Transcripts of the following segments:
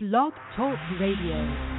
Blog Talk Radio.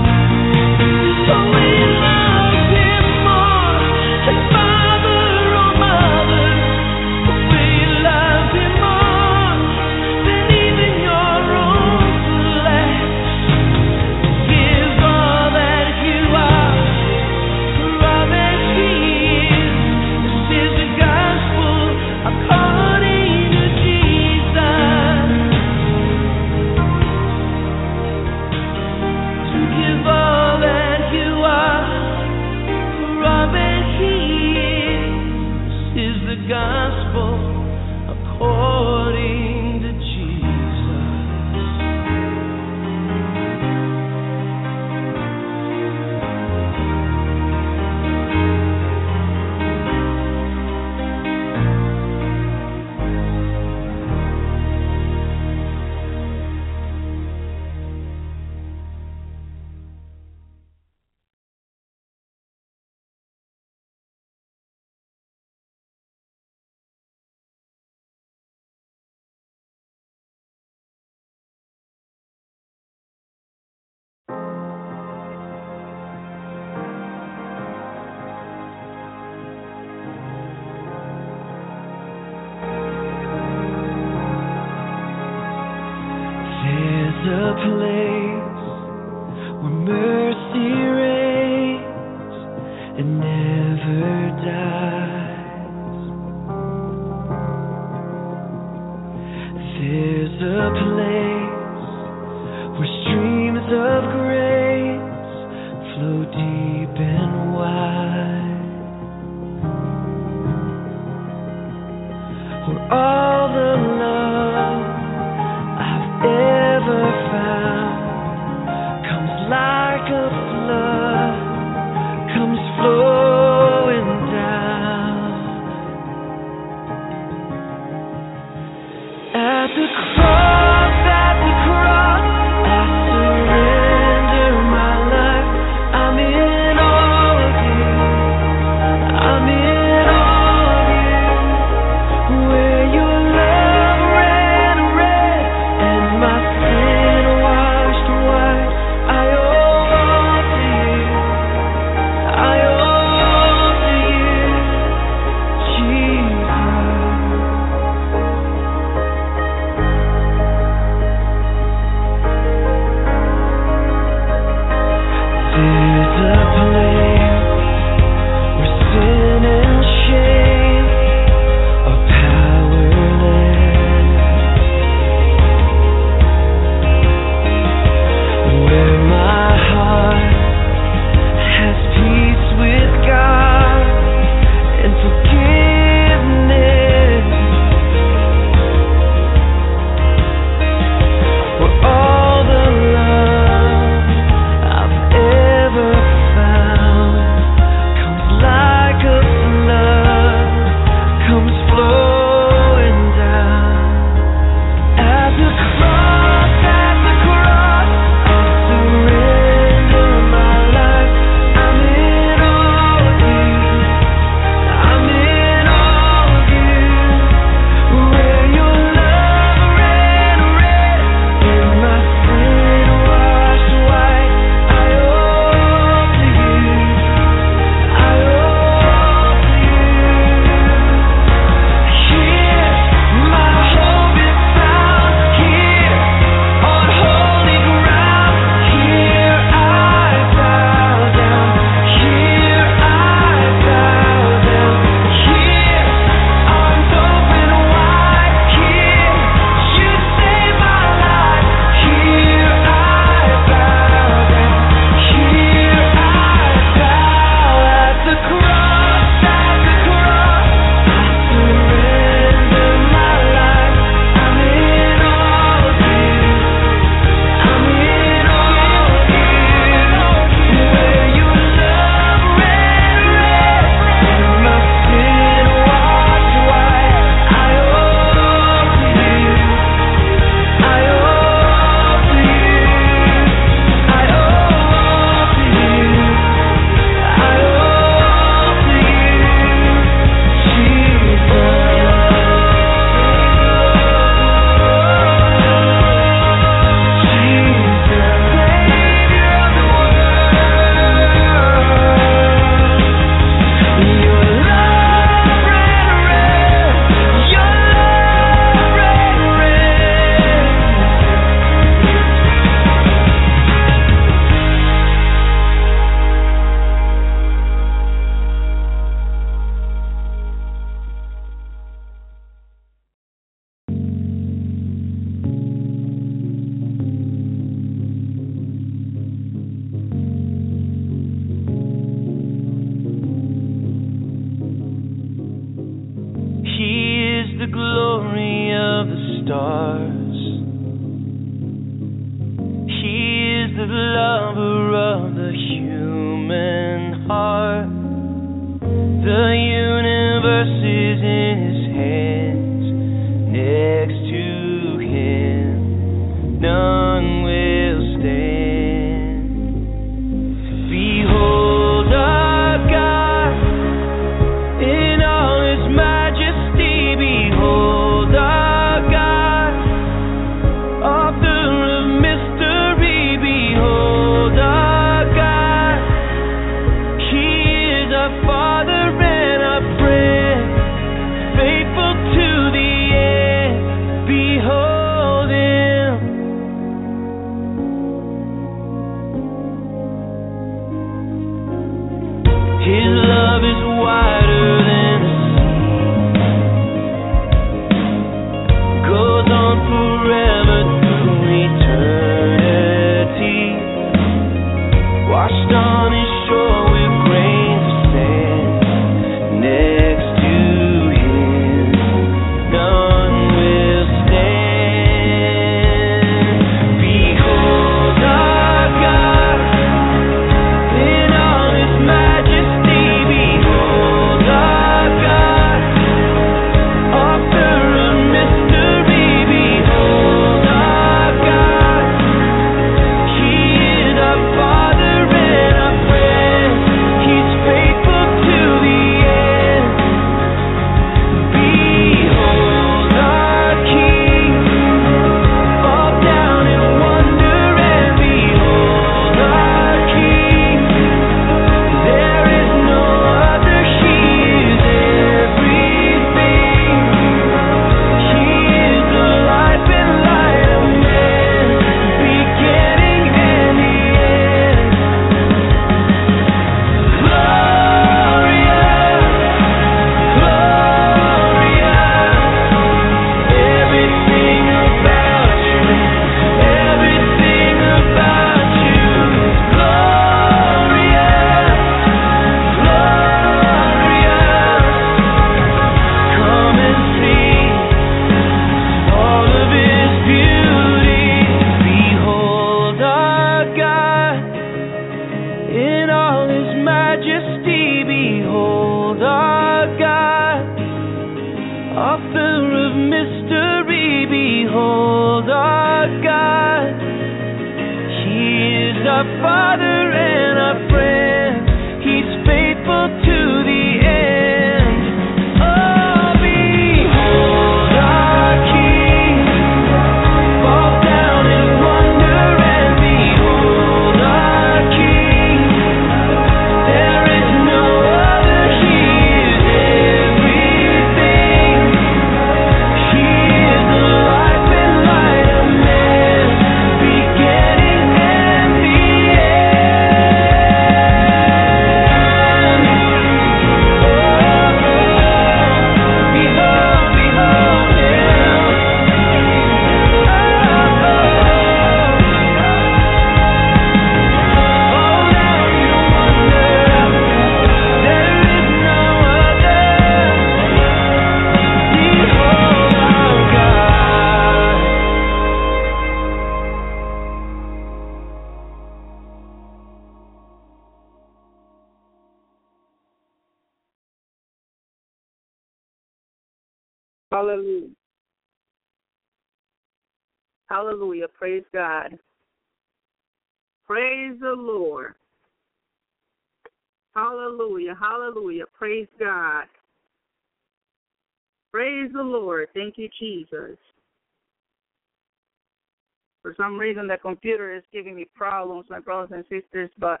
Some reason, the computer is giving me problems, my brothers and sisters, but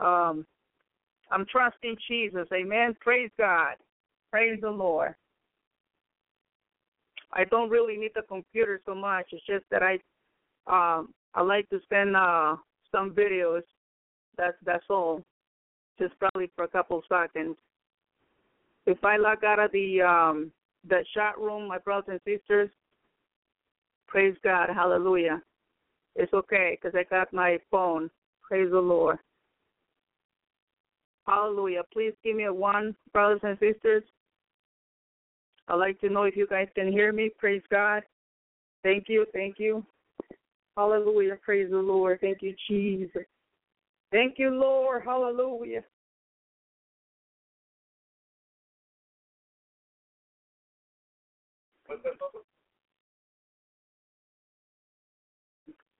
um, I'm trusting Jesus. Amen. Praise God. Praise the Lord. I don't really need the computer so much. It's just that I um I like to send uh some videos. That's that's all. Just probably for a couple seconds. If I log out of the um the chat room, my brothers and sisters, praise God, hallelujah. It's okay because I got my phone. Praise the Lord. Hallelujah. Please give me a one, brothers and sisters. I'd like to know if you guys can hear me. Praise God. Thank you. Thank you. Hallelujah. Praise the Lord. Thank you, Jesus. Thank you, Lord. Hallelujah.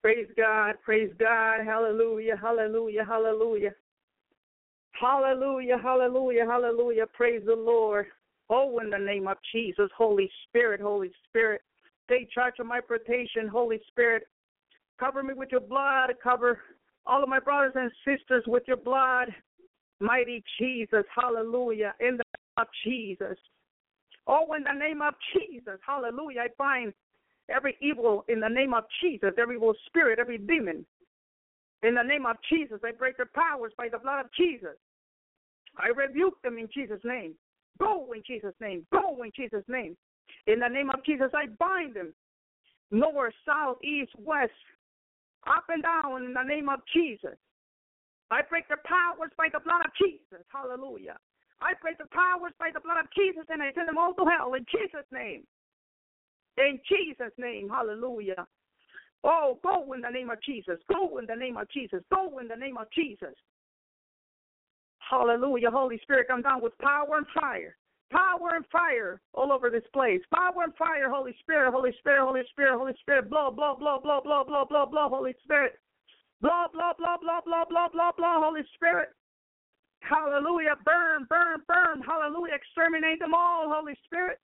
Praise God. Praise God. Hallelujah. Hallelujah. Hallelujah. Hallelujah. Hallelujah. Hallelujah. Praise the Lord. Oh, in the name of Jesus, Holy Spirit, Holy Spirit, take charge of my protection, Holy Spirit. Cover me with your blood. Cover all of my brothers and sisters with your blood. Mighty Jesus, hallelujah. In the name of Jesus. Oh, in the name of Jesus, hallelujah. I bind every evil in the name of Jesus, every evil spirit, every demon. In the name of Jesus, I break their powers by the blood of Jesus. I rebuke them in Jesus' name. Go in Jesus' name. Go in Jesus' name. In the name of Jesus, I bind them. North, south, east, west, up and down in the name of Jesus. I break the powers by the blood of Jesus. Hallelujah. I break the powers by the blood of Jesus and I send them all to hell in Jesus' name. In Jesus' name. Hallelujah. Oh, go in the name of Jesus. Go in the name of Jesus. Go in the name of Jesus. Hallelujah. Holy Spirit, come down with power and fire. Power and fire all over this place. Power and fire, Holy Spirit, Holy Spirit, Holy Spirit, Holy Spirit. Blow, blow, blow, blow, blow, blow, blow, blow, Holy Spirit. Blow, blow, blow, blow, blow, blow, blow, blow, Holy Spirit. Hallelujah. Burn, burn, burn. Hallelujah. Exterminate them all, Holy Spirit.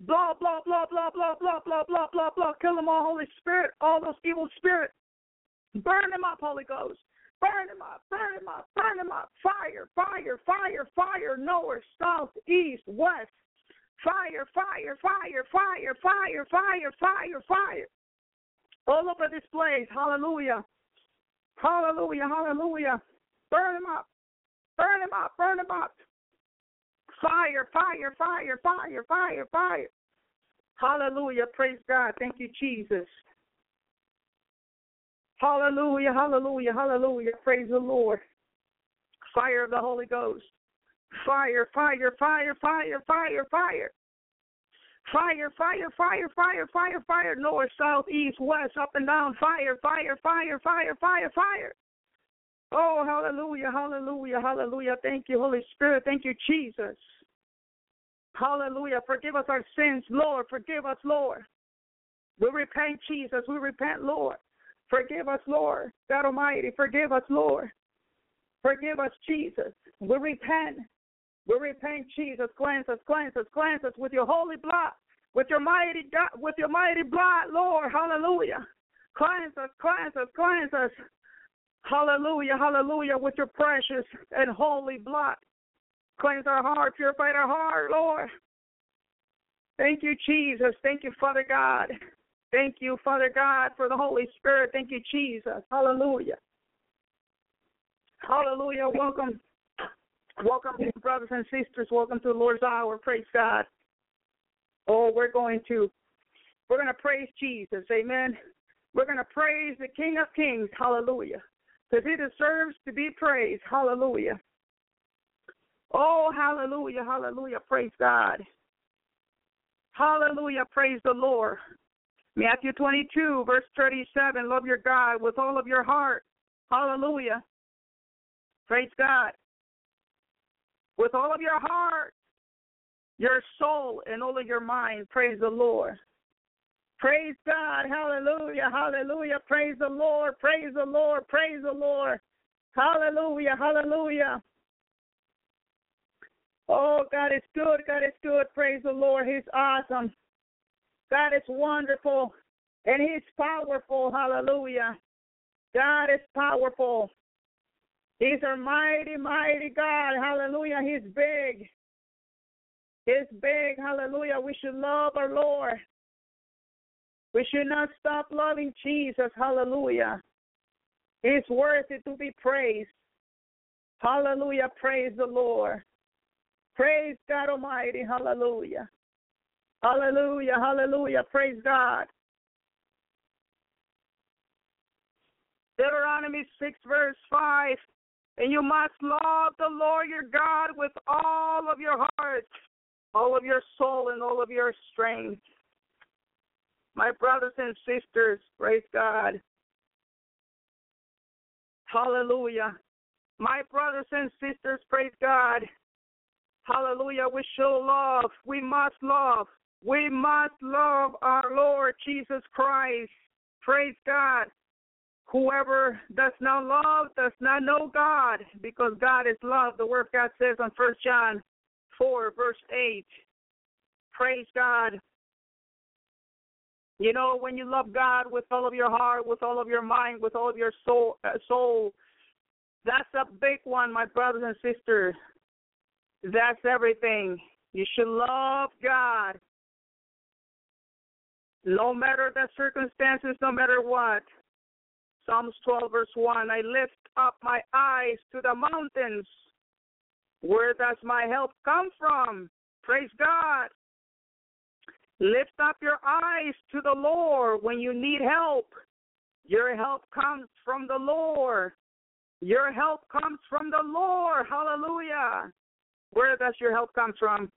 Blow, blow, blow, blow, blow, blow, blow, blow, blow, blow. Kill them all, Holy Spirit. All those evil spirits. Burn them up, Holy Ghost. Burn him up, burn him up, burn him up. Fire, fire, fire, fire, north, south, east, west. Fire, fire, fire, fire, fire, fire, fire, fire. All over this place. Hallelujah. Hallelujah, hallelujah. Burn him up. Burn him up, burn him up. Fire, fire, fire, fire, fire, fire. Hallelujah. Praise God. Thank you, Jesus. Hallelujah, hallelujah, hallelujah. Praise the Lord. Fire of the Holy Ghost. Fire, fire, fire, fire, fire, fire. Fire, fire, fire, fire, fire, fire, north, south, east, west, up and down, fire, fire, fire, fire, fire, fire. Oh, hallelujah, hallelujah, hallelujah. Thank you, Holy Spirit. Thank you, Jesus. Hallelujah. Forgive us our sins, Lord. Forgive us, Lord. We repent, Jesus. We repent, Lord. Forgive us, Lord. God Almighty, forgive us, Lord. Forgive us, Jesus. We repent. We repent, Jesus. Cleanse us, cleanse us, cleanse us with your holy blood, with your mighty God, with your mighty blood, Lord. Hallelujah. Cleanse us, cleanse us, cleanse us. Hallelujah, hallelujah, with your precious and holy blood. Cleanse our heart, purify our heart, Lord. Thank you, Jesus. Thank you, Father God. Thank you, Father God, for the Holy Spirit. Thank you, Jesus. Hallelujah. Hallelujah. Welcome. Welcome, brothers and sisters. Welcome to the Lord's hour. Praise God. Oh, we're going to we're going to praise Jesus. Amen. We're going to praise the King of Kings. Hallelujah. Because he deserves to be praised. Hallelujah. Oh, hallelujah. Hallelujah. Praise God. Hallelujah. Praise the Lord. Matthew 22, verse 37 Love your God with all of your heart. Hallelujah. Praise God. With all of your heart, your soul, and all of your mind. Praise the Lord. Praise God. Hallelujah. Hallelujah. Praise the Lord. Praise the Lord. Praise the Lord. Hallelujah. Hallelujah. Oh, God is good. God is good. Praise the Lord. He's awesome. God is wonderful and He's powerful. Hallelujah. God is powerful. He's our mighty, mighty God. Hallelujah. He's big. He's big. Hallelujah. We should love our Lord. We should not stop loving Jesus. Hallelujah. He's worthy to be praised. Hallelujah. Praise the Lord. Praise God Almighty. Hallelujah. Hallelujah. Hallelujah. Praise God. Deuteronomy 6, verse 5. And you must love the Lord your God with all of your heart, all of your soul, and all of your strength. My brothers and sisters, praise God. Hallelujah. My brothers and sisters, praise God. Hallelujah. We show love. We must love. We must love our Lord Jesus Christ. Praise God. Whoever does not love does not know God, because God is love. The word God says on First John 4, verse 8. Praise God. You know, when you love God with all of your heart, with all of your mind, with all of your soul, uh, soul that's a big one, my brothers and sisters. That's everything. You should love God. No matter the circumstances, no matter what. Psalms 12, verse 1 I lift up my eyes to the mountains. Where does my help come from? Praise God. Lift up your eyes to the Lord when you need help. Your help comes from the Lord. Your help comes from the Lord. Hallelujah. Where does your help come from?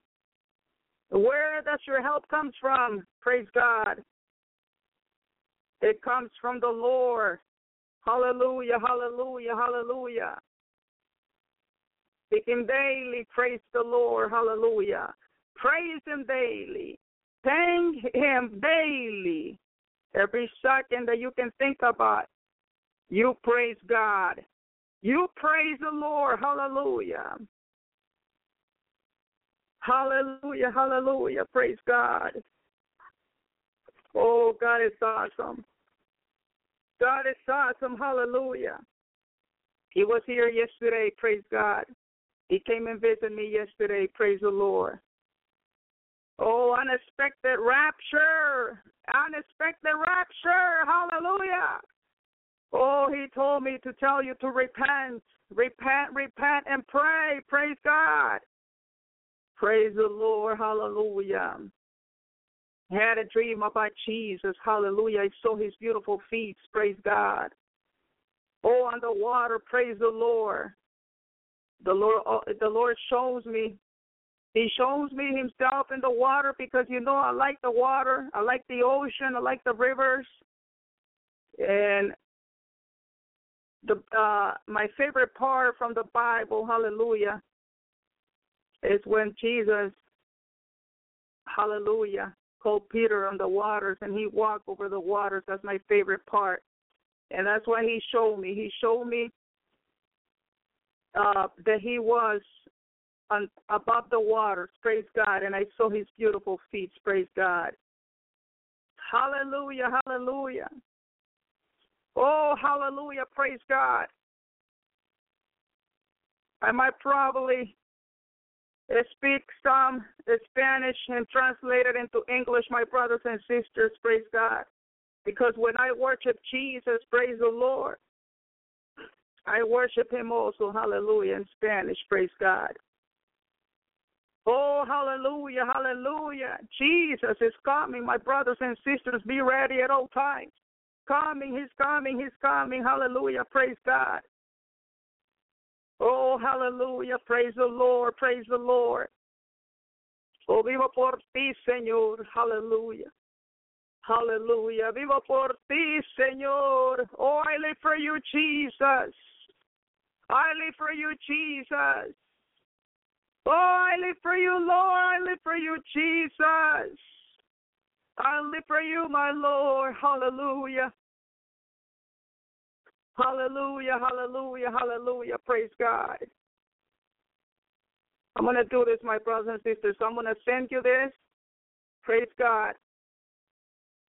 Where does your help come from? Praise God. It comes from the Lord. Hallelujah, hallelujah, hallelujah. Him daily. Praise the Lord. Hallelujah. Praise him daily. Thank him daily. Every second that you can think about, you praise God. You praise the Lord. Hallelujah. Hallelujah. Hallelujah. Praise God. Oh, God is awesome. God is awesome. Hallelujah. He was here yesterday. Praise God. He came and visited me yesterday. Praise the Lord. Oh, unexpected rapture. Unexpected rapture. Hallelujah. Oh, he told me to tell you to repent. Repent, repent, and pray. Praise God. Praise the Lord. Hallelujah. I Had a dream about Jesus. Hallelujah. I saw his beautiful feet. Praise God. Oh, on the water. Praise the Lord. The Lord, oh, the Lord shows me. He shows me Himself in the water because you know I like the water. I like the ocean. I like the rivers. And the uh, my favorite part from the Bible, Hallelujah, is when Jesus hallelujah, called Peter on the waters, and he walked over the waters. That's my favorite part. And that's why he showed me. He showed me uh, that he was on, above the waters, praise God, and I saw his beautiful feet, praise God. Hallelujah, hallelujah. Oh, hallelujah, praise God. I might probably uh, speak some uh, Spanish and translate it into English, my brothers and sisters, praise God. Because when I worship Jesus, praise the Lord, I worship him also, hallelujah, in Spanish, praise God. Oh, hallelujah, hallelujah. Jesus is coming, my brothers and sisters. Be ready at all times. Coming, he's coming, he's coming. Hallelujah, praise God. Oh, hallelujah, praise the Lord, praise the Lord. Oh, vivo por ti, Señor. Hallelujah. Hallelujah. Vivo por ti, Señor. Oh, I live for you, Jesus. I live for you, Jesus. Oh, I live for you, Lord. I live for you, Jesus. I live for you, my Lord. Hallelujah. Hallelujah, hallelujah, hallelujah. Praise God. I'm going to do this, my brothers and sisters. So I'm going to send you this. Praise God.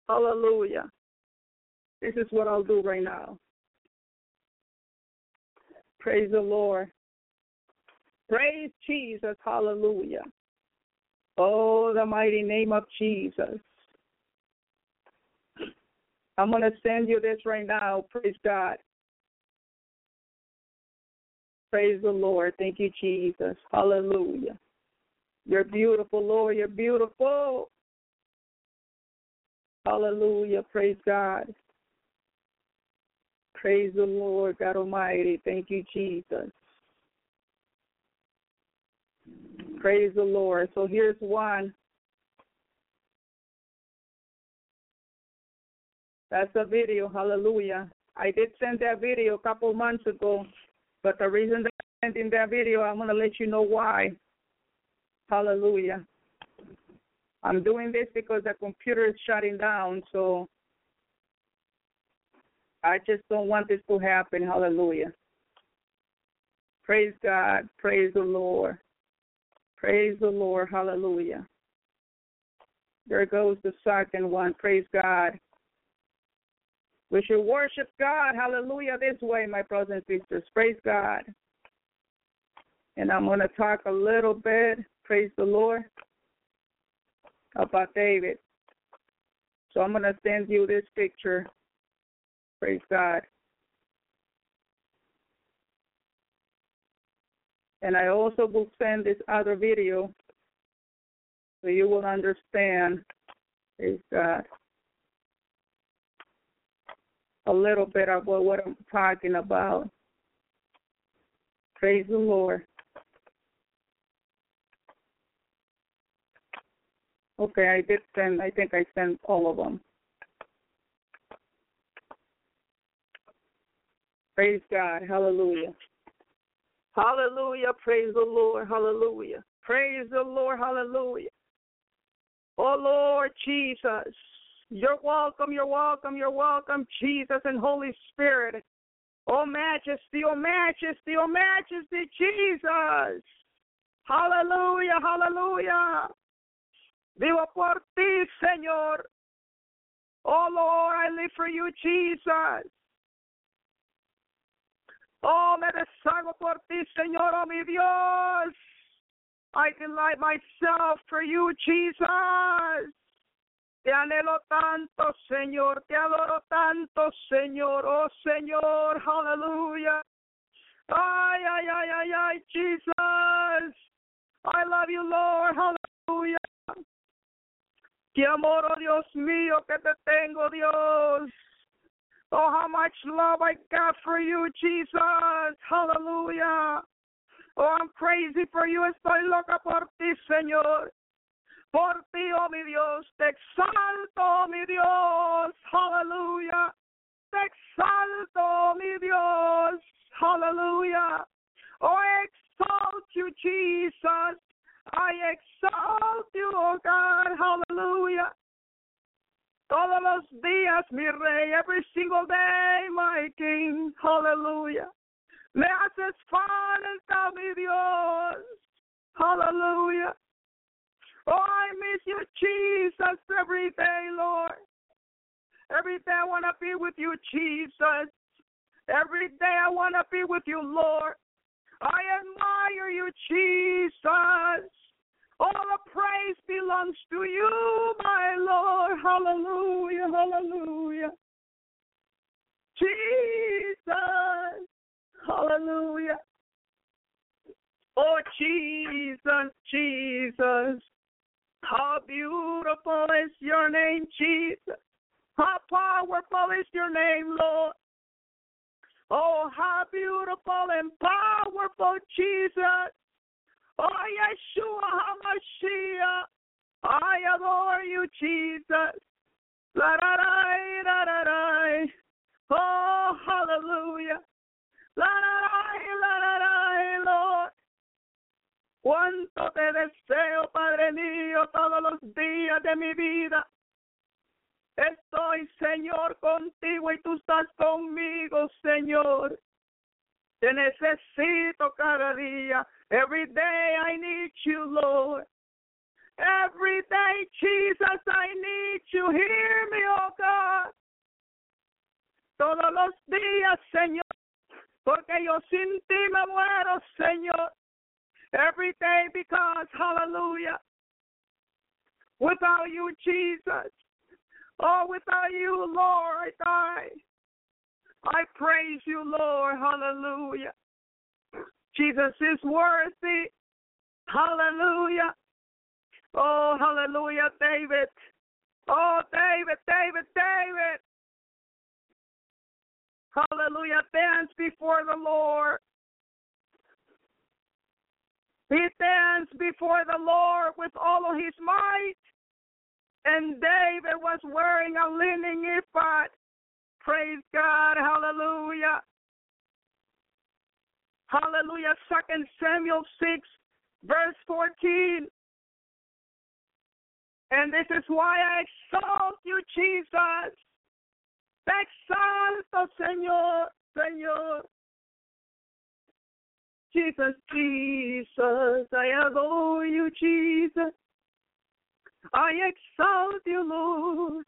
Hallelujah. This is what I'll do right now. Praise the Lord. Praise Jesus. Hallelujah. Oh, the mighty name of Jesus. I'm going to send you this right now. Praise God. Praise the Lord. Thank you, Jesus. Hallelujah. You're beautiful, Lord. You're beautiful. Hallelujah. Praise God. Praise the Lord, God Almighty. Thank you, Jesus. Praise the Lord. So here's one. That's a video. Hallelujah. I did send that video a couple months ago, but the reason that I sent in that video, I'm going to let you know why. Hallelujah. I'm doing this because the computer is shutting down, so I just don't want this to happen. Hallelujah. Praise God. Praise the Lord. Praise the Lord. Hallelujah. There goes the second one. Praise God. We should worship God. Hallelujah. This way, my brothers and sisters. Praise God. And I'm going to talk a little bit. Praise the Lord. About David. So I'm going to send you this picture. Praise God. And I also will send this other video so you will understand, praise God, uh, a little bit about what I'm talking about. Praise the Lord. Okay, I did send, I think I sent all of them. Praise God. Hallelujah. Hallelujah. Praise the Lord. Hallelujah. Praise the Lord. Hallelujah. Oh Lord Jesus. You're welcome. You're welcome. You're welcome, Jesus and Holy Spirit. Oh majesty, oh majesty, oh majesty, Jesus. Hallelujah, hallelujah. Vivo por ti, Señor. Oh Lord, I live for you, Jesus. Oh, me deshago por ti, Señor, oh mi Dios. I delight myself for you, Jesus. Te anhelo tanto, Señor. Te adoro tanto, Señor. Oh, Señor. Hallelujah. Ay, ay, ay, ay, ay, Jesus. I love you, Lord. Hallelujah. Qué amor, oh Dios mío, que te tengo, Dios. Oh, how much love I got for you, Jesus. Hallelujah. Oh, I'm crazy for you. Estoy loca por ti, Señor. Por ti, oh mi Dios. Te exalto, oh mi Dios. Hallelujah. Te exalto, oh mi Dios. Hallelujah. Oh, I exalt you, Jesus. I exalt you, oh God, hallelujah. Todos los días, mi rey, every single day, my king, hallelujah. Me haces falta, mi Dios, hallelujah. Oh, I miss you, Jesus, every day, Lord. Every day I want to be with you, Jesus. Every day I want to be with you, Lord. I admire you, Jesus. All the praise belongs to you, my Lord. Hallelujah, hallelujah. Jesus, hallelujah. Oh, Jesus, Jesus. How beautiful is your name, Jesus. How powerful is your name, Lord. Oh, how beautiful and powerful, Jesus. Oh, Yeshua HaMashiach. I adore you, Jesus. La da da da da da. Oh, hallelujah. La da da la da da, Lord. Cuánto te deseo, Padre mío, todos los días de mi vida. Estoy, Señor, contigo y tú estás conmigo, Señor. Te necesito cada día. Every day I need you, Lord. Every day, Jesus, I need you. Hear me, oh God. Todos los días, Señor, porque yo sin ti me muero, Señor. Every day, because, hallelujah, without you, Jesus, oh, without you, Lord, I die. I praise you, Lord, hallelujah. Jesus is worthy, hallelujah. Oh, hallelujah, David. Oh, David, David, David. Hallelujah. Dance before the Lord. He danced before the Lord with all of his might. And David was wearing a linen ephod. Praise God. Hallelujah. Hallelujah. Second Samuel 6, verse 14. And this is why I exalt you, Jesus. Exalto, Señor, Señor. Jesus, Jesus, I adore you, Jesus. I exalt you, Lord.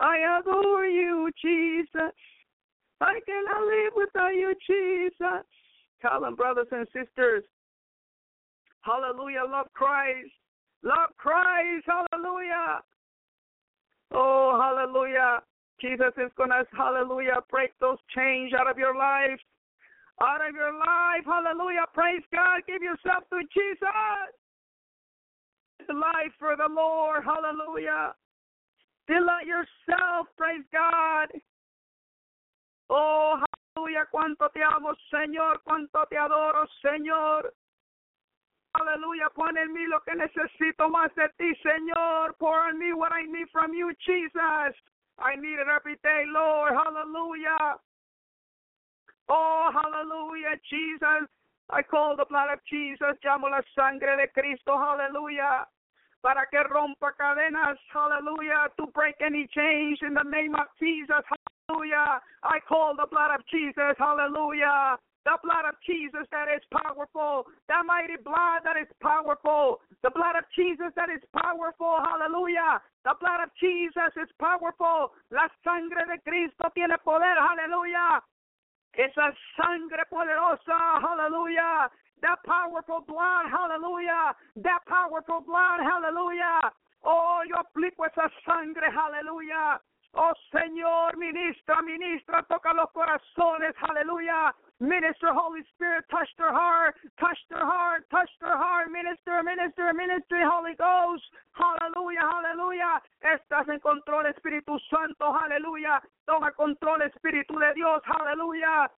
I adore you, Jesus. I cannot live without you, Jesus. Tell them, brothers and sisters. Hallelujah. Love Christ. Love Christ. Hallelujah. Oh, hallelujah. Jesus is going to, hallelujah, break those chains out of your life. Out of your life. Hallelujah. Praise God. Give yourself to Jesus. Life for the Lord. Hallelujah. Delight yourself. Praise God. Oh, aleluya, cuánto te amo, Señor, cuánto te adoro, Señor. Aleluya, pon en mí lo que necesito más de ti, Señor. Pour on me what I need from you, Jesus. I need it every day, Lord. Hallelujah. Oh, hallelujah, Jesus. I call the blood of Jesus. Llamo la sangre de Cristo. Hallelujah. Para que rompa cadenas. Hallelujah. To break any chains in the name of Jesus. Hallelujah. I call the blood of Jesus. Hallelujah. The blood of Jesus that is powerful. The mighty blood that is powerful. The blood of Jesus that is powerful. Hallelujah. The blood of Jesus is powerful. La sangre de Cristo tiene poder. Hallelujah. Esa sangre poderosa. Hallelujah. That powerful blood. Hallelujah. That powerful blood. Hallelujah. Oh, yo aplico esa sangre. Hallelujah. Oh Señor, ministra, ministra, toca los corazones, aleluya. Minister, Holy Spirit, touch their heart, touch their heart, touch their heart, minister, minister, ministry, Holy Ghost, hallelujah, aleluya. Estás en control, Espíritu Santo, hallelujah. Toma control, Espíritu de Dios, aleluya.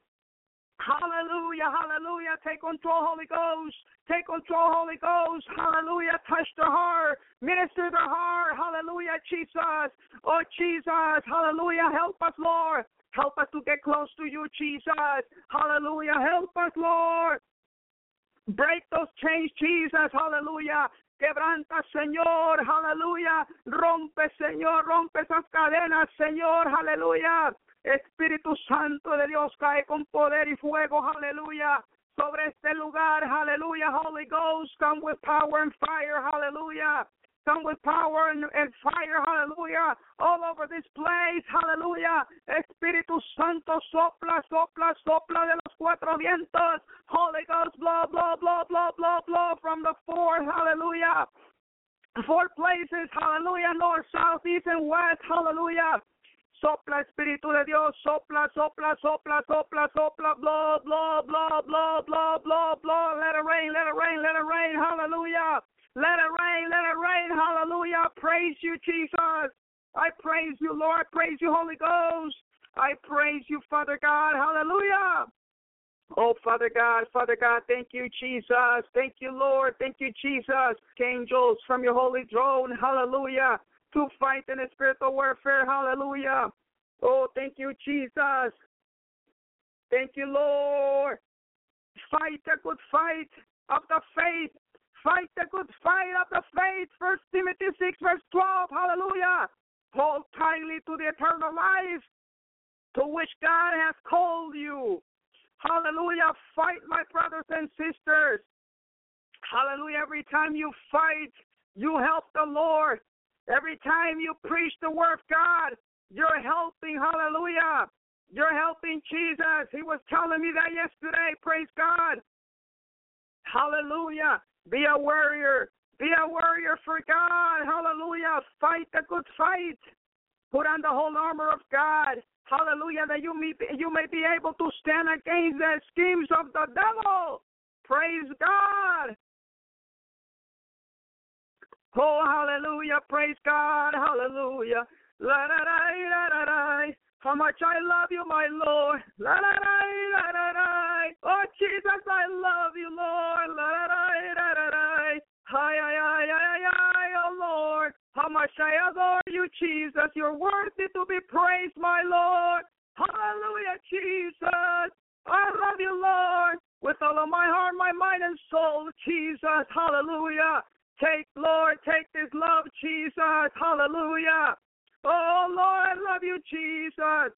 Hallelujah, hallelujah. Take control, Holy Ghost. Take control, Holy Ghost. Hallelujah. Touch the heart. Minister the heart. Hallelujah, Jesus. Oh, Jesus. Hallelujah. Help us, Lord. Help us to get close to you, Jesus. Hallelujah. Help us, Lord. Break those chains, Jesus. Hallelujah. Quebranta, Señor, Hallelujah. Rompe, Señor, rompe esas cadenas, Señor, aleluya. Espíritu Santo de Dios cae con poder y fuego, aleluya. Sobre este lugar, aleluya. Holy Ghost, come with power and fire, hallelujah. Come with power and, and fire, hallelujah, all over this place, hallelujah. Espíritu Santo, sopla, sopla, sopla de los cuatro vientos. Holy Ghost, blow, blow, blow, blow, blow, blow from the four, hallelujah. Four places, hallelujah, north, south, east, and west, hallelujah. Sopla, Espíritu de Dios, sopla, sopla, sopla, sopla, sopla, blow, blow, blow, blow, blow, blow, blow. Let it rain, let it rain, let it rain, hallelujah. Let it rain, let it rain. Hallelujah. Praise you, Jesus. I praise you, Lord. Praise you, Holy Ghost. I praise you, Father God. Hallelujah. Oh, Father God, Father God, thank you, Jesus. Thank you, Lord. Thank you, Jesus. Angels from your holy throne. Hallelujah. To fight in the spiritual warfare. Hallelujah. Oh, thank you, Jesus. Thank you, Lord. Fight a good fight of the faith. Fight the good fight of the faith. First Timothy 6, verse 12. Hallelujah. Hold tightly to the eternal life to which God has called you. Hallelujah. Fight, my brothers and sisters. Hallelujah. Every time you fight, you help the Lord. Every time you preach the word of God, you're helping. Hallelujah. You're helping Jesus. He was telling me that yesterday. Praise God. Hallelujah. Be a warrior. Be a warrior for God. Hallelujah. Fight the good fight. Put on the whole armor of God. Hallelujah. That you may, you may be able to stand against the schemes of the devil. Praise God. Oh, hallelujah. Praise God. Hallelujah. La da da da da da. How much I love you, my Lord. La la la la la la. Oh Jesus, I love you, Lord. La la la la la la. Hi hi hi hi hi. Oh Lord, how much I adore you, Jesus. You're worthy to be praised, my Lord. Hallelujah, Jesus. I love you, Lord, with all of my heart, my mind, and soul, Jesus. Hallelujah. Take, Lord, take this love, Jesus. Hallelujah. Oh, Lord, I love you, Jesus.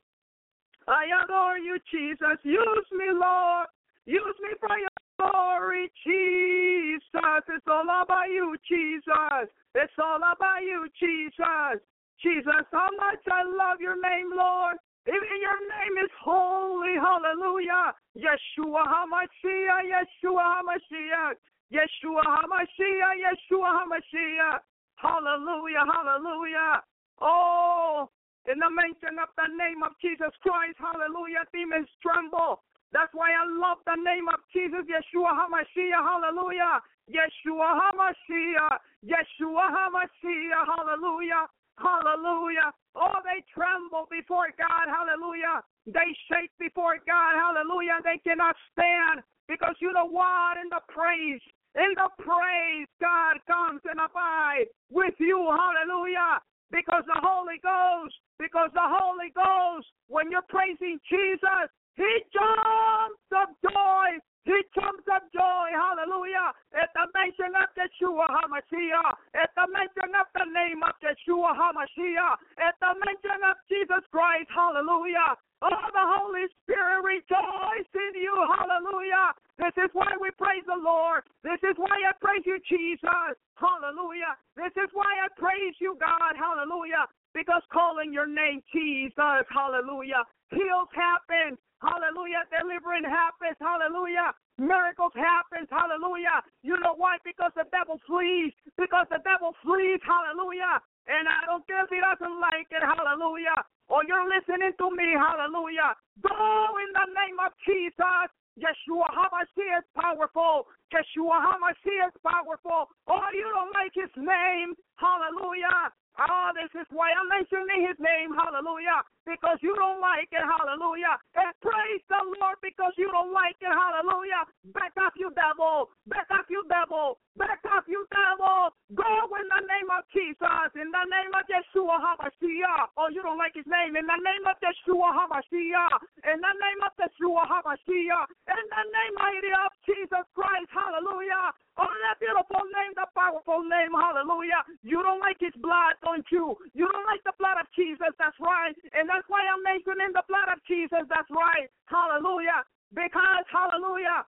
I adore you, Jesus. Use me, Lord. Use me for your glory, Jesus. It's all about you, Jesus. It's all about you, Jesus. Jesus, how much I love your name, Lord. Even your name is holy. Hallelujah. Yeshua HaMashiach, Yeshua HaMashiach. Yeshua HaMashiach, Yeshua HaMashiach. Hallelujah, hallelujah. Oh, in the mention of the name of Jesus Christ, hallelujah, demons tremble. That's why I love the name of Jesus, Yeshua HaMashiach, hallelujah. Yeshua HaMashiach, Yeshua HaMashiach, hallelujah, hallelujah. Oh, they tremble before God, hallelujah. They shake before God, hallelujah. They cannot stand because you know what? In the praise, in the praise, God comes and abides with you, hallelujah because the Holy Ghost, because the Holy Ghost, when you're praising Jesus, he jumps of joy. He jumps of joy. Hallelujah. At the mention of Yeshua HaMashiach. At the mention of the name of Yeshua HaMashiach. At the mention of Jesus Christ. Hallelujah. Oh, the Holy Spirit rejoice in you. Hallelujah. This is why we praise the Lord. This is why I praise you, Jesus. Hallelujah. This is why I praise you, God. Hallelujah. Because calling your name Jesus. Hallelujah. Heals happen. Hallelujah. Delivering happens. Hallelujah. Miracles happens. Hallelujah. You know why? Because the devil flees. Because the devil flees. Hallelujah. And I don't care if he doesn't like it. Hallelujah. Or you're listening to me. Hallelujah. Go in the name of Jesus. Yeshua HaMashiach is powerful. Yeshua HaMashiach is powerful. Oh, you don't like his name. Hallelujah. Oh, this is why I'm mentioning his name, hallelujah, because you don't like it. Hallelujah. And praise the Lord because you don't like it. Hallelujah. Back up, you devil. Back up, you devil. Back up, you devil. Go in the name of Jesus. In the name of Yeshua HaMashiach. Oh, you don't like his name. In the name of Yeshua HaMashiach. In the name of Yeshua HaMashiach. In the name mighty of Jesus Christ. Hallelujah. Oh, that beautiful name, the powerful name. Hallelujah. You don't like his blood, don't you? You don't like the blood of Jesus. That's right. And that's why I'm making in the blood of Jesus. That's right. Hallelujah. Because, hallelujah.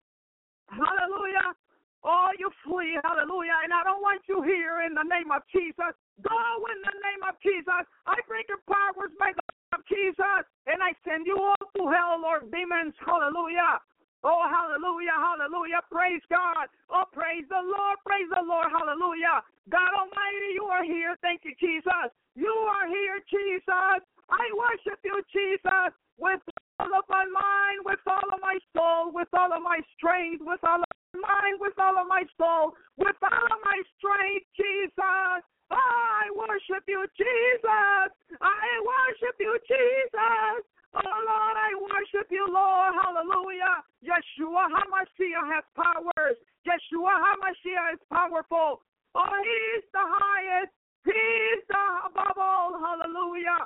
Hallelujah. Oh, you flee, hallelujah. And I don't want you here in the name of Jesus. Go in the name of Jesus. I break your powers by the name of Jesus. And I send you all to hell, Lord demons. Hallelujah. Oh, hallelujah, hallelujah. Praise God. Oh, praise the Lord, praise the Lord, hallelujah. God Almighty, you are here. Thank you, Jesus. You are here, Jesus. I worship you, Jesus, with all of my mind, with all of my soul, with all of my strength, with all of my mind, with all of my soul, with all of my strength, Jesus. I worship you, Jesus. I worship you, Jesus. Oh Lord, I worship you, Lord. Hallelujah. Yeshua HaMashiach has powers. Yeshua HaMashiach is powerful. Oh, he's the highest. He's the above all. Hallelujah.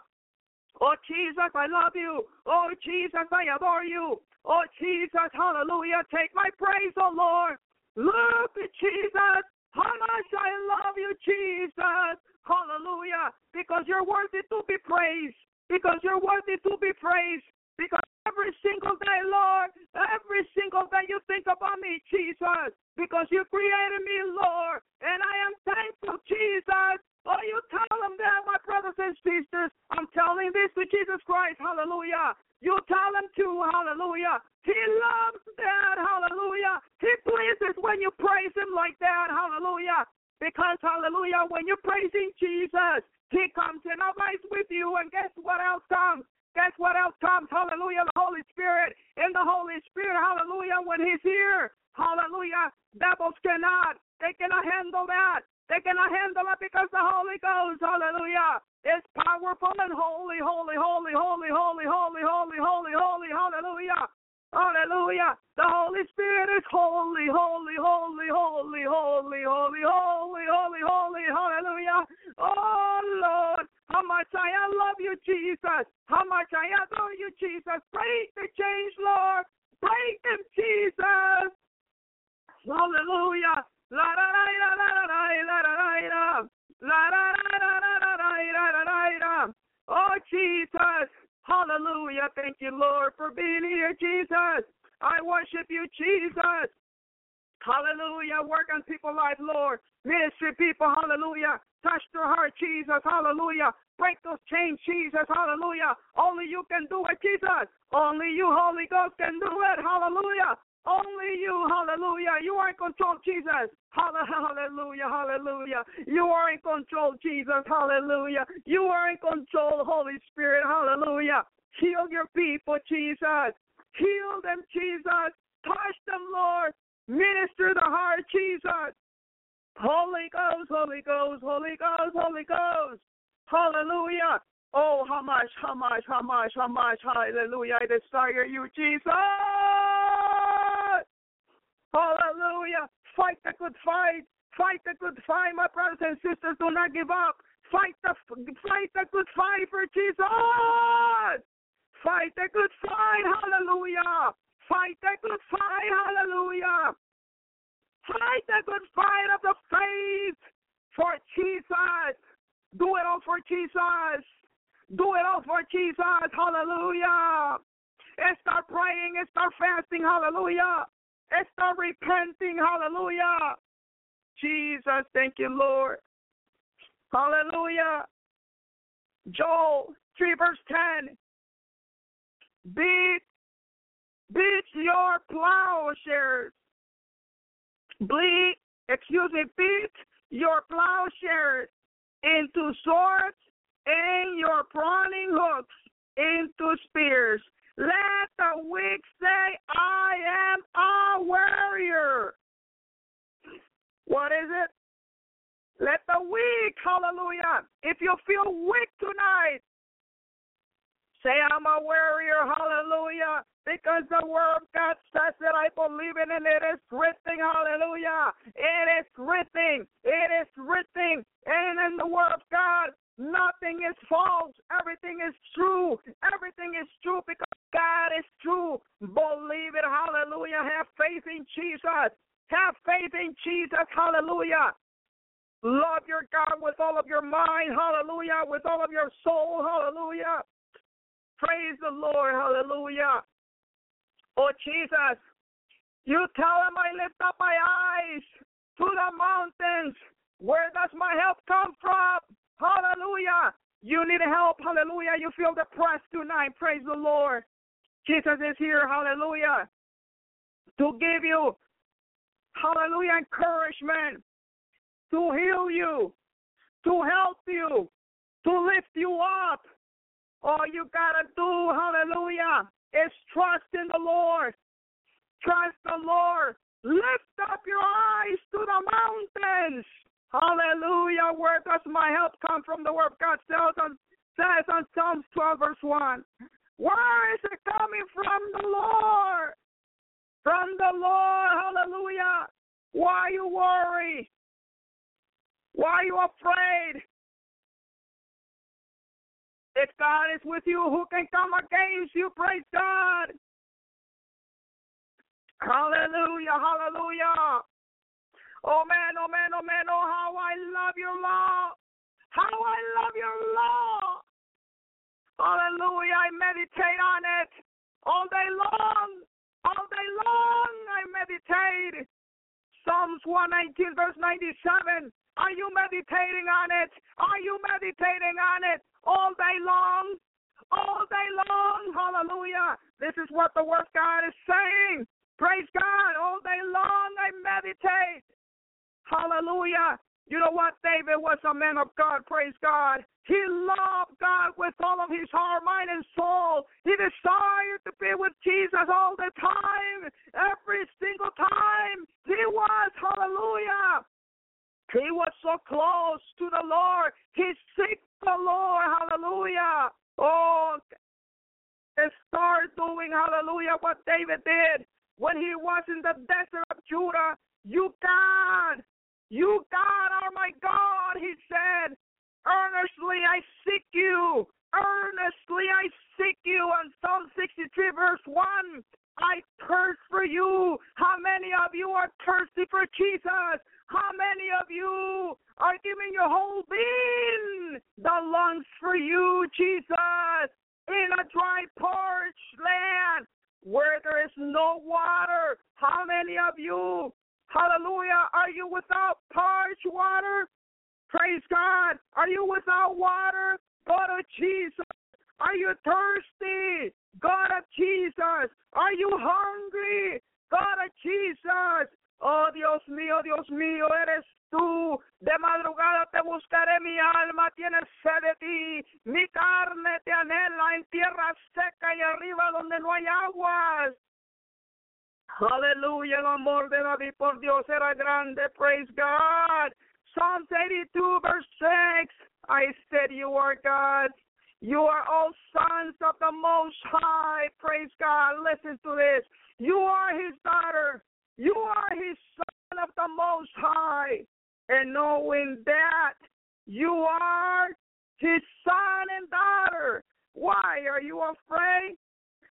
Oh, Jesus, I love you. Oh, Jesus, I adore you. Oh, Jesus, hallelujah. Take my praise, oh Lord. Look at Jesus. How much I love you, Jesus. Hallelujah. Because you're worthy to be praised because you're worthy to be praised. Because every single day, Lord, every single day you think about me, Jesus, because you created me, Lord, and I am thankful, Jesus. Oh, you tell them that, my brothers and sisters. I'm telling this to Jesus Christ, hallelujah. You tell them too, hallelujah. He loves that, hallelujah. He pleases when you praise him like that, hallelujah. Because, hallelujah, when you're praising Jesus, he comes and abides with you, and guess what else comes? Guess what else comes? Hallelujah, the Holy Spirit. In the Holy Spirit, hallelujah, when He's here, hallelujah, devils cannot, they cannot handle that. They cannot handle it because the Holy Ghost, hallelujah, is powerful and holy, holy, holy, holy, holy, holy, holy, holy, holy, hallelujah. Hallelujah. The Holy Spirit is holy, holy, holy, holy, holy, holy, holy, holy, holy. Hallelujah. Oh, Lord. How much I love you, Jesus. How much I adore you, Jesus. Break the chains, Lord. Break them, Jesus. Hallelujah. Oh, Jesus. Hallelujah. Thank you, Lord, for being here, Jesus. I worship you, Jesus. Hallelujah. Work on people's life, Lord. Ministry people, hallelujah. Touch their heart, Jesus, hallelujah. Break those chains, Jesus, hallelujah. Only you can do it, Jesus. Only you, Holy Ghost, can do it, hallelujah. Only you, hallelujah. You are in control, Jesus. Hallelujah, hallelujah. Hallelujah. You are in control, Jesus. Hallelujah. You are in control, Holy Spirit. Hallelujah. Heal your people, Jesus. Heal them, Jesus. Touch them, Lord. Minister the heart, Jesus. Holy Ghost, Holy Ghost, Holy Ghost, Holy Ghost. Hallelujah. Oh, how much, how much, how much, how much, hallelujah. I desire you, Jesus. Hallelujah. Fight the good fight. Fight the good fight, my brothers and sisters. Do not give up. Fight the fight the good fight for Jesus. Fight the good fight. Hallelujah. Fight the good fight. Hallelujah. Fight the good fight of the faith for Jesus. Do it all for Jesus. Do it all for Jesus. Hallelujah. And start praying and start fasting. Hallelujah and start repenting. Hallelujah. Jesus, thank you, Lord. Hallelujah. Joel 3 verse 10. Beat, beat your plowshares. Bleed, excuse me, beat your plowshares into swords and your pruning hooks into spears. Let the weak say, I am a warrior. What is it? Let the weak, hallelujah. If you feel weak tonight, say, I'm a warrior, hallelujah. Because the word of God says that I believe in and it is written, hallelujah. It is written, it is written. And in the word of God, Nothing is false. Everything is true. Everything is true because God is true. Believe it. Hallelujah. Have faith in Jesus. Have faith in Jesus. Hallelujah. Love your God with all of your mind, hallelujah, with all of your soul, hallelujah. Praise the Lord, hallelujah. Oh, Jesus, you tell him I lift up my eyes to the mountains. Where does my help come from? Hallelujah. You need help. Hallelujah. You feel depressed tonight. Praise the Lord. Jesus is here. Hallelujah. To give you, hallelujah, encouragement, to heal you, to help you, to lift you up. All you got to do, hallelujah, is trust in the Lord. Trust the Lord. Lift up your eyes to the mountains. Hallelujah. Where does my help come from? The word of God says on, says on Psalms 12, verse 1. Where is it coming from? The Lord. From the Lord. Hallelujah. Why are you worry? Why are you afraid? If God is with you, who can come against you? Praise God. Hallelujah, hallelujah. Oh man, oh man, oh man, oh how I love your law. How I love your law. Hallelujah, I meditate on it all day long. All day long I meditate. Psalms 119, verse 97. Are you meditating on it? Are you meditating on it all day long? All day long. Hallelujah. This is what the Word God is saying. Praise God. All day long I meditate. Hallelujah. You know what? David was a man of God. Praise God. He loved God with all of his heart, mind, and soul. He desired to be with Jesus all the time, every single time. He was, hallelujah, he was so close to the Lord. He seeked the Lord. Hallelujah. Oh, and start doing, hallelujah, what David did when he was in the desert of Judah. You, God, you, God, are my God, he said. Earnestly I seek you. Earnestly I seek you. On Psalm 63, verse 1. I thirst for you. How many of you are thirsty for Jesus? How many of you are giving your whole being the lungs for you, Jesus, in a dry, parched land where there is no water? How many of you, hallelujah, are you without parched water? Praise God. Are you without water? Go to Jesus. Are you thirsty? God of Jesus. Are you hungry? God of Jesus. Oh Dios mío, Dios mío, eres tú. De madrugada te buscaré, mi alma tiene sed de ti. Mi carne te anhela en tierra seca y arriba donde no hay aguas. Aleluya, el amor de David por Dios era grande. Praise God. Psalms 82, verse 6. I said, You are God. You are all sons of the Most High. Praise God. Listen to this. You are His daughter. You are His son of the Most High. And knowing that you are His son and daughter, why are you afraid?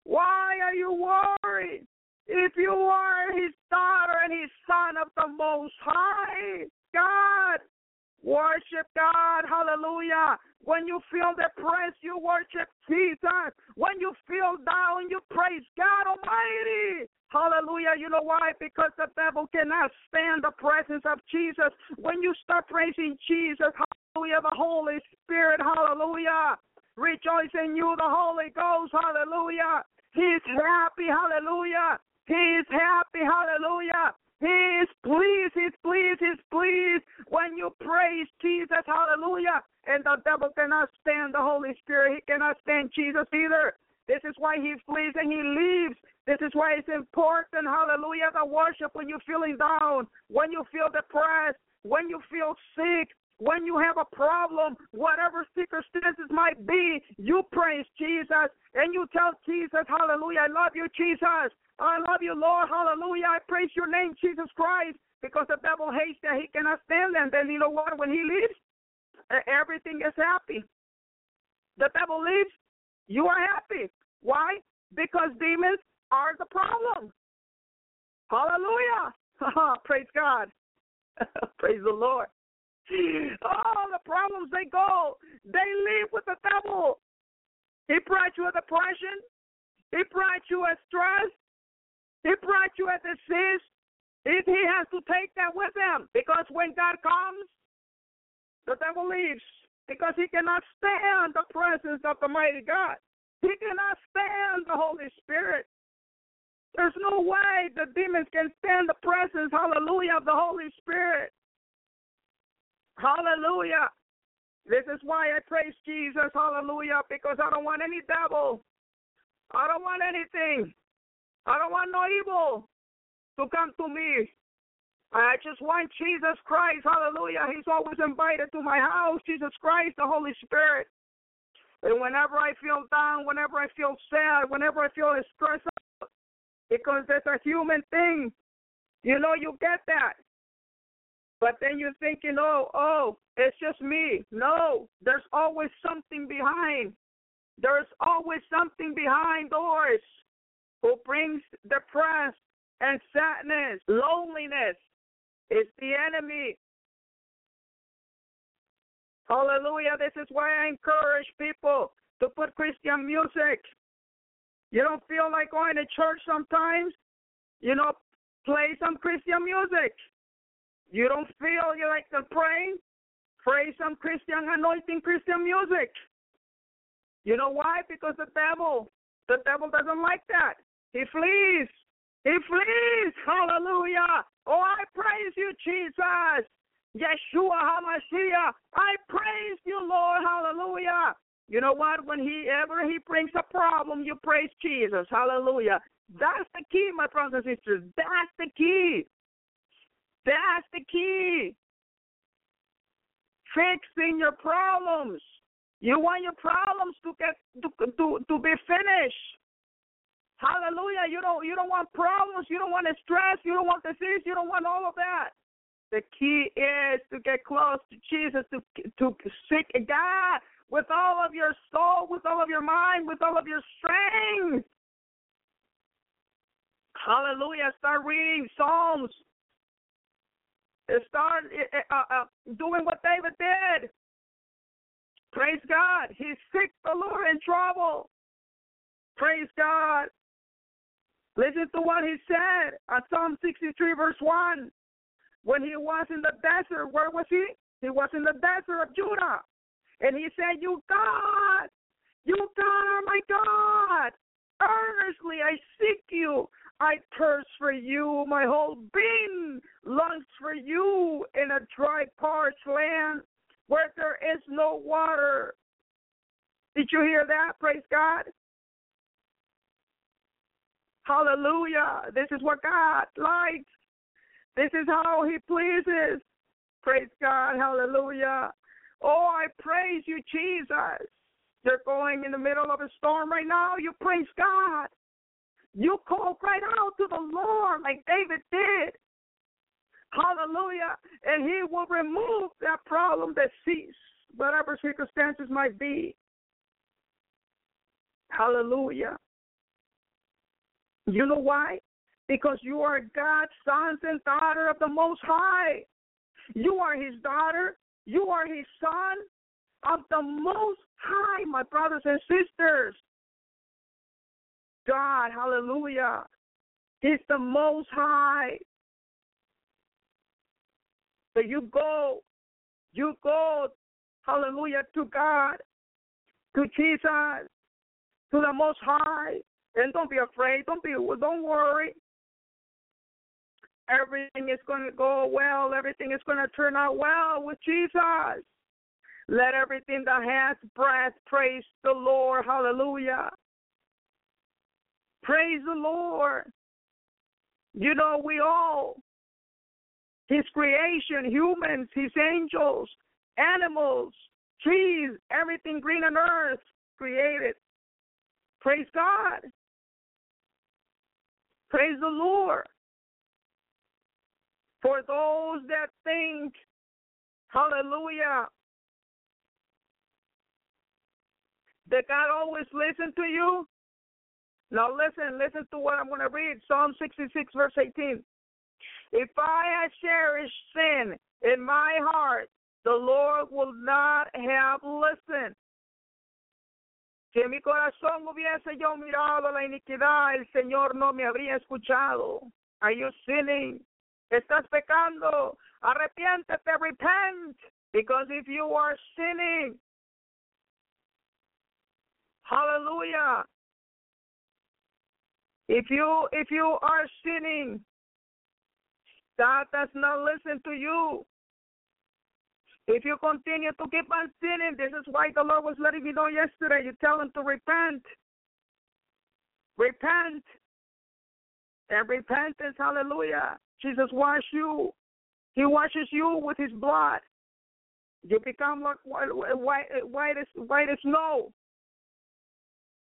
Why are you worried? If you are His daughter and His son of the Most High, God, Worship God. Hallelujah. When you feel depressed, you worship Jesus. When you feel down, you praise God Almighty. Hallelujah. You know why? Because the devil cannot stand the presence of Jesus. When you start praising Jesus, hallelujah, the Holy Spirit, hallelujah. Rejoice in you, the Holy Ghost, hallelujah. He's happy, hallelujah. He's happy, hallelujah. He is pleased, he's pleased, he's pleased when you praise Jesus, hallelujah. And the devil cannot stand the Holy Spirit, he cannot stand Jesus either. This is why he flees and he leaves. This is why it's important, hallelujah, the worship when you're feeling down, when you feel depressed, when you feel sick, when you have a problem, whatever circumstances might be, you praise Jesus and you tell Jesus, Hallelujah, I love you, Jesus. I love you, Lord. Hallelujah. I praise your name, Jesus Christ, because the devil hates that he cannot stand them. Then you know what? When he leaves, everything is happy. The devil leaves, you are happy. Why? Because demons are the problem. Hallelujah. praise God. praise the Lord. All the problems they go, they leave with the devil. He brought you a depression. He brought you a stress. He brought you a disease. He, he has to take that with him because when God comes, the devil leaves because he cannot stand the presence of the mighty God. He cannot stand the Holy Spirit. There's no way the demons can stand the presence, hallelujah, of the Holy Spirit. Hallelujah. This is why I praise Jesus, hallelujah, because I don't want any devil. I don't want anything. I don't want no evil to come to me. I just want Jesus Christ, hallelujah. He's always invited to my house, Jesus Christ, the Holy Spirit. And whenever I feel down, whenever I feel sad, whenever I feel stressed out, because it's a human thing, you know, you get that. But then you're thinking, oh, oh, it's just me. No, there's always something behind. There's always something behind doors who brings depression and sadness, loneliness. It's the enemy. Hallelujah. This is why I encourage people to put Christian music. You don't feel like going to church sometimes? You know, play some Christian music. You don't feel you like to pray? Pray some Christian anointing Christian music. You know why? Because the devil, the devil doesn't like that. He flees. He flees. Hallelujah. Oh, I praise you, Jesus. Yeshua HaMashiach. I praise you, Lord. Hallelujah. You know what? Whenever he ever brings a problem, you praise Jesus. Hallelujah. That's the key, my brothers and sisters. That's the key. That's the key. Fixing your problems. You want your problems to get to to, to be finished. Hallelujah. You don't you don't want problems, you don't want stress, you don't want disease, you don't want all of that. The key is to get close to Jesus, to to seek God with all of your soul, with all of your mind, with all of your strength. Hallelujah. Start reading Psalms. Start uh, uh, doing what David did. Praise God. He seeks the Lord in trouble. Praise God. Listen to what he said on Psalm 63, verse 1. When he was in the desert, where was he? He was in the desert of Judah. And he said, You God, you God are my God. Earnestly I seek you. I thirst for you. My whole being longs for you in a dry, parched land where there is no water. Did you hear that? Praise God. Hallelujah. This is what God likes. This is how He pleases. Praise God. Hallelujah. Oh, I praise you, Jesus. You're going in the middle of a storm right now. You praise God. You call right out to the Lord like David did. Hallelujah. And He will remove that problem that cease, whatever circumstances might be. Hallelujah. You know why? Because you are God's sons and daughter of the Most High. You are His daughter. You are His son of the Most High, my brothers and sisters. God, hallelujah. He's the Most High. So you go, you go, hallelujah, to God, to Jesus, to the Most High, and don't be afraid. Don't be. Don't worry. Everything is going to go well. Everything is going to turn out well with Jesus. Let everything that has breath praise the Lord. Hallelujah. Praise the Lord. You know, we all, His creation, humans, His angels, animals, trees, everything green on earth created. Praise God. Praise the Lord. For those that think, hallelujah, that God always listen to you. Now listen, listen to what I'm going to read. Psalm 66, verse 18. If I had cherished sin in my heart, the Lord will not have listened. Si en mi corazón hubiese yo mirado la iniquidad, el Señor no me habría escuchado. Are you sinning? Estás pecando. Arrepiéntete, repent. Because if you are sinning, hallelujah. If you if you are sinning, God does not listen to you. If you continue to keep on sinning, this is why the Lord was letting me know yesterday. You tell him to repent. Repent. And repentance, hallelujah. Jesus wash you. He washes you with his blood. You become like white, white, white, as, white as snow.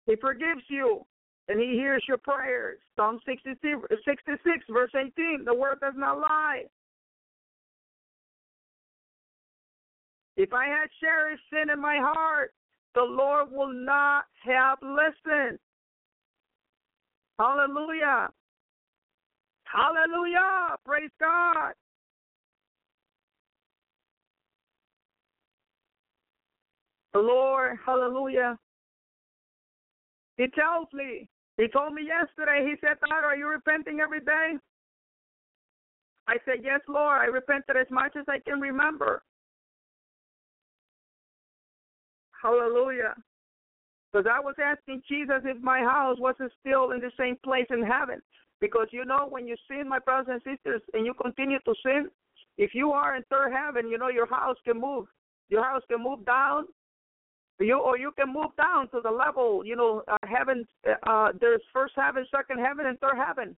He forgives you and he hears your prayers. Psalm 66, 66, verse 18. The word does not lie. If I had cherished sin in my heart, the Lord will not have listened. Hallelujah. Hallelujah. Praise God. The Lord, hallelujah. He tells me, he told me yesterday, he said, God, are you repenting every day? I said, Yes, Lord, I repented as much as I can remember. Hallelujah. Because I was asking Jesus if my house wasn't still in the same place in heaven. Because you know, when you sin, my brothers and sisters, and you continue to sin, if you are in third heaven, you know your house can move. Your house can move down, you or you can move down to the level. You know, uh, heaven. Uh, there's first heaven, second heaven, and third heaven.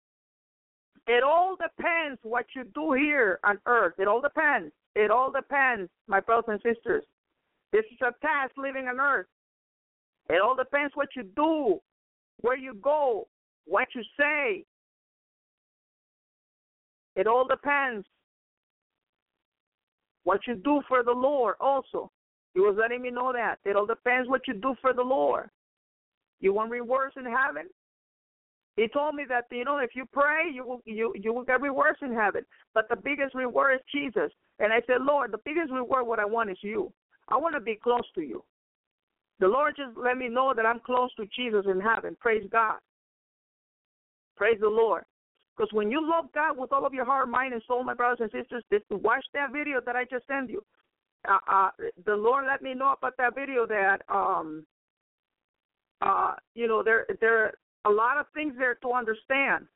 It all depends what you do here on earth. It all depends. It all depends, my brothers and sisters. This is a task living on earth. It all depends what you do, where you go, what you say. It all depends what you do for the Lord also. He was letting me know that. It all depends what you do for the Lord. You want rewards in heaven? He told me that you know if you pray, you will you you will get rewards in heaven. But the biggest reward is Jesus. And I said, Lord, the biggest reward what I want is you. I want to be close to you. The Lord just let me know that I'm close to Jesus in heaven. Praise God. Praise the Lord. Because when you love God with all of your heart, mind, and soul, my brothers and sisters, watch that video that I just sent you. Uh, uh, the Lord let me know about that video that um, uh, you know there there are a lot of things there to understand.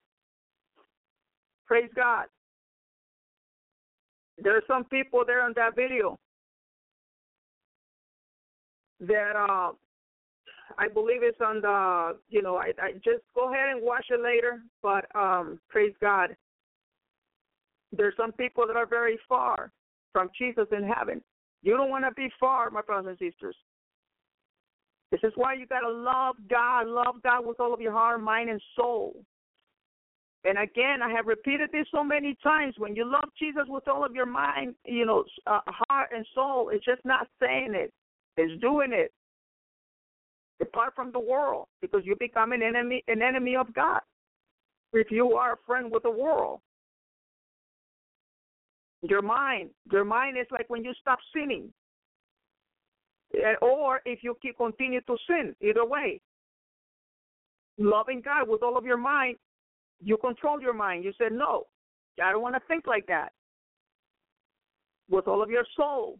Praise God. There are some people there on that video that uh, I believe it's on the you know I, I just go ahead and watch it later. But um, praise God. There's some people that are very far from Jesus in heaven. You don't want to be far, my brothers and sisters. This is why you got to love God, love God with all of your heart, mind, and soul. And again, I have repeated this so many times. When you love Jesus with all of your mind, you know, uh, heart and soul, it's just not saying it; it's doing it. Depart from the world, because you become an enemy, an enemy of God. If you are a friend with the world, your mind, your mind is like when you stop sinning, eh, or if you keep continue to sin. Either way, loving God with all of your mind, you control your mind. You said no, I don't want to think like that. With all of your soul,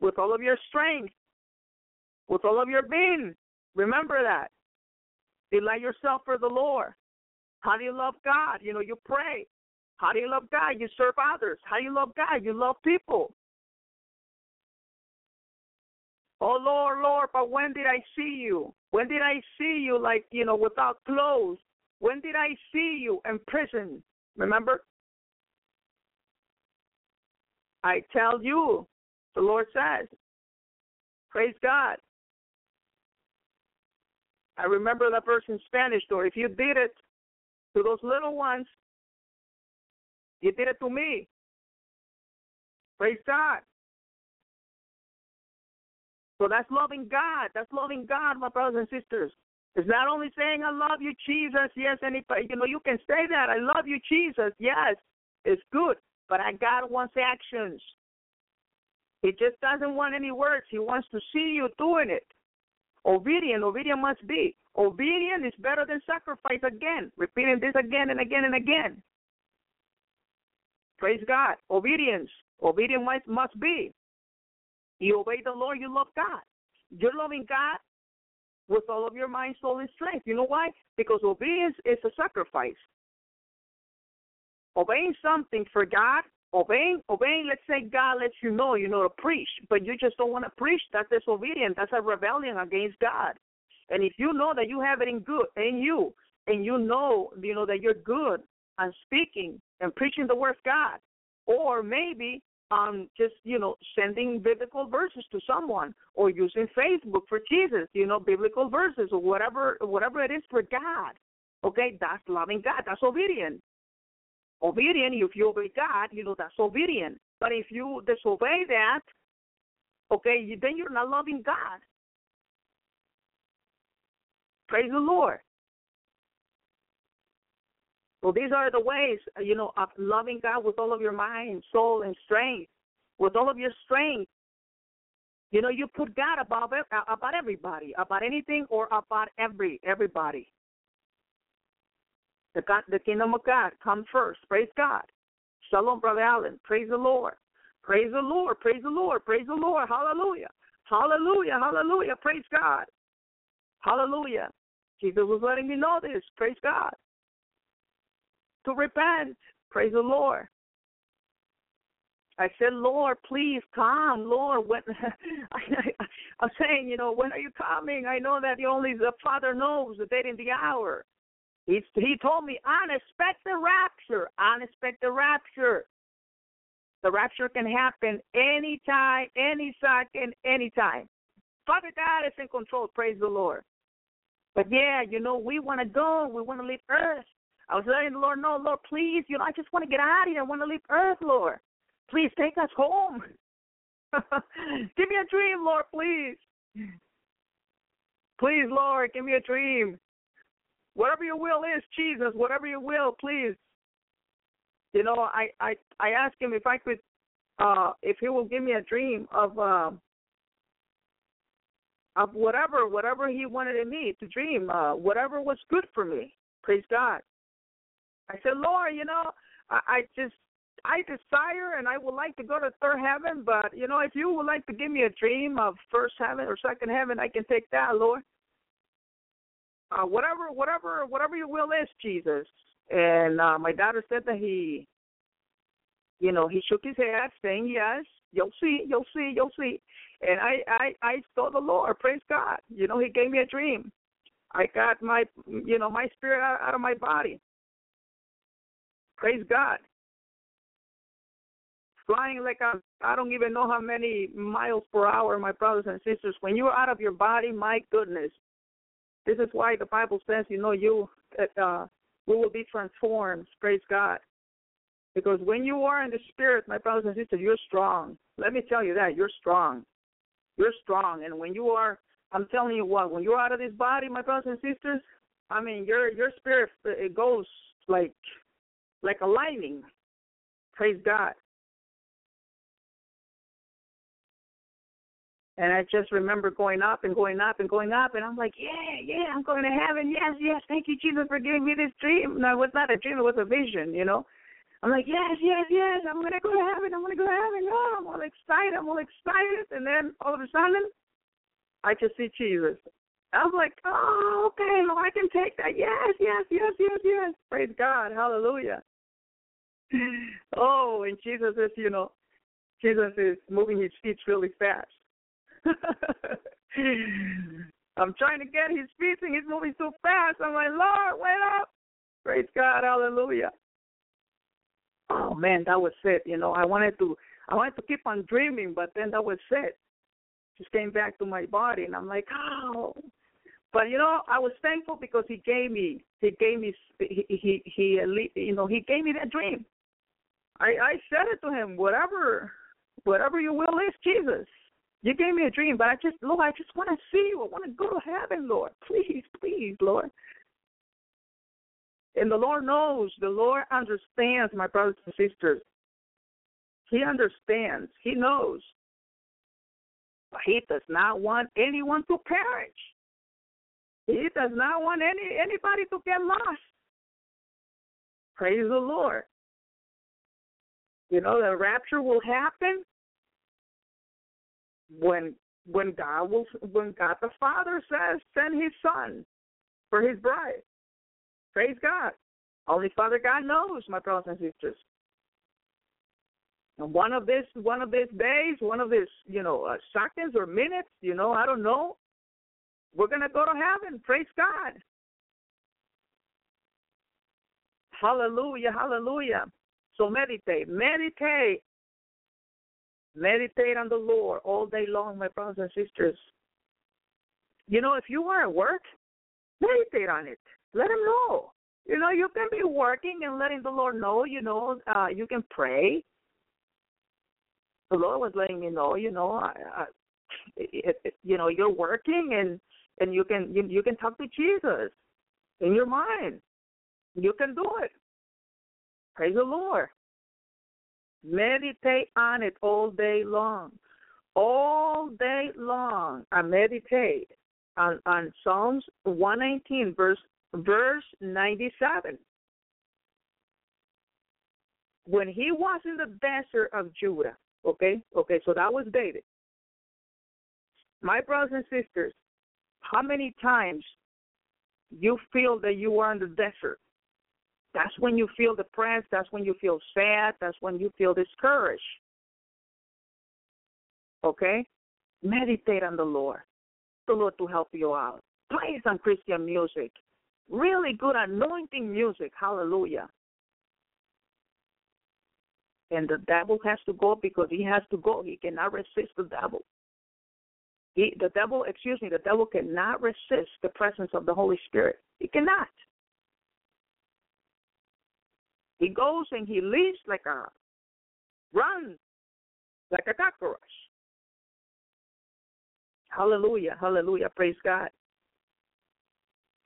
with all of your strength, with all of your being. Remember that. Delight yourself for the Lord. How do you love God? You know, you pray. How do you love God? You serve others. How do you love God? You love people. Oh Lord, Lord, but when did I see you? When did I see you like, you know, without clothes? When did I see you in prison? Remember? I tell you, the Lord says. Praise God. I remember that verse in Spanish, or if you did it to those little ones, you did it to me. Praise God. So that's loving God. That's loving God, my brothers and sisters. It's not only saying I love you, Jesus. Yes, anybody, you know, you can say that. I love you, Jesus. Yes, it's good. But I God wants actions. He just doesn't want any words. He wants to see you doing it. Obedient, obedient must be. Obedient is better than sacrifice again. Repeating this again and again and again. Praise God. Obedience. Obedience must, be. You obey the Lord, you love God. You're loving God with all of your mind, soul, and strength. You know why? Because obedience is a sacrifice. Obeying something for God, obeying, obeying, let's say God lets you know you know to preach, but you just don't want to preach, that's disobedience. That's a rebellion against God. And if you know that you have it in good in you, and you know, you know that you're good on speaking and preaching the word of God, or maybe um just you know sending biblical verses to someone or using Facebook for Jesus, you know, biblical verses or whatever whatever it is for God. Okay, that's loving God. That's obedient. Obedient, if you obey God, you know that's obedient. But if you disobey that, okay, then you're not loving God. Praise the Lord. So these are the ways, uh, you know, of loving God with all of your mind, soul, and strength. With all of your strength, you know, you put God above uh, about everybody, about anything, or about every everybody. The God, the kingdom of God come first. Praise God. Shalom, brother Allen. Praise the Lord. Praise the Lord. Praise the Lord. Praise the Lord. Hallelujah. Hallelujah. Hallelujah. Praise God. Hallelujah. Jesus was letting me know this. Praise God to repent. Praise the Lord. I said, Lord, please come, Lord. When I, I'm saying, you know, when are you coming? I know that the only the Father knows the date and the hour. He he told me unexpected rapture, unexpected rapture. The rapture can happen anytime, any second, anytime. Father God is in control. Praise the Lord. But yeah, you know, we want to go. We want to leave Earth. I was letting the Lord know, Lord, please, you know, I just want to get out of here. I want to leave Earth, Lord. Please take us home. give me a dream, Lord, please. Please, Lord, give me a dream. Whatever your will is, Jesus, whatever your will, please. You know, I I I asked him if I could, uh, if he will give me a dream of uh, of whatever whatever he wanted me to dream, uh, whatever was good for me. Praise God. I said, Lord, you know, I, I just I desire and I would like to go to third heaven, but you know, if you would like to give me a dream of first heaven or second heaven, I can take that, Lord. Uh, whatever, whatever, whatever your will is, Jesus. And uh, my daughter said that he, you know, he shook his head, saying yes. You'll see, you'll see, you'll see. And I, I, I saw the Lord. Praise God. You know, He gave me a dream. I got my, you know, my spirit out, out of my body. Praise God. Flying like I don't even know how many miles per hour, my brothers and sisters. When you're out of your body, my goodness. This is why the Bible says, you know, you uh, we will be transformed. Praise God. Because when you are in the spirit, my brothers and sisters, you're strong. Let me tell you that you're strong. You're strong, and when you are, I'm telling you what, when you're out of this body, my brothers and sisters, I mean, your your spirit it goes like like a lightning. Praise God. And I just remember going up and going up and going up, and I'm like, yeah, yeah, I'm going to heaven. Yes, yes, thank you, Jesus, for giving me this dream. No, it was not a dream; it was a vision. You know. I'm like, yes, yes, yes, I'm gonna go to heaven. I'm gonna go to heaven. Oh, I'm all excited. I'm all excited. And then all of a sudden, I just see Jesus. I was like, oh, okay, well, I can take that. Yes, yes, yes, yes, yes. Praise God. Hallelujah. oh, and Jesus is, you know, Jesus is moving his feet really fast. I'm trying to get his feet and he's moving so fast. I'm like, Lord, wait up. Praise God, hallelujah. Oh man, that was it. You know, I wanted to I wanted to keep on dreaming, but then that was it. Just came back to my body and I'm like, oh but you know, I was thankful because he gave me, he gave me, he, he, he, you know, he gave me that dream. I, I said it to him, whatever, whatever your will is, Jesus. You gave me a dream, but I just, Lord, I just want to see you. I want to go to heaven, Lord. Please, please, Lord. And the Lord knows, the Lord understands, my brothers and sisters. He understands. He knows. But He does not want anyone to perish. He does not want any anybody to get lost. Praise the Lord. You know the rapture will happen when when God will when God the Father says send His Son for His bride. Praise God. Only Father God knows, my brothers and sisters. And one of this one of these days, one of these you know uh, seconds or minutes, you know, I don't know. We're gonna go to heaven. Praise God. Hallelujah, hallelujah. So meditate, meditate, meditate on the Lord all day long, my brothers and sisters. You know, if you are at work, meditate on it. Let Him know. You know, you can be working and letting the Lord know. You know, uh, you can pray. The Lord was letting me know. You know, I, I, it, it, you know, you're working and and you can you, you can talk to Jesus in your mind. You can do it. Praise the Lord. Meditate on it all day long. All day long, I meditate on, on Psalms 119, verse verse 97. When he was in the desert of Judah, okay, okay, so that was David. My brothers and sisters, how many times you feel that you are in the desert? That's when you feel depressed. That's when you feel sad. That's when you feel discouraged. Okay? Meditate on the Lord. The Lord to help you out. Play some Christian music. Really good anointing music. Hallelujah. And the devil has to go because he has to go. He cannot resist the devil. He, the devil, excuse me, the devil cannot resist the presence of the Holy Spirit. He cannot. He goes and he leaves like a runs like a cockroach. Hallelujah, hallelujah, praise God.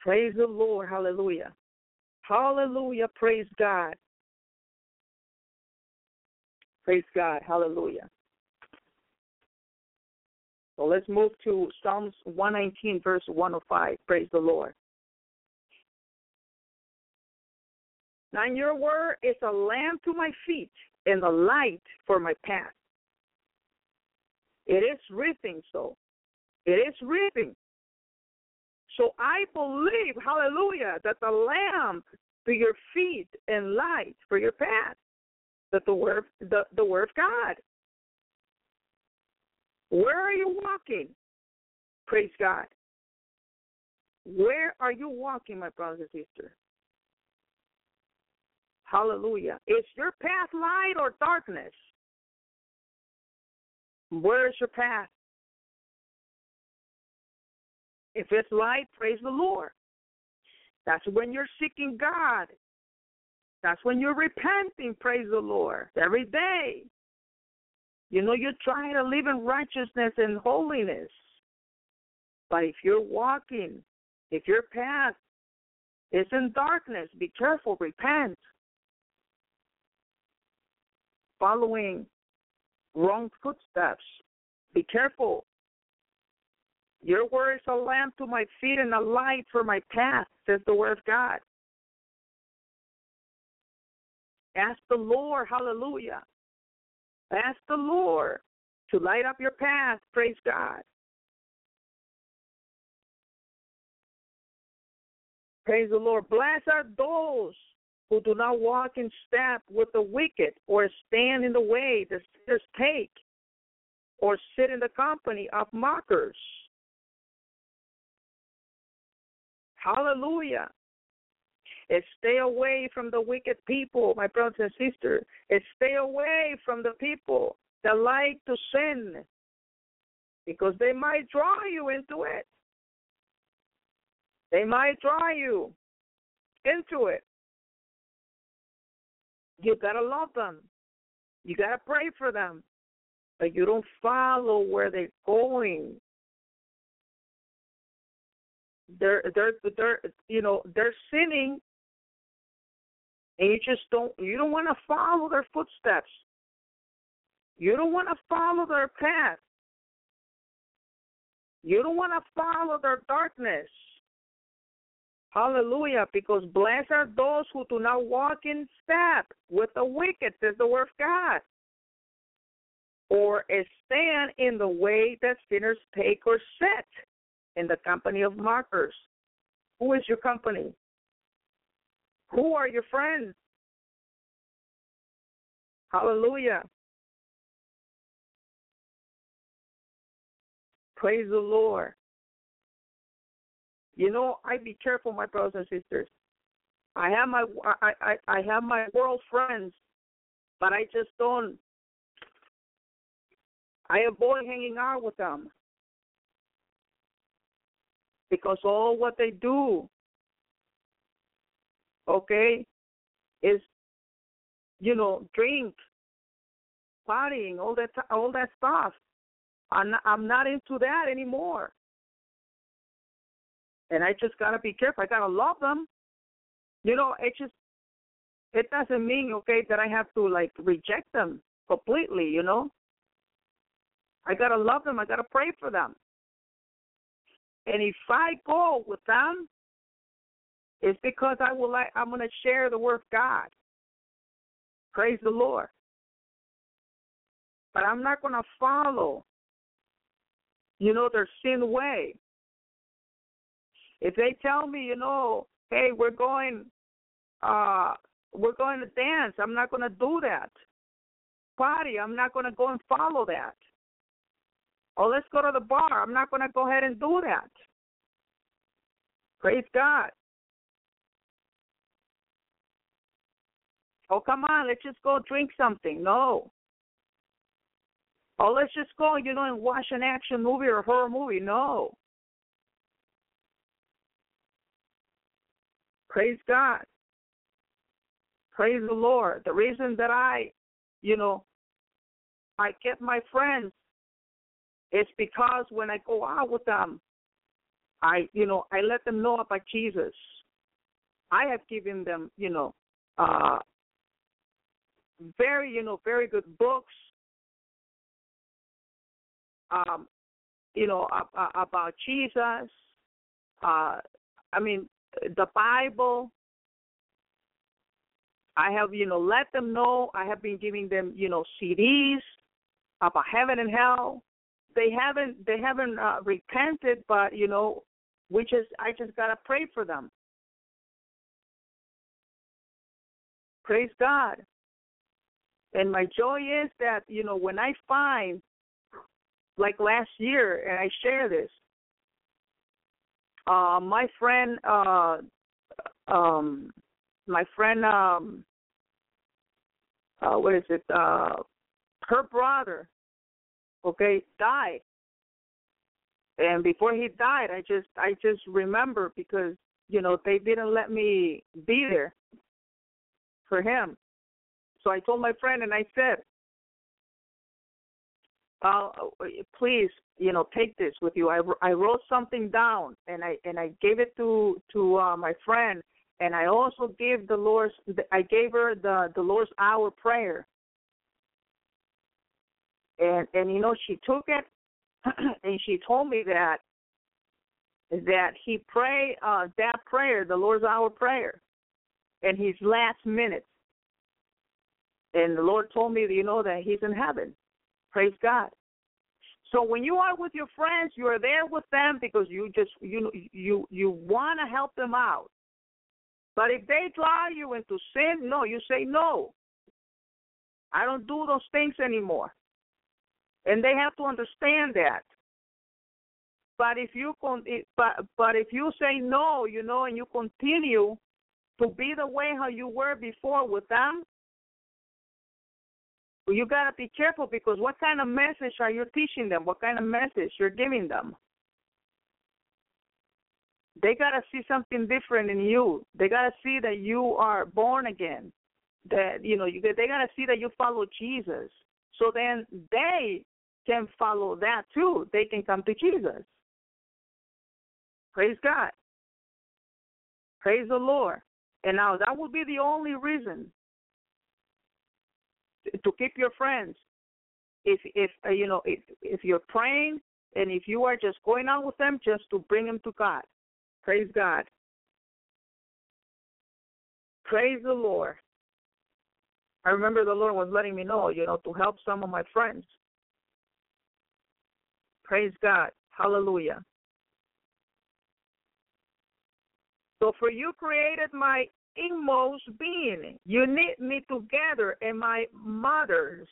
Praise the Lord, hallelujah. Hallelujah, praise God. Praise God, hallelujah. So let's move to Psalms 119, verse 105. Praise the Lord. Now, your word is a lamp to my feet and a light for my path. It is written so. It is written. So I believe, hallelujah, that the lamp to your feet and light for your path, that the word the, the word of God. Where are you walking? Praise God. Where are you walking, my brothers and sisters? Hallelujah. Is your path light or darkness? Where is your path? If it's light, praise the Lord. That's when you're seeking God. That's when you're repenting, praise the Lord, every day. You know, you're trying to live in righteousness and holiness. But if you're walking, if your path is in darkness, be careful, repent following wrong footsteps. Be careful. Your word is a lamp to my feet and a light for my path, says the word of God. Ask the Lord, hallelujah. Ask the Lord to light up your path, praise God. Praise the Lord. Blessed are those who do not walk in step with the wicked, or stand in the way the sinners take, or sit in the company of mockers. Hallelujah. And stay away from the wicked people, my brothers and sisters. And stay away from the people that like to sin because they might draw you into it. They might draw you into it. You gotta love them. You gotta pray for them. But you don't follow where they're going. They're they're they're you know, they're sinning and you just don't you don't want to follow their footsteps. You don't want to follow their path. You don't want to follow their darkness. Hallelujah. Because blessed are those who do not walk in step with the wicked, says the word of God. Or stand in the way that sinners take or sit in the company of mockers. Who is your company? Who are your friends? Hallelujah. Praise the Lord. You know, I be careful, my brothers and sisters. I have my I I, I have my world friends, but I just don't. I avoid hanging out with them because all what they do, okay, is you know drink, partying, all that all that stuff. I'm not, I'm not into that anymore. And I just gotta be careful. I gotta love them. You know, it just it doesn't mean okay that I have to like reject them completely. You know, I gotta love them. I gotta pray for them. And if I go with them, it's because I will like I'm gonna share the word of God. Praise the Lord. But I'm not gonna follow, you know, their sin way. If they tell me, you know, hey, we're going uh we're going to dance, I'm not gonna do that. Party, I'm not gonna go and follow that. Oh, let's go to the bar. I'm not gonna go ahead and do that. Praise God. Oh, come on, let's just go drink something. No. Oh, let's just go, you know, and watch an action movie or horror movie. No. Praise God. Praise the Lord. The reason that I, you know, I get my friends is because when I go out with them, I, you know, I let them know about Jesus. I have given them, you know, uh, very, you know, very good books. Um, you know, about Jesus. Uh, I mean, the Bible. I have, you know, let them know. I have been giving them, you know, CDs about heaven and hell. They haven't, they haven't uh, repented, but you know, we just, I just gotta pray for them. Praise God. And my joy is that, you know, when I find, like last year, and I share this, uh, my friend, uh, um, my friend, um, uh, what is it? Uh, her brother, okay, died. And before he died, I just, I just remember because you know they didn't let me be there for him. So I told my friend and I said, uh, please, you know, take this with you. I, I wrote something down and I and I gave it to to uh, my friend, and I also gave the Lord's I gave her the the Lord's hour prayer. And and you know she took it, and she told me that that he pray uh, that prayer, the Lord's hour prayer, in his last minutes. And the Lord told me, you know, that he's in heaven. Praise God. So when you are with your friends, you are there with them because you just you you you want to help them out. But if they draw you into sin, no, you say no. I don't do those things anymore. And they have to understand that. But if you con- but but if you say no, you know, and you continue to be the way how you were before with them, you got to be careful because what kind of message are you teaching them? What kind of message you're giving them? They got to see something different in you. They got to see that you are born again. That you know, you they got to see that you follow Jesus. So then they can follow that too. They can come to Jesus. Praise God. Praise the Lord. And now that would be the only reason to keep your friends. If if uh, you know if if you're praying And if you are just going out with them, just to bring them to God. Praise God. Praise the Lord. I remember the Lord was letting me know, you know, to help some of my friends. Praise God. Hallelujah. So for you created my inmost being. You knit me together in my mother's.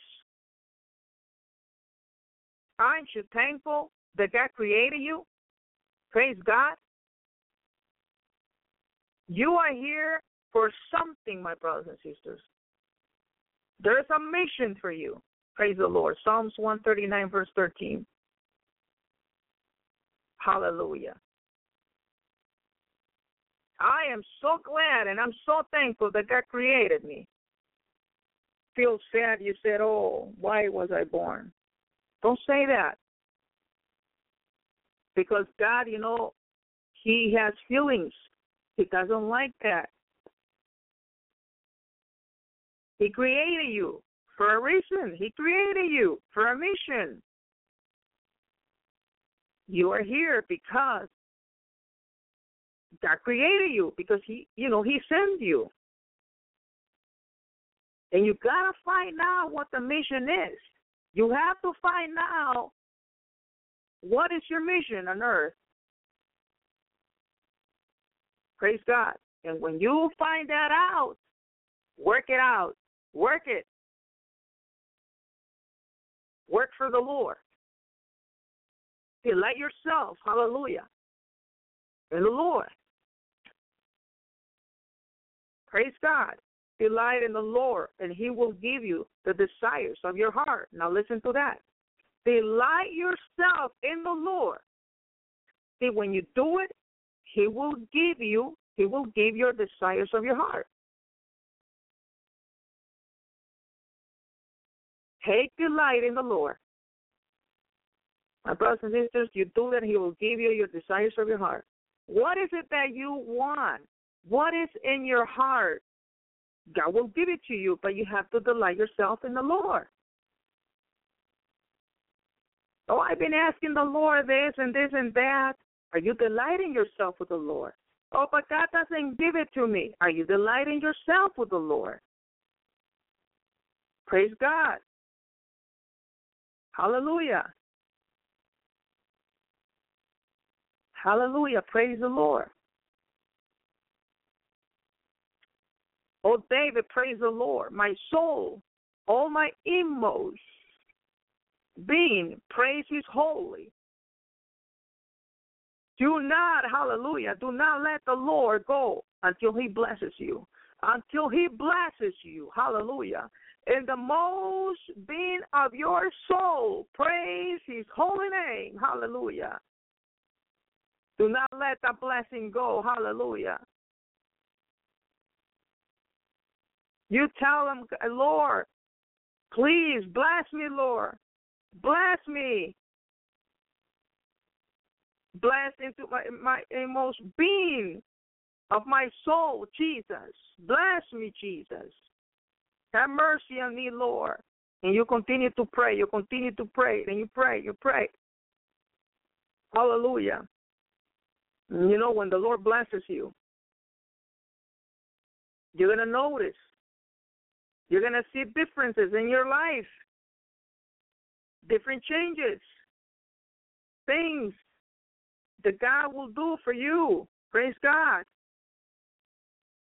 Aren't you thankful that God created you? Praise God. You are here for something, my brothers and sisters. There's a mission for you. Praise the Lord. Psalms 139, verse 13. Hallelujah. I am so glad and I'm so thankful that God created me. Feel sad you said, Oh, why was I born? Don't say that. Because God, you know, He has feelings. He doesn't like that. He created you for a reason. He created you for a mission. You are here because God created you because he you know he sent you. And you gotta find out what the mission is. You have to find out what is your mission on earth. Praise God. And when you find that out, work it out. Work it. Work for the Lord. Delight yourself. Hallelujah. In the Lord. Praise God. Delight in the Lord, and He will give you the desires of your heart. Now, listen to that. Delight yourself in the Lord. See, when you do it, He will give you, He will give your desires of your heart. Take delight in the Lord. My brothers and sisters, you do that, He will give you your desires of your heart. What is it that you want? What is in your heart? God will give it to you, but you have to delight yourself in the Lord. Oh, I've been asking the Lord this and this and that. Are you delighting yourself with the Lord? Oh, but God doesn't give it to me. Are you delighting yourself with the Lord? Praise God. Hallelujah. Hallelujah. Praise the Lord. Oh, David, praise the Lord. My soul, all my inmost being, praise his holy. Do not, hallelujah, do not let the Lord go until he blesses you. Until he blesses you, hallelujah. In the most being of your soul, praise his holy name, hallelujah. Do not let that blessing go, hallelujah. You tell them, Lord, please bless me, Lord. Bless me. Bless into my, my inmost being of my soul, Jesus. Bless me, Jesus. Have mercy on me, Lord. And you continue to pray. You continue to pray. And you pray. You pray. Hallelujah. You know, when the Lord blesses you, you're going to notice you're going to see differences in your life, different changes, things that God will do for you. Praise God.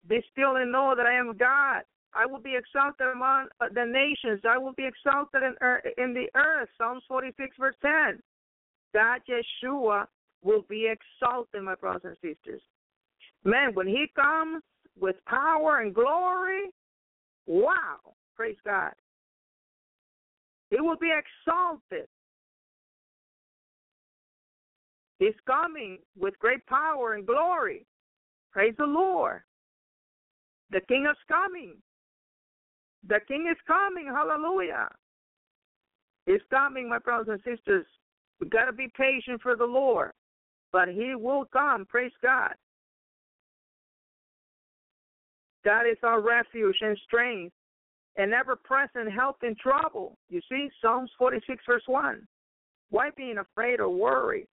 Be still and know that I am God. I will be exalted among the nations. I will be exalted in, in the earth. Psalms 46, verse 10. God, Yeshua, will be exalted, my brothers and sisters. Man, when he comes with power and glory, Wow. Praise God. He will be exalted. He's coming with great power and glory. Praise the Lord. The King is coming. The King is coming. Hallelujah. He's coming, my brothers and sisters. We've got to be patient for the Lord. But He will come. Praise God. God is our refuge and strength and ever present help in trouble. You see, Psalms 46, verse 1. Why being afraid or worried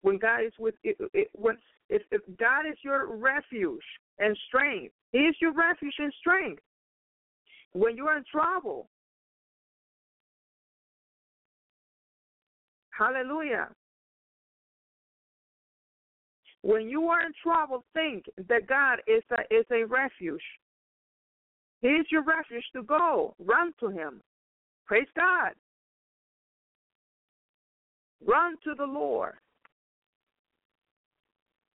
when God is with it, it, when if, if God is your refuge and strength, He is your refuge and strength. When you are in trouble, Hallelujah. When you are in trouble, think that God is a is a refuge. He is your refuge to go. Run to Him. Praise God. Run to the Lord.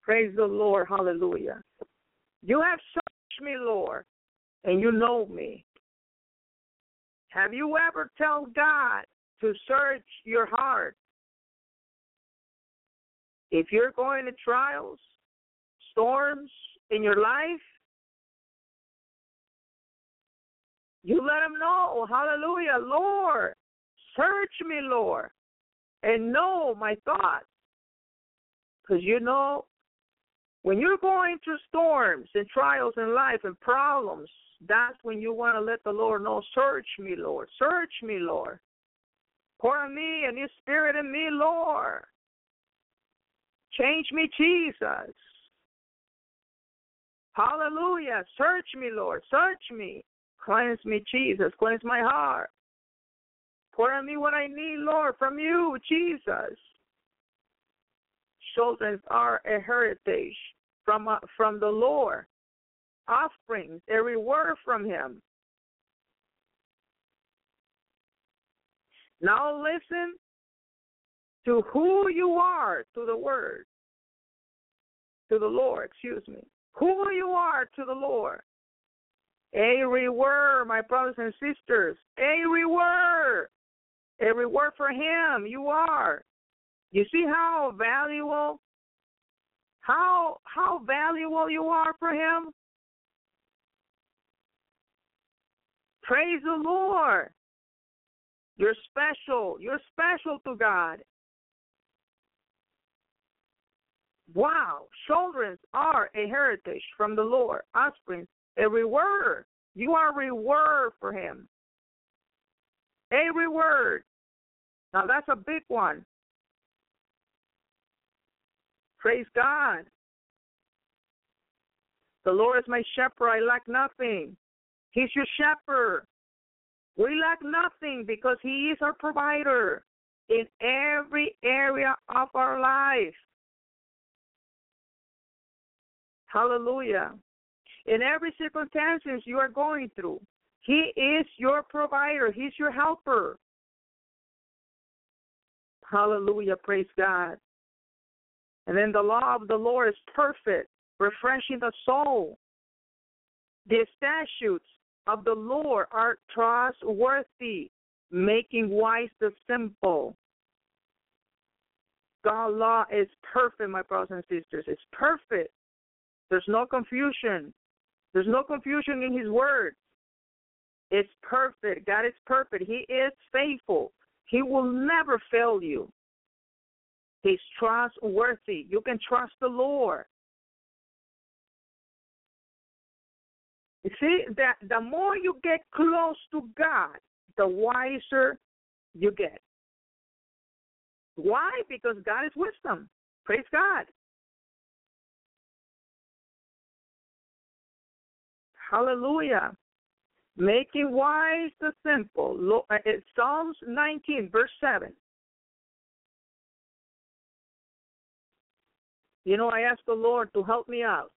Praise the Lord. Hallelujah. You have searched me, Lord, and you know me. Have you ever told God to search your heart? If you're going to trials, storms in your life, you let them know, oh, hallelujah, Lord, search me, Lord, and know my thoughts. Because you know, when you're going through storms and trials in life and problems, that's when you want to let the Lord know, search me, Lord, search me, Lord. Pour on me a new spirit in me, Lord. Change me, Jesus. Hallelujah. Search me, Lord. Search me. Cleanse me, Jesus. Cleanse my heart. Pour on me what I need, Lord, from you, Jesus. Children are a heritage from uh, from the Lord. Offspring, every word from Him. Now listen to who you are to the Word, to the Lord, excuse me. Who you are to the Lord. Every word, my brothers and sisters, every word, every word for Him, you are. You see how valuable, how how valuable you are for Him. Praise the Lord. You're special. You're special to God. Wow, children are a heritage from the Lord, offspring, a reward. You are a reward for Him. A reward. Now that's a big one. Praise God. The Lord is my shepherd, I lack nothing. He's your shepherd. We lack nothing because He is our provider in every area of our life. Hallelujah. In every circumstances you are going through, He is your provider. He's your helper. Hallelujah. Praise God. And then the law of the Lord is perfect, refreshing the soul. The statutes of the Lord are trustworthy, making wise the simple. God's law is perfect, my brothers and sisters. It's perfect. There's no confusion. There's no confusion in His word. It's perfect. God is perfect. He is faithful. He will never fail you. He's trustworthy. You can trust the Lord. You see that the more you get close to God, the wiser you get. Why? Because God is wisdom. Praise God. Hallelujah. Making wise the simple. Uh, it's Psalms 19, verse 7. You know, I ask the Lord to help me out,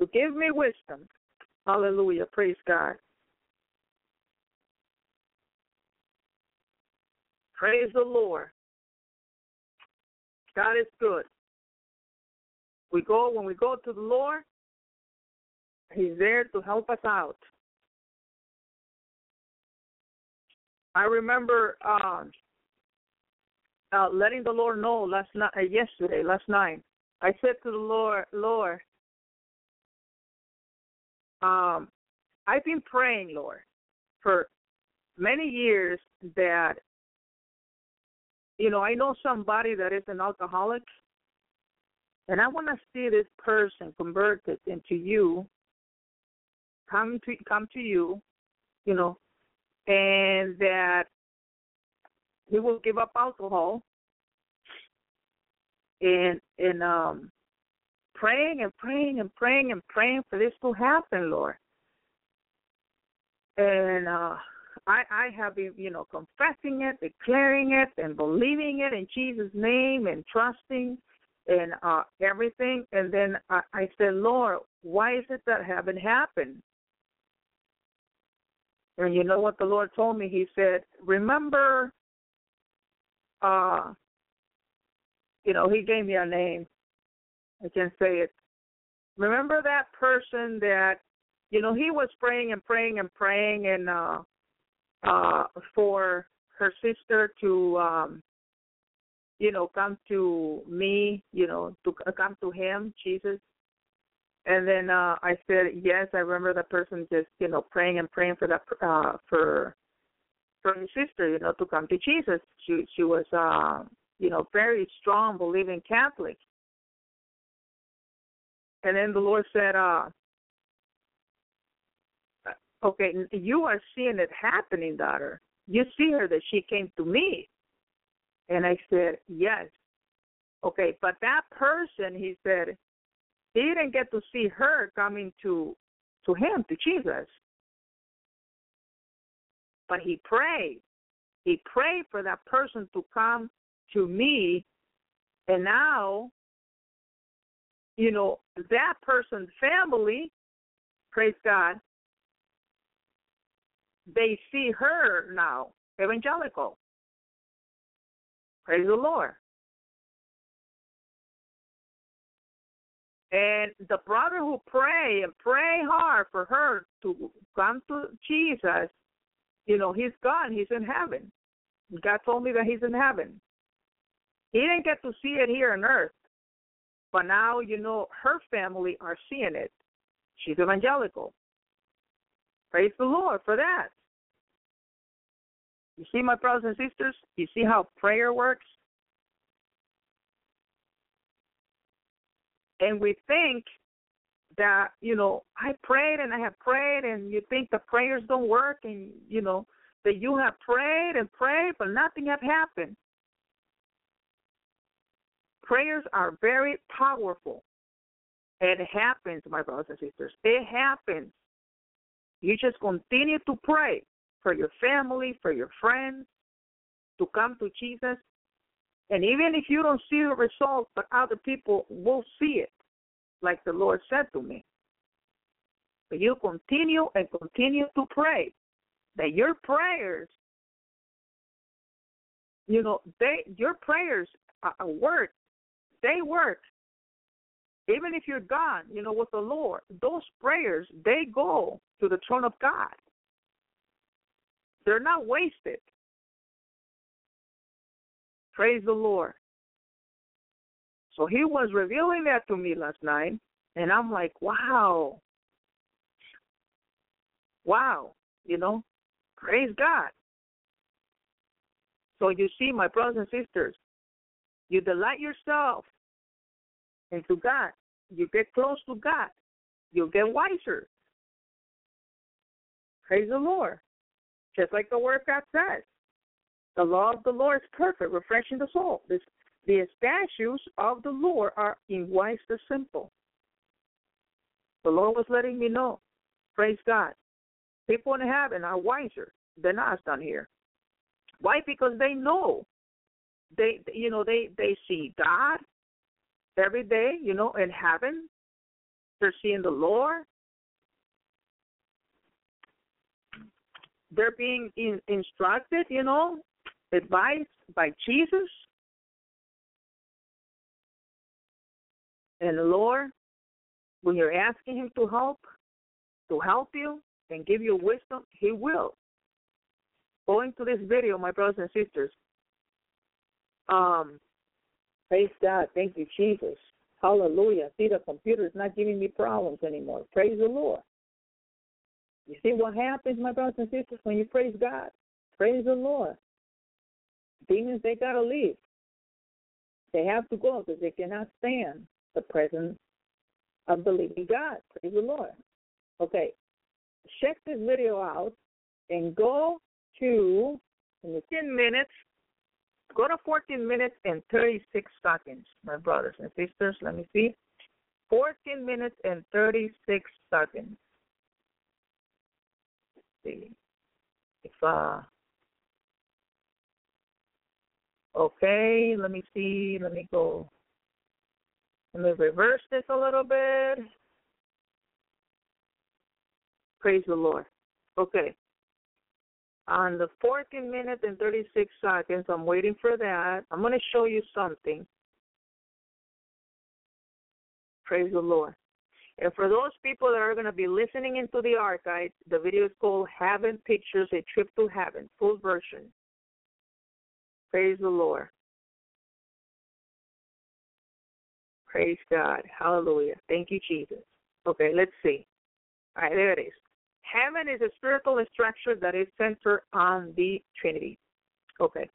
to give me wisdom. Hallelujah. Praise God. Praise the Lord. God is good. We go when we go to the Lord, He's there to help us out. I remember uh, uh, letting the Lord know last night, uh, yesterday, last night. I said to the Lord, Lord, um, I've been praying, Lord, for many years that, you know, I know somebody that is an alcoholic, and I want to see this person converted into you come to come to you, you know, and that he will give up alcohol and and um praying and praying and praying and praying for this to happen, Lord. And uh I I have been, you know, confessing it, declaring it and believing it in Jesus' name and trusting and uh everything and then I, I said, Lord, why is it that haven't happened? And you know what the Lord told me? He said, Remember uh you know, he gave me a name. I can say it. Remember that person that, you know, he was praying and praying and praying and uh uh for her sister to um you know, come to me, you know, to come to him, Jesus. And then uh I said, yes, I remember that person just, you know, praying and praying for that uh for for his sister, you know, to come to Jesus. She she was uh, you know, very strong believing Catholic. And then the Lord said, uh okay, you are seeing it happening, daughter. You see her that she came to me. And I said, yes. Okay, but that person, he said, he didn't get to see her coming to to him, to Jesus. But he prayed. He prayed for that person to come to me. And now, you know, that person's family, praise God, they see her now, evangelical. Praise the Lord. And the brother who pray and pray hard for her to come to Jesus, you know, he's gone. He's in heaven. God told me that he's in heaven. He didn't get to see it here on earth. But now, you know, her family are seeing it. She's evangelical. Praise the Lord for that. You see, my brothers and sisters, you see how prayer works? And we think that, you know, I prayed and I have prayed, and you think the prayers don't work, and, you know, that you have prayed and prayed, but nothing have happened. Prayers are very powerful. It happens, my brothers and sisters. It happens. You just continue to pray for your family, for your friends, to come to Jesus. And even if you don't see the result, but other people will see it, like the Lord said to me. But you continue and continue to pray that your prayers, you know, they your prayers are work. They work. Even if you're gone, you know, with the Lord, those prayers they go to the throne of God. They're not wasted. Praise the Lord. So he was revealing that to me last night, and I'm like, wow. Wow. You know, praise God. So you see, my brothers and sisters, you delight yourself into God. You get close to God. You get wiser. Praise the Lord. Just like the word of God says. The law of the Lord is perfect, refreshing the soul. This, the statutes of the Lord are in wise the simple. The Lord was letting me know. Praise God. People in heaven are wiser than us down here. Why? Because they know. They you know, they they see God every day, you know, in heaven. They're seeing the Lord. they're being in, instructed, you know, advised by Jesus. And the Lord, when you're asking Him to help, to help you and give you wisdom, He will. Going to this video, my brothers and sisters. Um, praise God. Thank you, Jesus. Hallelujah. See, the computer is not giving me problems anymore. Praise the Lord. You see what happens, my brothers and sisters, when you praise God? Praise the Lord. Demons, they got to leave. They have to go because they cannot stand the presence of the living God. Praise the Lord. Okay, check this video out and go to in the 10 minutes Go to 14 minutes and 36 seconds, my brothers and sisters. Let me see. 14 minutes and 36 seconds. Let's see. If uh Okay, let me see. Let me go. Let me reverse this a little bit. Praise the Lord. Okay. On the 14 minutes and 36 seconds, I'm waiting for that. I'm going to show you something. Praise the Lord. And for those people that are going to be listening into the archive, the video is called Heaven Pictures, A Trip to Heaven, full version. Praise the Lord. Praise God. Hallelujah. Thank you, Jesus. Okay, let's see. All right, there it is. Heaven is a spiritual structure that is centered on the Trinity. Okay.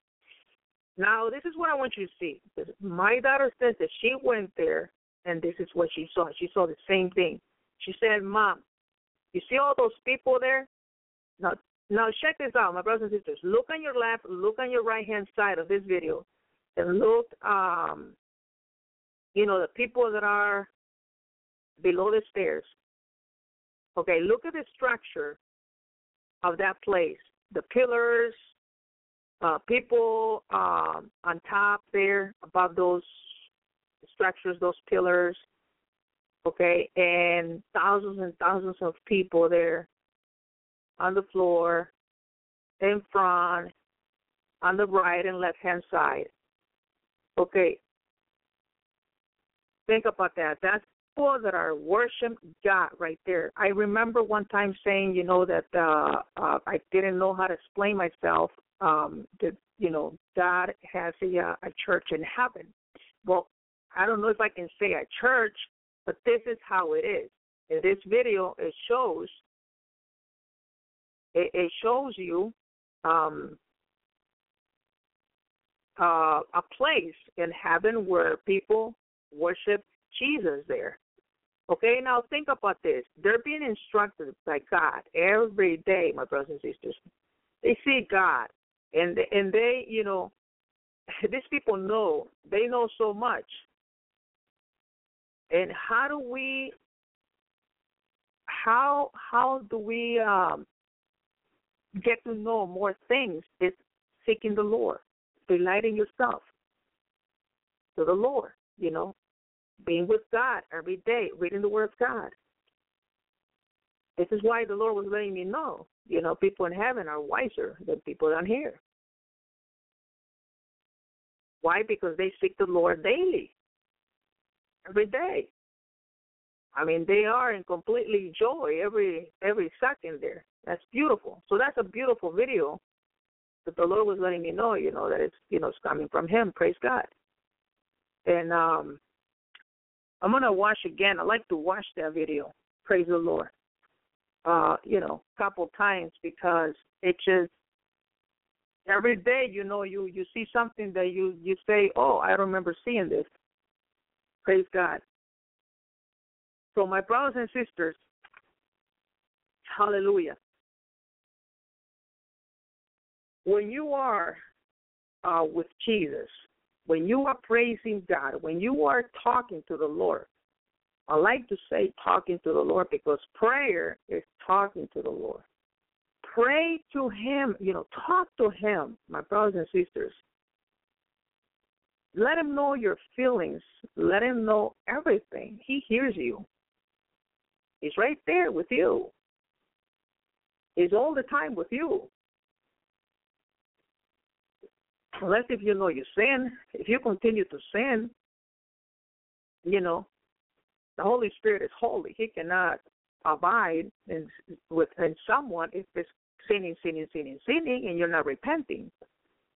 Now, this is what I want you to see. My daughter says that she went there and this is what she saw. She saw the same thing. She said, Mom, you see all those people there? Now, now check this out, my brothers and sisters. Look on your left, look on your right hand side of this video, and look, um, you know, the people that are below the stairs. Okay, look at the structure of that place. The pillars, uh, people um, on top there above those structures, those pillars. Okay, and thousands and thousands of people there on the floor, in front, on the right and left hand side. Okay. Think about that. That's people that are worship God right there. I remember one time saying, you know, that uh, uh I didn't know how to explain myself. Um, that you know, God has a uh, a church in heaven. Well, I don't know if I can say a church, but this is how it is. In this video, it shows it, it shows you um, uh, a place in heaven where people worship Jesus there. Okay, now think about this. They're being instructed by God every day, my brothers and sisters. They see God, and and they, you know, these people know they know so much. And how do we? How how do we um, get to know more things is seeking the Lord, delighting yourself to the Lord, you know, being with God every day, reading the Word of God. This is why the Lord was letting me know, you know, people in heaven are wiser than people down here. Why? Because they seek the Lord daily, every day. I mean, they are in completely joy every every second there. That's beautiful. So that's a beautiful video that the Lord was letting me know, you know, that it's you know it's coming from Him. Praise God. And um, I'm gonna watch again. I like to watch that video. Praise the Lord. Uh, you know, a couple times because it just every day, you know, you you see something that you you say, oh, I remember seeing this. Praise God. So, my brothers and sisters, hallelujah. When you are uh, with Jesus, when you are praising God, when you are talking to the Lord, I like to say talking to the Lord because prayer is talking to the Lord. Pray to Him, you know, talk to Him, my brothers and sisters. Let Him know your feelings. Let Him know everything. He hears you. He's right there with you. He's all the time with you. Unless if you know you sin, if you continue to sin, you know, the Holy Spirit is holy. He cannot abide in within someone if it's sinning, sinning, sinning, sinning, and you're not repenting.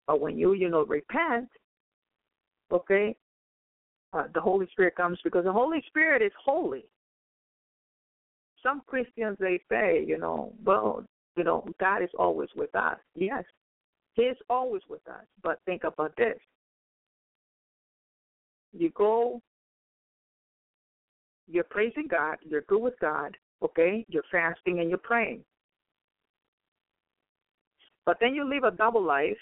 But when you, you know, repent, okay, uh, the Holy Spirit comes because the Holy Spirit is holy some Christians they say, you know, well, you know, God is always with us. Yes, He is always with us. But think about this: you go, you're praising God, you're good with God, okay? You're fasting and you're praying. But then you live a double life,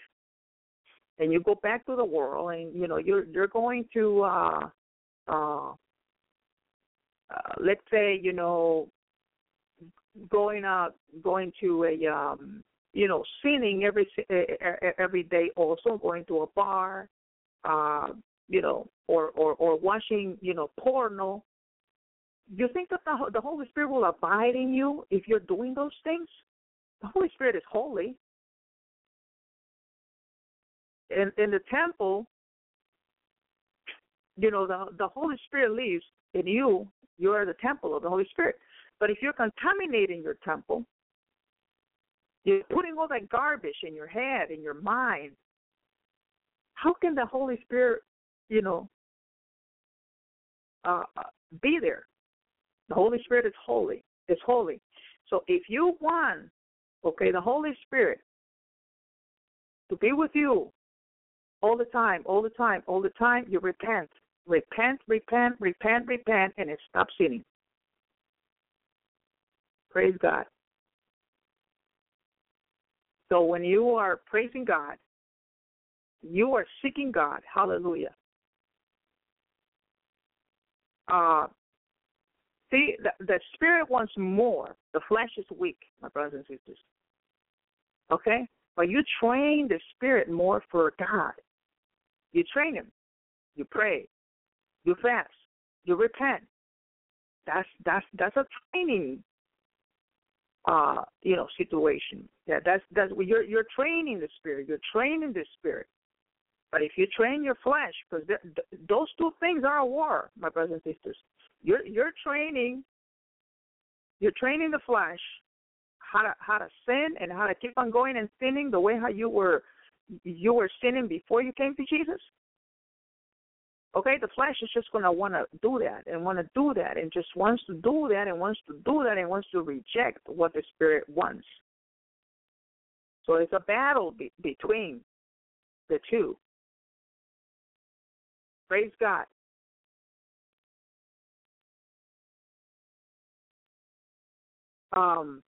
and you go back to the world, and you know you're you're going to uh, uh, uh, let's say you know going out going to a um you know sinning every every day also going to a bar uh you know or or or watching you know porno. You think that the the holy spirit will abide in you if you're doing those things? The holy spirit is holy. In in the temple you know the the holy spirit lives in you. You are the temple of the holy spirit. But if you're contaminating your temple, you're putting all that garbage in your head, in your mind, how can the Holy Spirit, you know, uh, uh be there? The Holy Spirit is holy. It's holy. So if you want, okay, the Holy Spirit to be with you all the time, all the time, all the time, you repent. Repent, repent, repent, repent, and it stops sinning. Praise God. So when you are praising God, you are seeking God. Hallelujah. Uh, see, the, the spirit wants more. The flesh is weak, my brothers and sisters. Okay? But you train the spirit more for God. You train him. You pray. You fast. You repent. That's that's that's a training uh, you know, situation. Yeah, that's that's you're you're training the spirit. You're training the spirit. But if you train your flesh, because th- those two things are a war, my brothers and sisters. You're you're training. You're training the flesh how to how to sin and how to keep on going and sinning the way how you were you were sinning before you came to Jesus. Okay, the flesh is just going to want to do that and want to do that and just wants to do that and wants to do that and wants to reject what the spirit wants. So it's a battle be- between the two. Praise God. Um,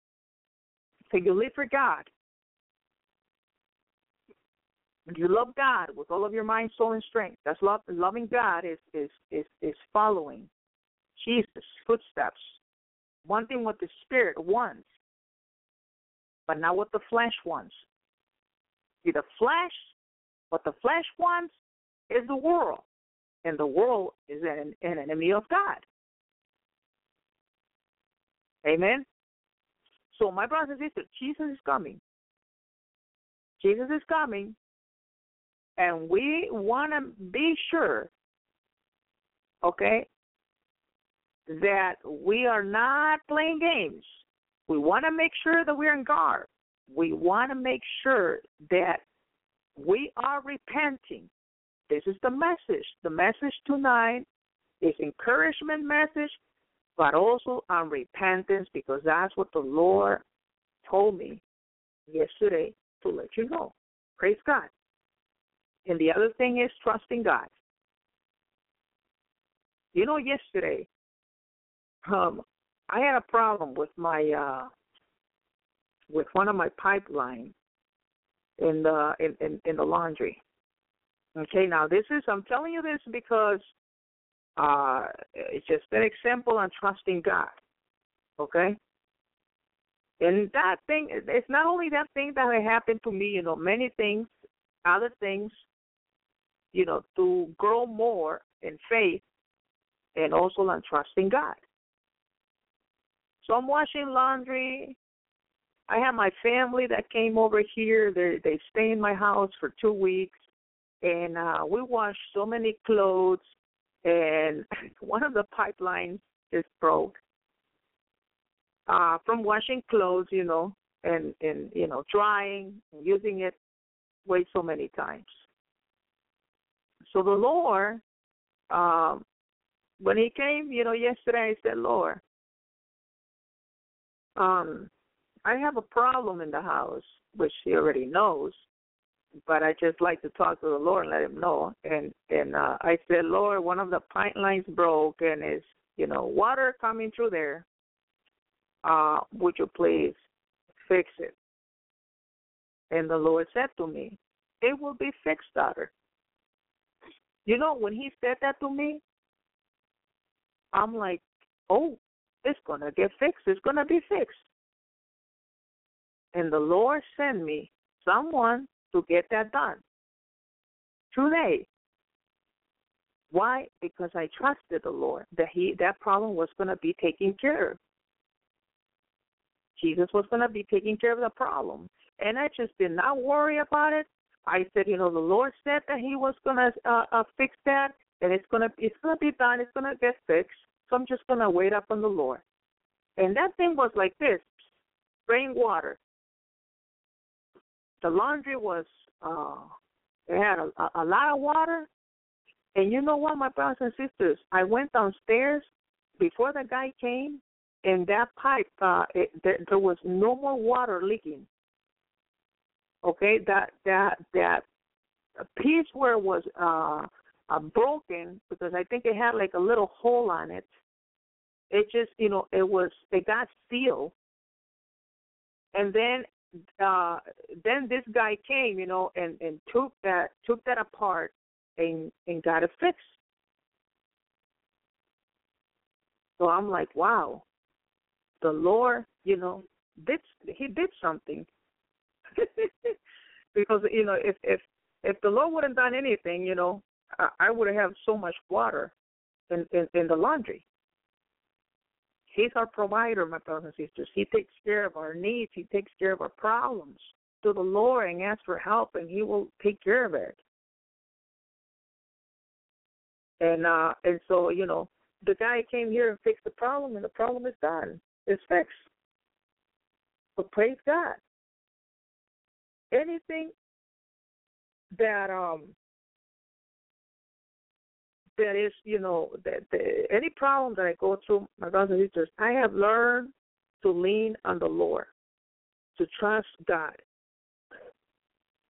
so you live for God. You love God with all of your mind, soul, and strength, that's love. Loving God is is is is following Jesus' footsteps, wanting what the Spirit wants, but not what the flesh wants. See, the flesh, what the flesh wants is the world, and the world is an, an enemy of God. Amen. So, my brothers and sisters, Jesus is coming. Jesus is coming and we want to be sure, okay, that we are not playing games. We want to make sure that we're in guard. We want to make sure that we are repenting. This is the message. The message tonight is encouragement message, but also on repentance because that's what the Lord told me yesterday to let you know. Praise God. And the other thing is trusting God. You know, yesterday, um, I had a problem with my uh, with one of my pipelines in the in, in, in the laundry. Okay, now this is I'm telling you this because uh, it's just an example on trusting God. Okay, and that thing it's not only that thing that happened to me. You know, many things, other things you know, to grow more in faith and also in trusting God. So I'm washing laundry. I have my family that came over here. They they stay in my house for two weeks, and uh, we wash so many clothes. And one of the pipelines is broke uh, from washing clothes, you know, and and you know drying and using it way so many times. So the Lord, um, when He came, you know, yesterday, I said, Lord, um, I have a problem in the house, which He already knows, but I just like to talk to the Lord and let Him know. And and uh, I said, Lord, one of the pipe lines broke and is, you know, water coming through there. Uh, would you please fix it? And the Lord said to me, it will be fixed, daughter. You know, when he said that to me, I'm like, oh, it's going to get fixed. It's going to be fixed. And the Lord sent me someone to get that done today. Why? Because I trusted the Lord that he that problem was going to be taken care of. Jesus was going to be taking care of the problem, and I just did not worry about it. I said, you know, the Lord said that He was to uh, uh, fix that, and it's to it's to be done. It's to get fixed. So I'm just to wait up on the Lord. And that thing was like this: rainwater. The laundry was uh, it had a, a lot of water, and you know what, my brothers and sisters, I went downstairs before the guy came, and that pipe, uh, it, there, there was no more water leaking. Okay, that that that piece where it was uh, uh, broken because I think it had like a little hole on it. It just, you know, it was it got sealed, and then uh then this guy came, you know, and and took that took that apart and and got it fixed. So I'm like, wow, the Lord, you know, did he did something. because you know, if if if the Lord wouldn't done anything, you know, I, I would have so much water in, in in the laundry. He's our provider, my brothers and sisters. He takes care of our needs. He takes care of our problems. To the Lord and ask for help, and He will take care of it. And uh and so you know the guy came here and fixed the problem, and the problem is done. It's fixed. But praise God. Anything that um that is, you know, that the, any problem that I go through, my brothers and sisters, I have learned to lean on the Lord, to trust God.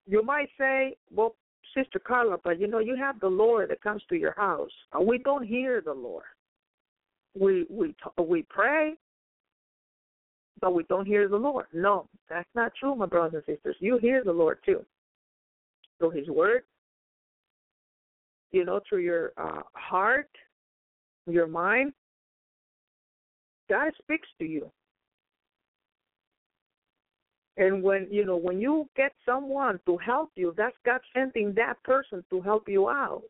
You might say, well, Sister Carla, but you know, you have the Lord that comes to your house. We don't hear the Lord. We we we pray, but we don't hear the Lord. No, that's not true, my brothers and sisters. You hear the Lord too. Through His Word, you know, through your uh, heart, your mind. God speaks to you. And when you know when you get someone to help you, that's God sending that person to help you out.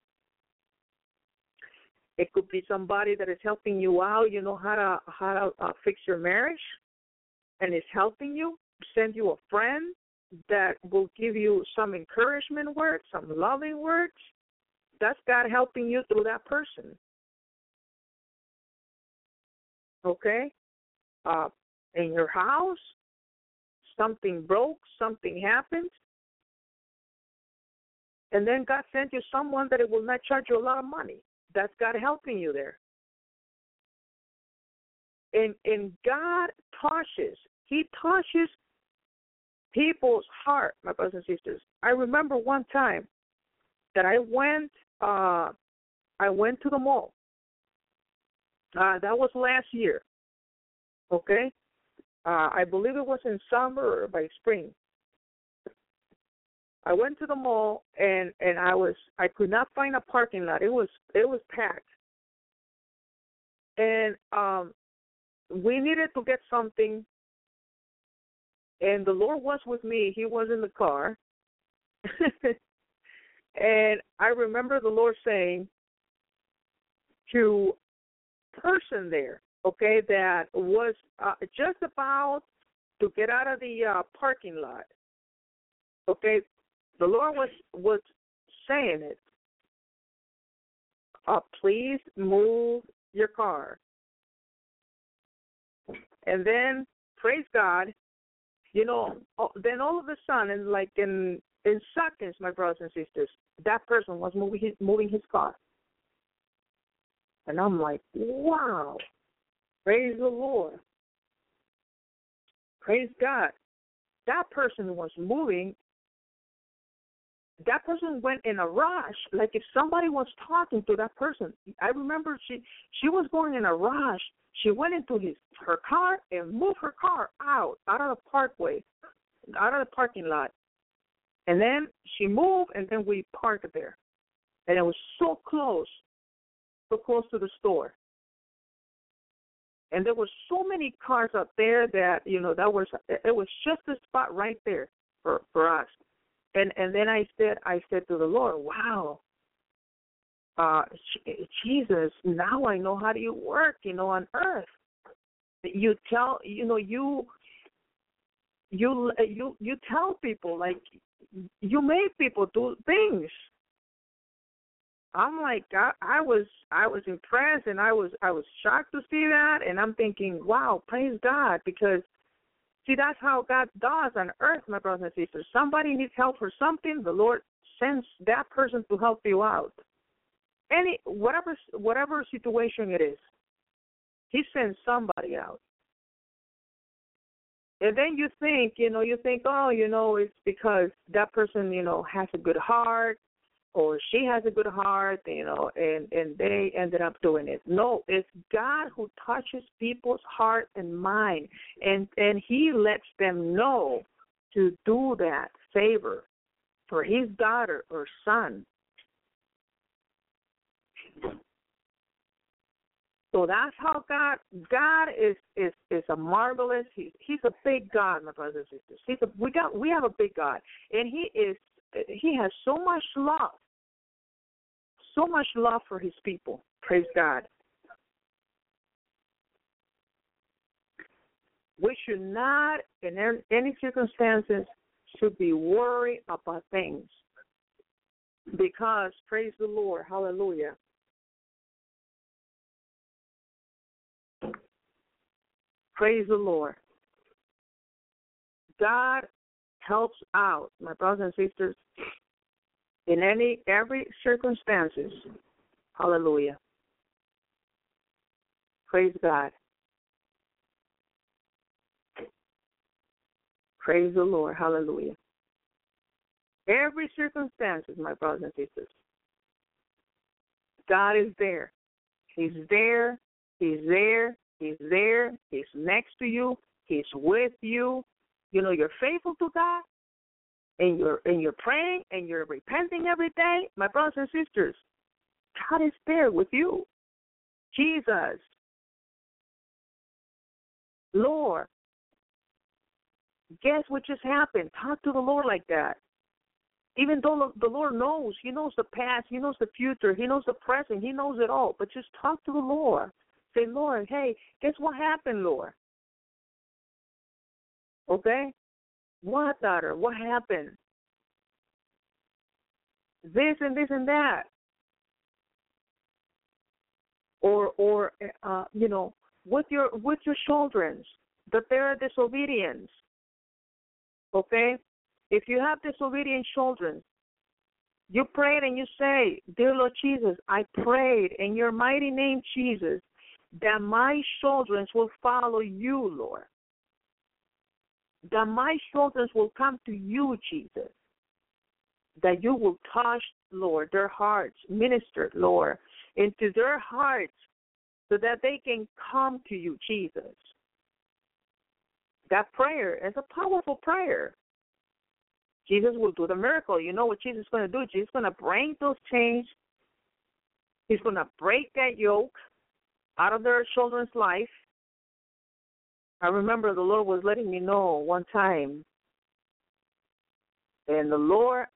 It could be somebody that is helping you out. You know how to how to uh, fix your marriage, and is helping you. Send you a friend that will give you some encouragement words, some loving words. That's God helping you through that person. Okay? Uh, in your house, something broke, something happened, and then God sent you someone that it will not charge you a lot of money. That's God helping you there. And and God touches, He touches people's heart, my brothers and sisters. I remember one time that I went uh I went to the mall. Uh that was last year. Okay? Uh, I believe it was in summer or by spring. I went to the mall and and I was I could not find a parking lot. It was it was packed. And um we needed to get something and the Lord was with me. He was in the car. and I remember the Lord saying to person there, okay, that was uh, just about to get out of the uh, parking lot. Okay, the Lord was was saying it. Uh, please move your car. And then, praise God, you know, oh, then all of a sudden, like in in seconds, my brothers and sisters, that person was moving his moving his car. And I'm like, wow, Praise the Lord. Praise God. That person was moving. That person went in a rush, like if somebody was talking to that person. I remember she she was going in a rush. She went into his her car and moved her car out out of the parkway, out of the parking lot. And then she moved, and then we parked there, and it was so close, so close to the store. And there were so many cars up there that you know that was it was just a spot right there for for us. And and then I said I said to the Lord, Wow, uh Jesus, now I know how do you work, you know, on earth. You tell you know, you you you you tell people like you make people do things. I'm like I, I was I was impressed and I was I was shocked to see that and I'm thinking, wow, praise God because see that's how God does on earth, my brothers and sisters. Somebody needs help for something, the Lord sends that person to help you out. Any whatever whatever situation it is, He sends somebody out. And then you think, you know, you think, oh, you know, it's because that person, you know, has a good heart or she has a good heart, you know, and and they ended up doing it. No, it's God who touches people's heart and mind, and and He lets them know to do that favor for His daughter or son. So that's how God God is is is a marvelous. He's he's a big God, my brothers and sisters. He's a we got we have a big God, and he is he has so much love, so much love for his people. Praise God. We should not, in any circumstances, should be worried about things because praise the Lord, hallelujah. Praise the Lord. God helps out, my brothers and sisters, in any every circumstances. Hallelujah. Praise God. Praise the Lord. Hallelujah. Every circumstances, my brothers and sisters. God is there. He's there. He's there. He's there. He's next to you. He's with you. You know, you're faithful to God, and you're and you're praying and you're repenting every day. My brothers and sisters, God is there with you. Jesus, Lord, guess what just happened? Talk to the Lord like that. Even though the Lord knows, He knows the past, He knows the future, He knows the present, He knows it all. But just talk to the Lord. Say, Lord, hey, guess what happened, Lord? Okay? What, daughter? What happened? This and this and that. Or, or, uh, you know, with your with your children, that they are disobedience. Okay, if you have disobedient children, you prayed and you say, Dear Lord Jesus, I prayed in your mighty name, Jesus, that my children will follow you, Lord. That my children will come to you, Jesus. That you will touch, Lord, their hearts, minister, Lord, into their hearts so that they can come to you, Jesus. That prayer is a powerful prayer. Jesus will do the miracle. You know what Jesus is going to do? Jesus is going to break those chains. He's going to break that yoke out of their children's life. I remember the Lord was letting me know one time, and the Lord,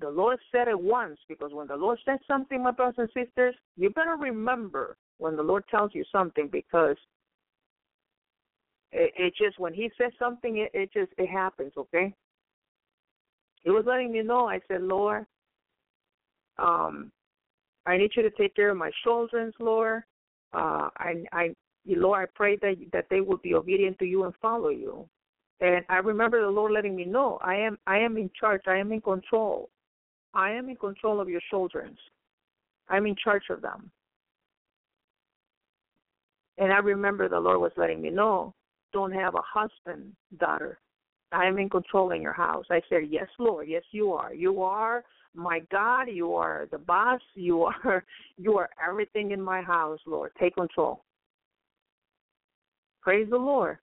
the Lord said it once because when the Lord says something, my brothers and sisters, you better remember when the Lord tells you something because it, it just when He says something, it, it just it happens. Okay. He was letting me know. I said, Lord, um, I need you to take care of my children's Lord uh, I, I, Lord, I pray that that they will be obedient to you and follow you. And I remember the Lord letting me know I am I am in charge. I am in control. I am in control of your children. I'm in charge of them. And I remember the Lord was letting me know, don't have a husband, daughter. I am in control in your house. I said, Yes, Lord, yes you are. You are my God, you are the boss, you are you are everything in my house, Lord. Take control. Praise the Lord.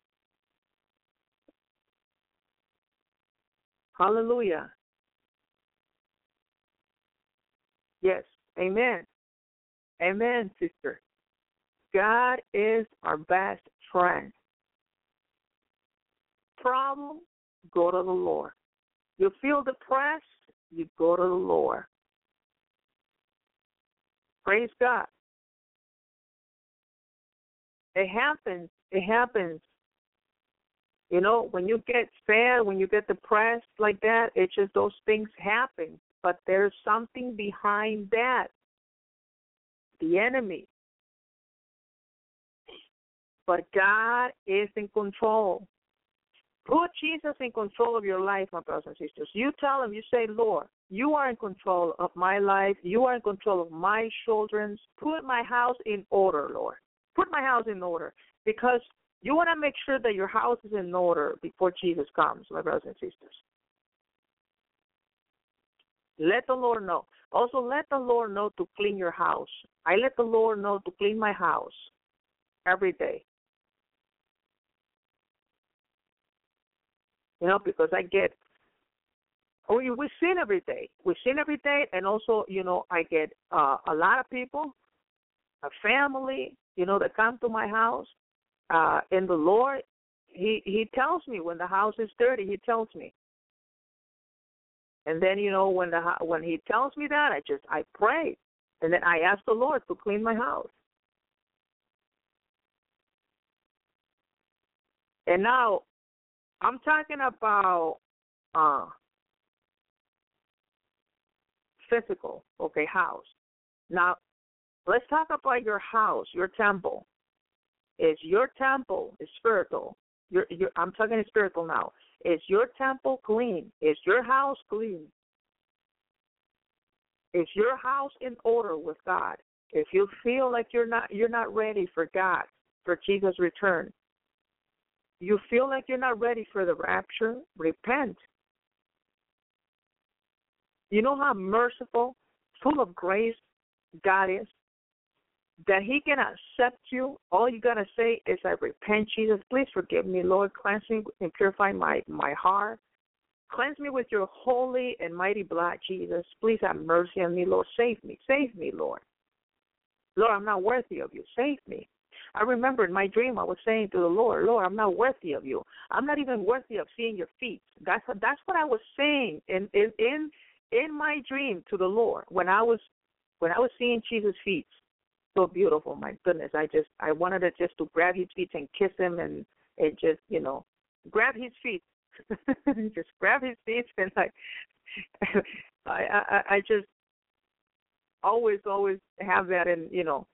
Hallelujah. Yes. Amen. Amen, sister. God is our best friend. Problem, go to the Lord. You feel depressed, you go to the Lord. Praise God. It happens. It happens. You know, when you get sad, when you get depressed like that, it's just those things happen. But there's something behind that. The enemy. But God is in control. Put Jesus in control of your life, my brothers and sisters. You tell him, you say, Lord, you are in control of my life. You are in control of my children's. Put my house in order, Lord. Put my house in order. Because you want to make sure that your house is in order before Jesus comes, my brothers and sisters. Let the Lord know. Also, let the Lord know to clean your house. I let the Lord know to clean my house every day. You know, because I get we we sin every day. We sin every day, and also, you know, I get uh, a lot of people, a family, you know, that come to my house. Uh, in the Lord, He He tells me when the house is dirty. He tells me, and then you know when the when He tells me that, I just I pray, and then I ask the Lord to clean my house. And now I'm talking about uh physical, okay, house. Now, let's talk about your house, your temple. Is your temple is spiritual? Your, your, I'm talking spiritual now. Is your temple clean? Is your house clean? Is your house in order with God? If you feel like you're not you're not ready for God, for Jesus' return, you feel like you're not ready for the rapture, repent. You know how merciful, full of grace God is? That He can accept you. All you got to say is, I repent, Jesus. Please forgive me, Lord. Cleanse me and purify my, my heart. Cleanse me with your holy and mighty blood, Jesus. Please have mercy on me, Lord. Save me. Save me, Lord. Lord, I'm not worthy of you. Save me. I remember in my dream I was saying to the Lord, Lord, I'm not worthy of you. I'm not even worthy of seeing your feet. That's that's what I was saying in in in in my dream to the Lord when I was when I was seeing Jesus' feet. So beautiful, my goodness. I just I wanted to just to grab his feet and kiss him and and just, you know, grab his feet. just grab his feet and like I I I just always always have that in, you know,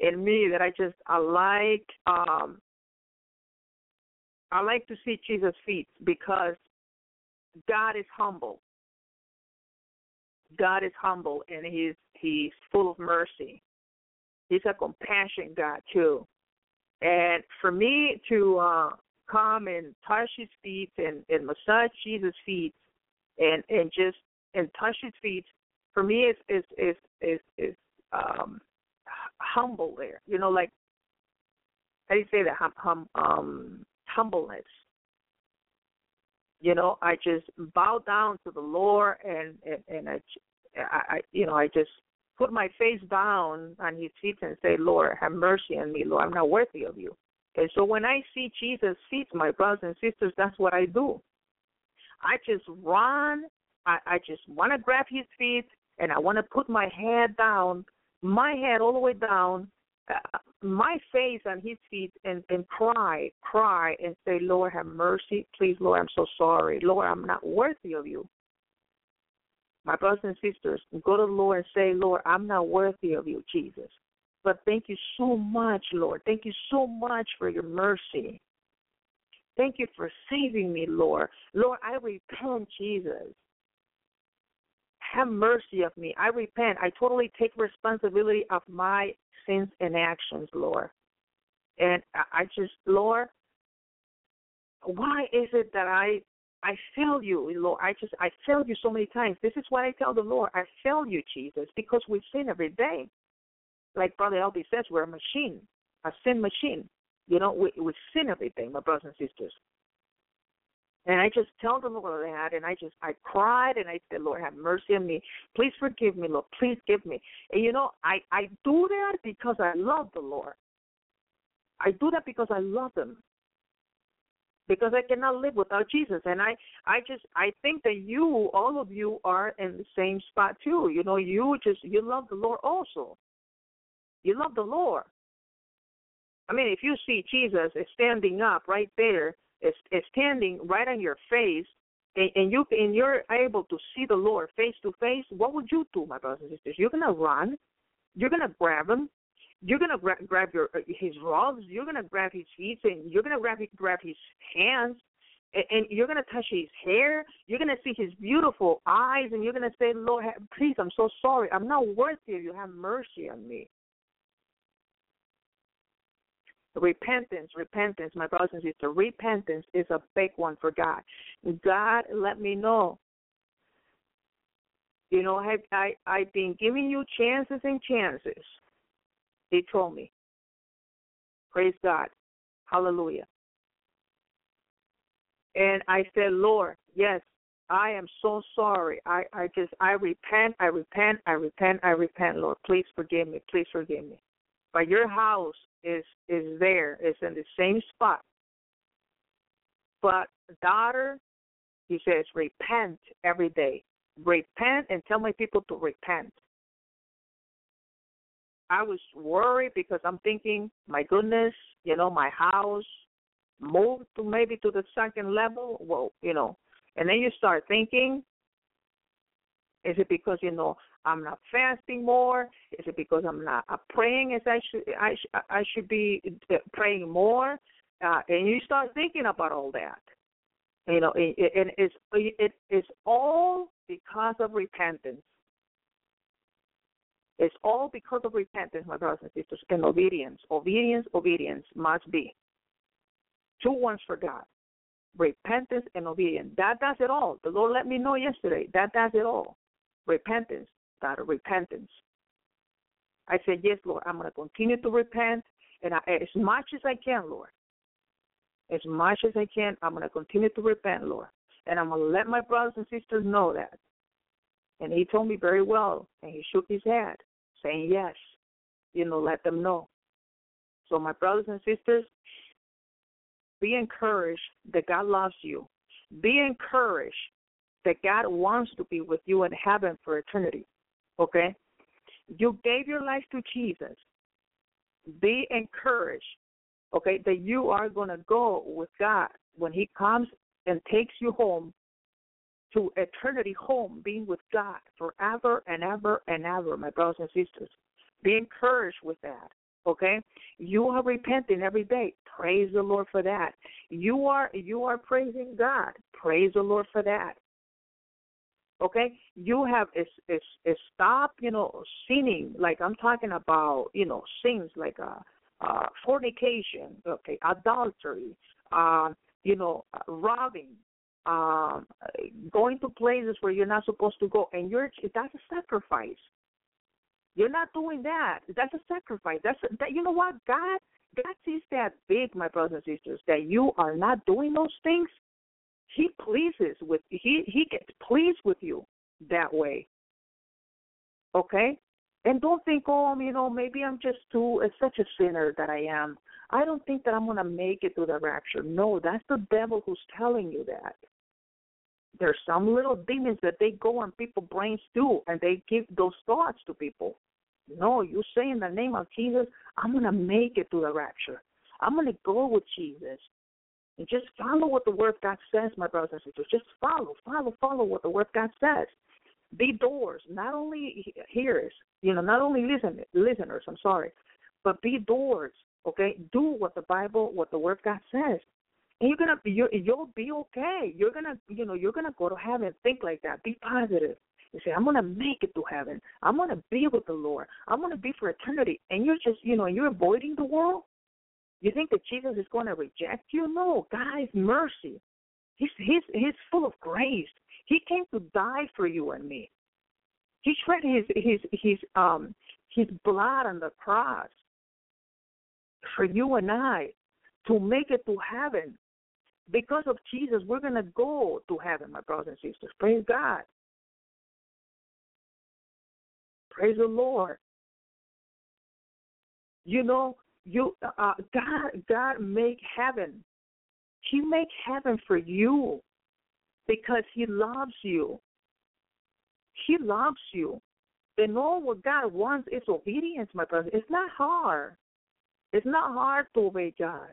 in me that I just I like um I like to see Jesus' feet because God is humble. God is humble and he's he's full of mercy. He's a compassion God too. And for me to uh come and touch his feet and, and massage Jesus' feet and and just and touch his feet for me is is is is is um humble there. You know, like how do you say that? Hum, hum um humbleness. You know, I just bow down to the Lord and and, and I, I, you know, I just put my face down on His feet and say, Lord, have mercy on me, Lord. I'm not worthy of you. And so when I see Jesus' feet, my brothers and sisters, that's what I do. I just run. I, I just want to grab His feet and I want to put my head down, my head all the way down, uh, my face on his feet and, and cry, cry and say, Lord, have mercy. Please, Lord, I'm so sorry. Lord, I'm not worthy of you. My brothers and sisters, go to the Lord and say, Lord, I'm not worthy of you, Jesus. But thank you so much, Lord. Thank you so much for your mercy. Thank you for saving me, Lord. Lord, I repent, Jesus. Have mercy of me. I repent. I totally take responsibility of my sins and actions, Lord. And I just, Lord, why is it that I I fail you, Lord? I just I fail you so many times. This is why I tell the Lord, I fail you, Jesus, because we sin every day. Like Brother Elvi says, we're a machine, a sin machine. You know, we we sin every day, my brothers and sisters. And I just tell the Lord that, and I just I cried and I said, Lord, have mercy on me. Please forgive me, Lord. Please give me. And you know, I I do that because I love the Lord. I do that because I love Him. Because I cannot live without Jesus, and I I just I think that you, all of you, are in the same spot too. You know, you just you love the Lord also. You love the Lord. I mean, if you see Jesus is standing up right there is, is standing right on your face and, and you and you're able to see the Lord face to face, what would you do, my brothers and sisters? You're gonna run, you're gonna grab him, you're gonna gra- grab your uh, his rods, you're gonna grab his feet, and you're gonna grab grab his hands, and, and you're gonna touch his hair. You're gonna see his beautiful eyes, and you're gonna say, Lord, please, I'm so sorry, I'm not worthy of you. Have mercy on me. Repentance, repentance, my brothers and sisters, repentance is a big one for God. God, let me know. You know, I, I I've been giving you chances and chances. He told me. Praise God. Hallelujah. And I said, Lord, yes, I am so sorry. I, I just I repent, I repent, I repent, I repent, Lord. Please forgive me. Please forgive me. But your house is is there. It's in the same spot. But daughter, he says, repent every day. Repent and tell my people to repent. I was worried because I'm thinking, my goodness, you know, my house moved to maybe to the second level. Well, you know, and then you start thinking, is it because you know I'm not fasting more? Is it because I'm not uh, praying as I should? I sh- I should be uh, praying more, uh, and you start thinking about all that. You know, and it, it's it is all because of repentance. It's all because of repentance, my brothers and sisters, and obedience. Obedience, obedience must be. Two ones for God repentance and obedience. That does it all. The Lord let me know yesterday. That does it all. Repentance that repentance. I said, Yes, Lord, I'm going to continue to repent, and I, as much as I can, Lord, as much as I can, I'm going to continue to repent, Lord. And I'm going to let my brothers and sisters know that. And he told me very well, and he shook his head, saying, Yes, you know, let them know. So, my brothers and sisters, be encouraged that God loves you. Be encouraged that God wants to be with you in heaven for eternity. Okay? You gave your life to Jesus. Be encouraged, okay, that you are going to go with God when He comes and takes you home to eternity home, being with God forever and ever and ever, my brothers and sisters. Be encouraged with that. Okay? You are repenting every day. Praise the Lord for that. You are you are praising God. Praise the Lord for that okay you have is is is stop you know sinning like i'm talking about you know sins like uh uh fornication okay adultery uh you know uh, robbing um going to places where you're not supposed to go and you're that's a sacrifice you're not doing that that's a sacrifice that's a, that you know what god god sees that big my brothers and sisters that you are not doing those things he pleases with he he gets pleased with you that way. Okay? And don't think, oh, you know, maybe I'm just too uh, such a sinner that I am. I don't think that I'm gonna make it to the rapture. No, that's the devil who's telling you that. There's some little demons that they go on people's brains too, and they give those thoughts to people. No, you say in the name of Jesus, I'm gonna make it to the rapture. I'm gonna go with Jesus. And just follow what the Word of God says, my brothers and sisters. Just follow, follow, follow what the Word of God says. Be doors, not only hearers, you know, not only listen, listeners. I'm sorry, but be doors. Okay, do what the Bible, what the Word of God says, and you're gonna, you're, you'll be okay. You're gonna, you know, you're gonna go to heaven. Think like that. Be positive. You say, I'm gonna make it to heaven. I'm gonna be with the Lord. I'm gonna be for eternity. And you're just, you know, you're avoiding the world. You think that Jesus is going to reject you? No, God is mercy. He's he's he's full of grace. He came to die for you and me. He shed his his his um his blood on the cross for you and I to make it to heaven. Because of Jesus, we're going to go to heaven, my brothers and sisters. Praise God. Praise the Lord. You know, you uh, God God make heaven. He make heaven for you because he loves you. He loves you. And all what God wants is obedience, my brother. It's not hard. It's not hard to obey God.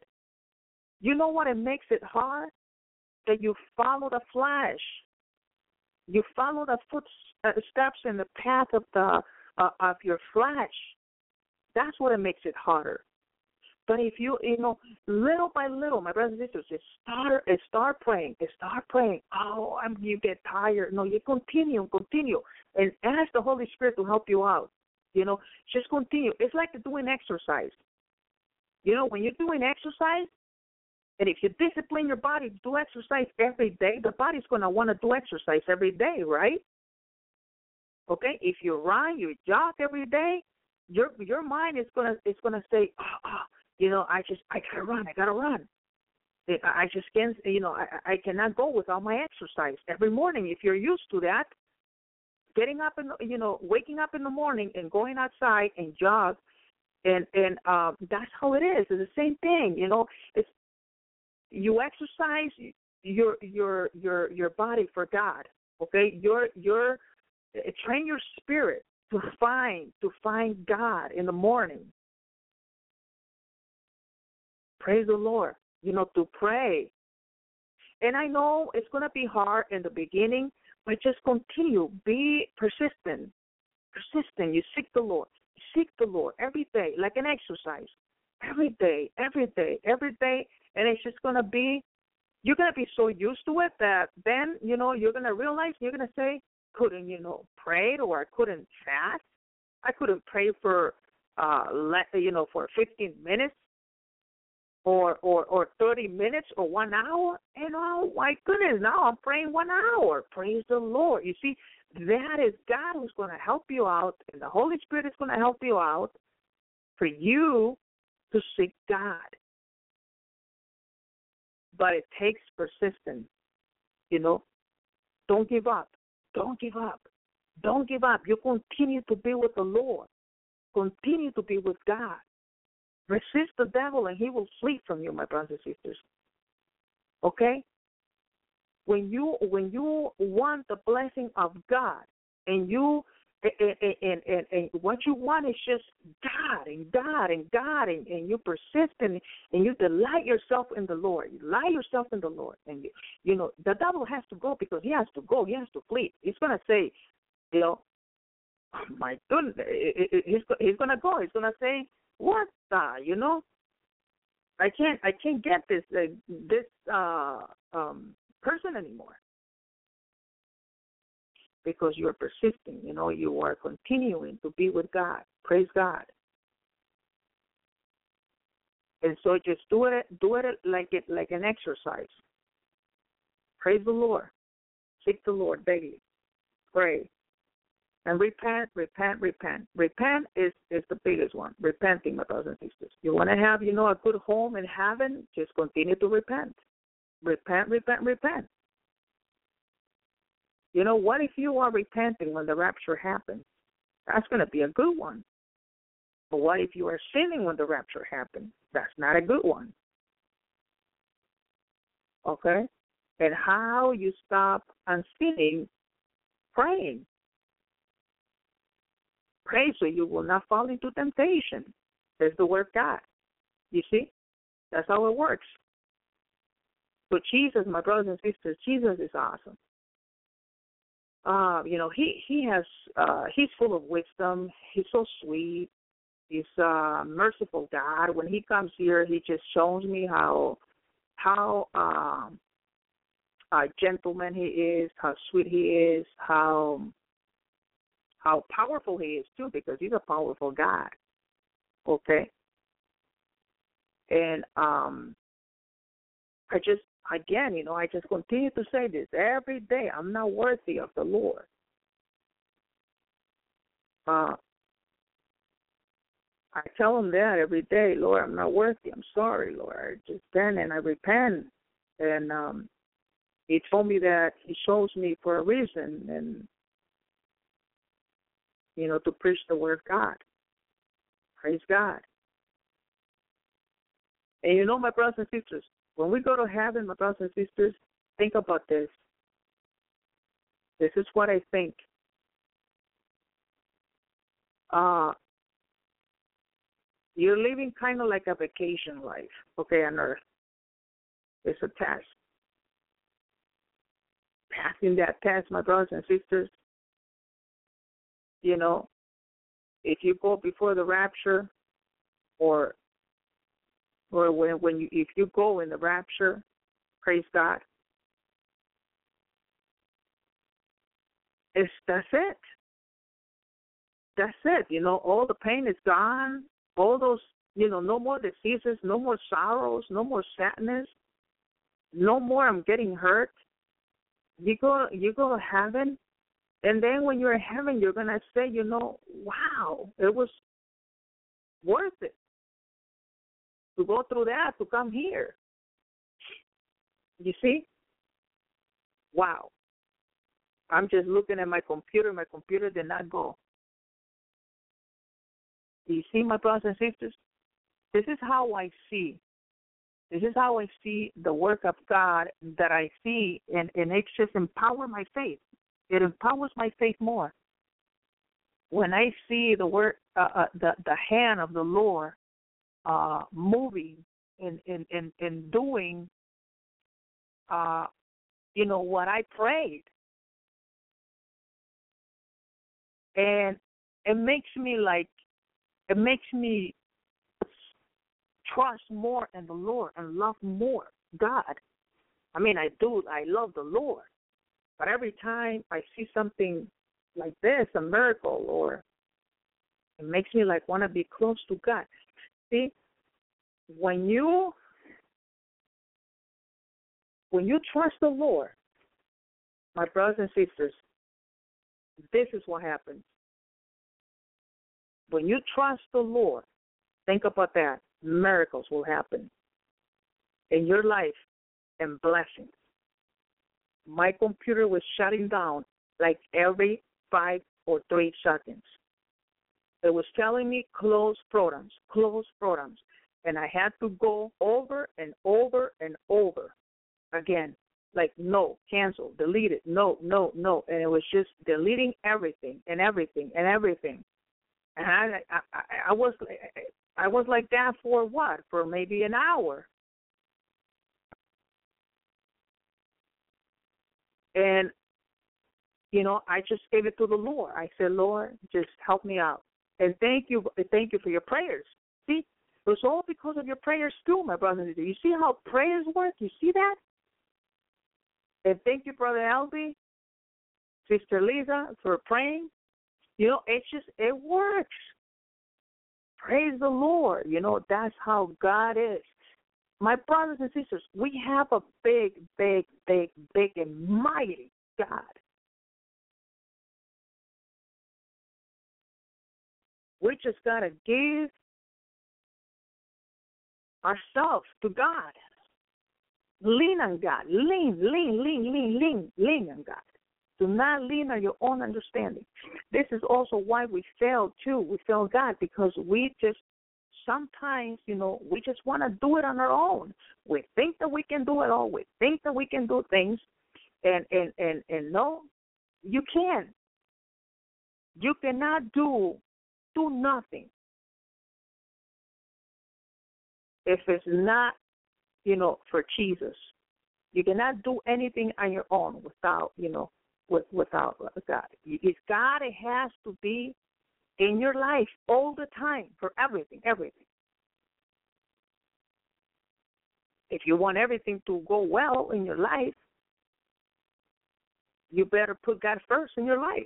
You know what it makes it hard? That you follow the flesh. You follow the footsteps in the path of the uh, of your flesh. That's what it makes it harder. But if you, you know, little by little, my brothers and sisters, just start, start praying, start praying. Oh, I'm, you get tired. No, you continue, continue, and ask the Holy Spirit to help you out. You know, just continue. It's like doing exercise. You know, when you're doing exercise, and if you discipline your body to do exercise every day, the body's going to want to do exercise every day, right? Okay, if you run, you jog every day, your your mind is gonna is gonna say, oh, oh, you know, I just I gotta run, I gotta run. I just can't, you know, I I cannot go without my exercise every morning. If you're used to that, getting up and you know, waking up in the morning and going outside and jog, and and um, that's how it is. It's the same thing, you know. It's you exercise your your your your body for God. Okay, your your eh, train your spirit to find to find God in the morning. Praise the Lord. You know, to pray. And I know it's going to be hard in the beginning, but just continue. Be persistent. Persistent. You seek the Lord. seek the Lord every day, like an exercise. Every day, every day, every day. And it's just to be, you're to be so used to it that then, you know, you're to realize, you're to say, couldn't, you know, pray or I couldn't fast. I couldn't pray for, uh, you know, for 15 minutes or or or 30 minutes or one hour. And oh my goodness now i'm praying one hour. Praise the lord. You see that is god who's going to help you out and the holy spirit is going to help you out for you to seek god but it takes persistence you know? Don't give up. Don't give up. Don't give up. You continue to be with the lord. Continue to be with god. Resist the devil and he will flee from you, my brothers and sisters. Okay? When you when you want the blessing of God and you and, and, and, and what you want is just God and God and God and, and you persist and, and you delight yourself in the Lord. You lie yourself in the Lord. And you, know, the devil has to go because he has to go. He has to flee. He's gonna say, you know, oh my goodness, he's he's gonna go. He's gonna say, what the you know i can't i can't get this uh, this uh um person anymore because you're persisting you know you are continuing to be with god praise god and so just do it do it like it like an exercise praise the lord seek the lord daily pray and repent, repent, repent. Repent is is the biggest one. Repenting, my brothers and sisters. You want to have, you know, a good home in heaven? Just continue to repent. Repent, repent, repent. You know, what if you are repenting when the rapture happens? That's going to be a good one. But what if you are sinning when the rapture happens? That's not a good one. Okay? And how you stop on sinning praying Pray so you will not fall into temptation. There's the word God. You see? That's how it works. But Jesus, my brothers and sisters, Jesus is awesome. Uh, you know, he he has uh he's full of wisdom. He's so sweet. He's a merciful God. When he comes here, he just shows me how how um uh gentleman he is, how sweet he is, how how powerful he is too, because he's a powerful guy. Okay. And um I just again, you know, I just continue to say this every day. I'm not worthy of the Lord. Uh I tell him that every day, Lord, I'm not worthy. I'm sorry, Lord. I just been and I repent and um, he told me that he chose me for a reason, and you know, to preach the word of God. Praise God. And you know, my brothers and sisters, when we go to heaven, my brothers and sisters, think about this. This is what I think. Uh, you're living kind of like a vacation life, okay, on earth. It's a test. Passing that test, my brothers and sisters, you know, if you go before the rapture or or when when you if you go in the rapture, praise God. It's that's it. That's it. You know, all the pain is gone. All those, you know, no more diseases, no more sorrows, no more sadness, no more I'm getting hurt. You go you go to heaven and then when you're in heaven you're gonna say, you know, wow, it was worth it to go through that to come here. You see? Wow. I'm just looking at my computer. My computer did not go. Do you see, my brothers and sisters? This is how I see. This is how I see the work of God that I see, and, and it just empowers my faith. It empowers my faith more. When I see the work, uh, uh, the the hand of the Lord uh, moving and in, in, in doing, uh, you know, what I prayed. And it makes me like, it makes me trust more in the Lord and love more God. I mean, I do, I love the Lord. But every time I see something like this, a miracle, or it makes me like want to be close to God. See, when you when you trust the Lord, my brothers and sisters, this is what happens. When you trust the Lord, think about that. Miracles will happen in your life and blessings. My computer was shutting down like every five or three seconds. It was telling me close programs, close programs and I had to go over and over and over again. Like no, cancel, delete it, no, no, no, and it was just deleting everything and everything and everything. And I, I, I, I was, I was like that for what? For maybe an hour. And you know, I just gave it to the Lord. I said, Lord, just help me out. And thank you, thank you for your prayers. See, it was all because of your prayers too, my brother. You see how prayers work? You see that? And thank you, Brother Elvi, Sister Lisa, for praying. You know, it's just it works. Praise the Lord. You know, that's how God is. My brothers and sisters, we have a big, big, big, big and mighty God. We just gotta give ourselves to God. Lean on God. Lean, lean, lean, lean, lean, lean on God. Do not lean on your own understanding. This is also why we fail too. We fail God because we just sometimes, you know, we just want to do it on our own. We think that we can do it all. We think that we can do things, and and and and no, you can't. You cannot do do nothing if it's not, you know, for Jesus. You cannot do anything on your own without, you know, with without God. It's God. It has to be in your life all the time for everything, everything. If you want everything to go well in your life, you better put God first in your life.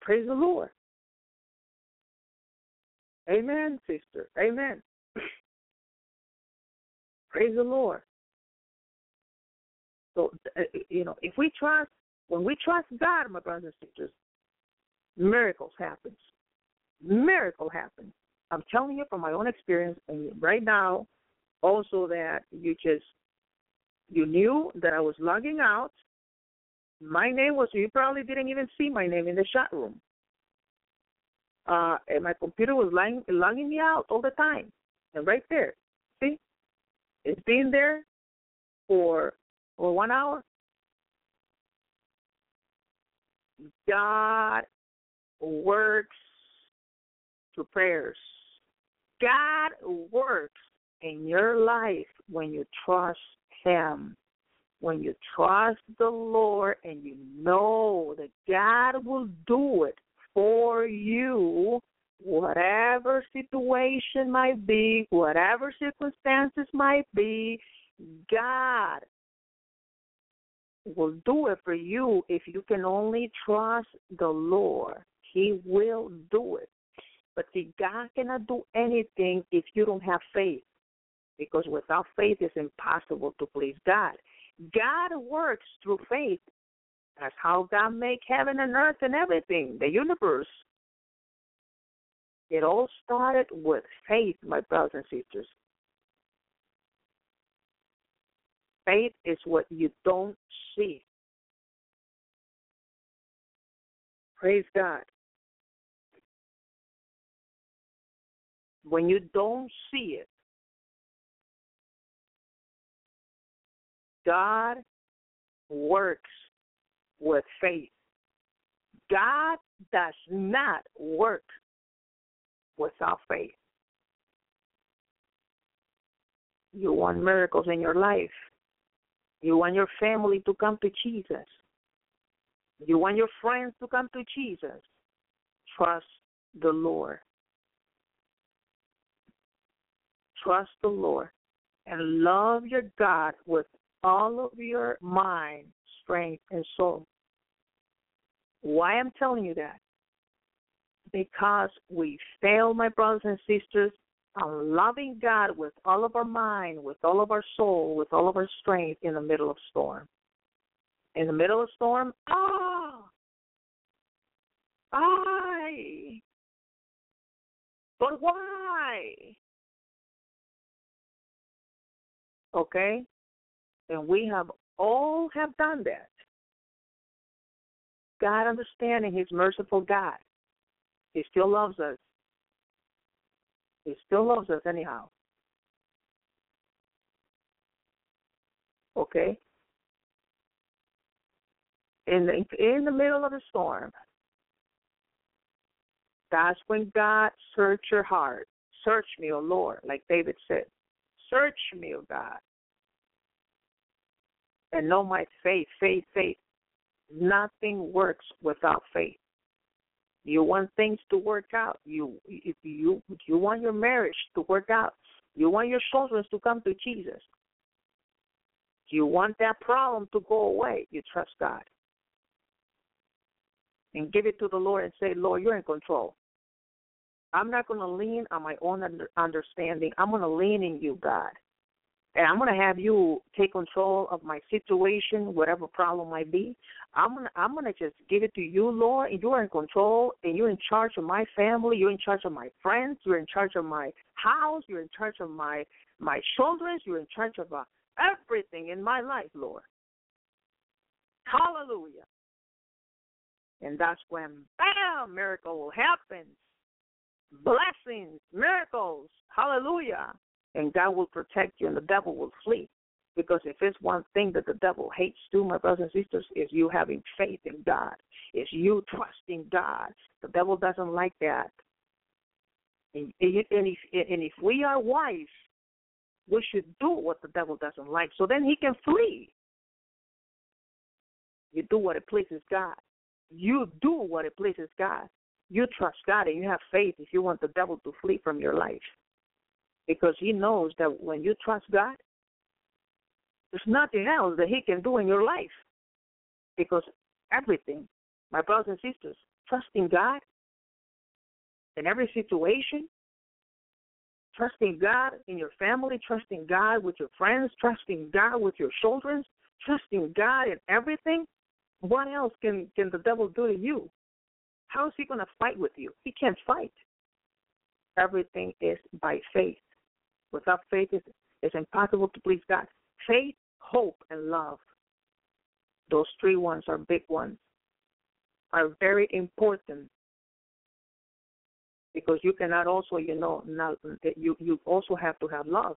Praise the Lord. Amen, sister. Amen. Praise the Lord. So, uh, you know, if we trust, when we trust God, my brothers and sisters, miracles happen. Miracle happens. I'm telling you from my own experience, and right now, also that you just you knew that I was logging out. My name was, you probably didn't even see my name in the chat room. Uh, and my computer was lying, logging me out all the time. And right there, see, it's been there for for one hour. God works through prayers. God works in your life when you trust Him. When you trust the Lord and you know that God will do it for you, whatever situation might be, whatever circumstances might be, God will do it for you if you can only trust the Lord. He will do it. But see, God cannot do anything if you don't have faith. Because without faith, it's impossible to please God. God works through faith. That's how God made heaven and earth and everything, the universe. It all started with faith, my brothers and sisters. Faith is what you don't see. Praise God. When you don't see it, God works with faith. God does not work without faith. You want miracles in your life. You want your family to come to Jesus. You want your friends to come to Jesus. Trust the Lord. Trust the Lord and love your God with all of your mind, strength, and soul. Why I'm telling you that? Because we fail, my brothers and sisters, on loving God with all of our mind, with all of our soul, with all of our strength in the middle of storm. In the middle of storm, ah, I. But why? Okay, and we have all have done that. God understanding He's merciful God. He still loves us. He still loves us anyhow. Okay? In the in the middle of the storm, that's when God search your heart. Search me, O Lord, like David said. Search me, O God. And know my faith, faith, faith. Nothing works without faith. You want things to work out. You if you you want your marriage to work out. You want your children to come to Jesus. You want that problem to go away. You trust God. And give it to the Lord and say, Lord, you're in control. I'm not going to lean on my own understanding. I'm going to lean in you, God and I'm to have you take control of my situation, whatever problem might be. I'm to, I'm to just give it to you, Lord, and you're in control, and you're in charge of my family, you're in charge of my friends, you're in charge of my house, you're in charge of my my children, you're in charge of uh, everything in my life, Lord. Hallelujah. And that's when, bam, miracle happens. Blessings, miracles, hallelujah and God will protect you and the devil will flee. Because if it's one thing that the devil hates too, my brothers and sisters, is you having faith in God. Is you trusting God. The devil doesn't like that. And if we are wise, we should do what the devil doesn't like so then he can flee. You do what it pleases God. You do what it pleases God. You trust God and you have faith if you want the devil to flee from your life because he knows that when you trust God, there's nothing else that he can do in your life. Because everything, my brothers and sisters, trusting God in every situation, trusting God in your family, trusting God with your friends, trusting God with your children, trusting God in everything, what else can, can the devil do to you? How is he going to fight with you? He can't fight. Everything is by faith. Without faith, it's, it's impossible to please God. Faith hope, and love. Those three ones are big ones, are very important because you cannot also, you know, not, you you also have to have love.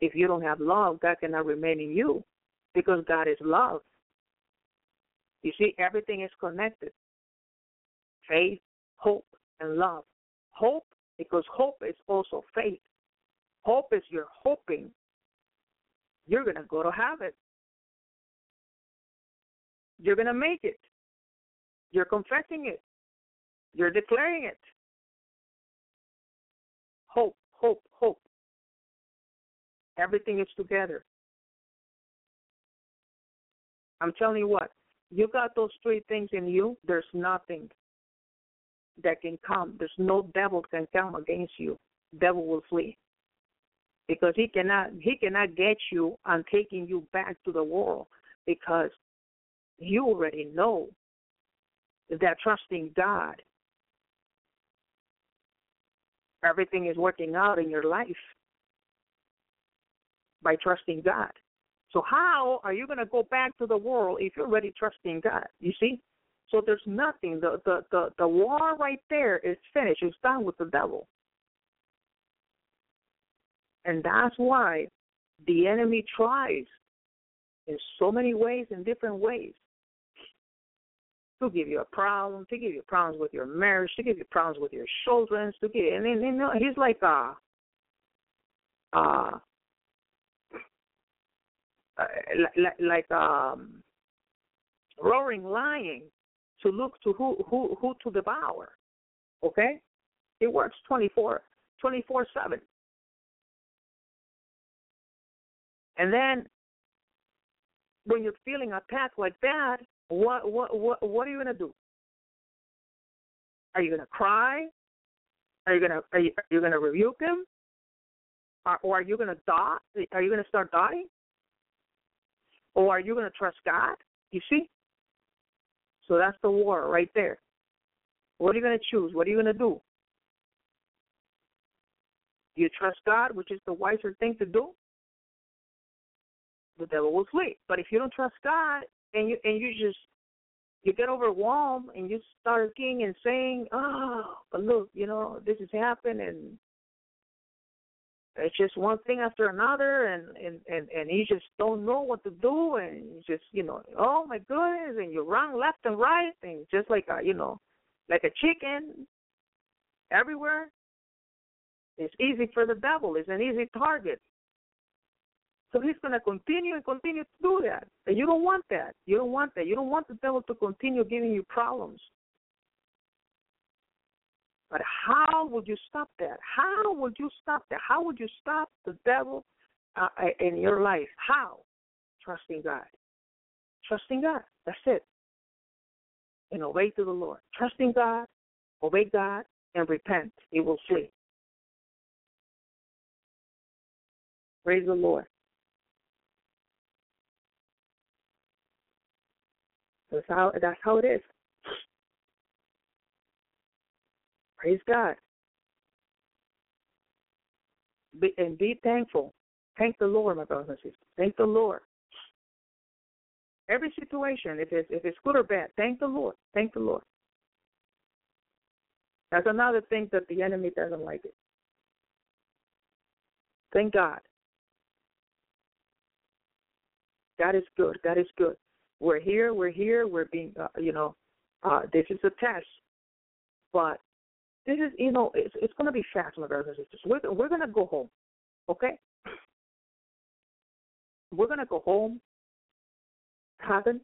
If you don't have love, God cannot remain in you because God is love. You see, everything is connected. Faith, hope, and love. Hope, because hope is also faith. Hope is you're hoping you're going to go to heaven. You're going to make it. You're confessing it. You're declaring it. Hope, hope, hope. Everything is together. I'm telling you what, you got those three things in you, there's nothing that can come. There's no devil can come against you. Devil will flee. Because he cannot he cannot get you on taking you back to the world because you already know that trusting God everything is working out in your life by trusting God. So how are you going to go back to the world if you're already trusting God? You see? So there's nothing. The the the, the war right there is finished. It's done with the devil. And that's why the enemy tries in so many ways, in different ways, to give you a problem, to give you problems with your marriage, to give you problems with your children, to give and then you know he's like uh uh like, like um roaring lion to look to who who who to devour. Okay? It works 24 24 And then when you're feeling attacked like that, what what what what are you gonna do? Are you gonna cry? Are you gonna are you, are you gonna rebuke him? Or, or are you gonna die? Are you gonna start dying? Or are you gonna trust God? You see? So that's the war right there. What are you gonna choose? What are you gonna do? Do you trust God, which is the wiser thing to do. The devil will flee. But if you don't trust God, and you and you just you get overwhelmed and you start thinking and saying, "Oh, but look, you know, this has happened, and it's just one thing after another, and and and and you just don't know what to do, and you just, you know, oh my goodness, and you run left and right, and just like a, you know, like a chicken, everywhere. It's easy for the devil. It's an easy target. So he's going to continue and continue to do that. And you don't want that. You don't want that. You don't want the devil to continue giving you problems. But how would you stop that? How would you stop that? How would you stop the devil uh, in your life? How? Trusting God. Trusting God. That's it. And obey to the Lord. Trusting God, obey God, and repent. He will flee. Praise the Lord. That's how that's how it is. Praise God. Be, and be thankful. Thank the Lord, my brothers and sisters. Thank the Lord. Every situation, if it's if it's good or bad, thank the Lord. Thank the Lord. That's another thing that the enemy doesn't like it. Thank God. God is good. God is good. We're here. We're here. We're being, uh, you know, uh, this is a test, but this is, you know, it's it's going to be fast, my brothers and sisters. We're we're going to go home, okay? We're going to go home. Heaven.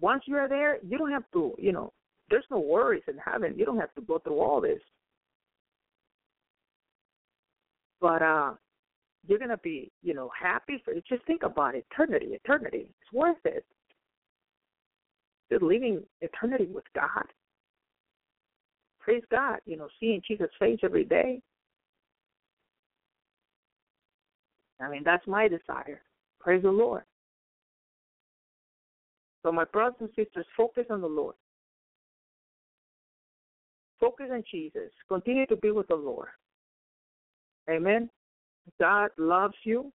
Once you're there, you don't have to, you know, there's no worries in heaven. You don't have to go through all this. But uh you're gonna be, you know, happy for just think about eternity, eternity. It's worth it. Just living eternity with God. Praise God, you know, seeing Jesus' face every day. I mean, that's my desire. Praise the Lord. So, my brothers and sisters, focus on the Lord. Focus on Jesus. Continue to be with the Lord. Amen. God loves you.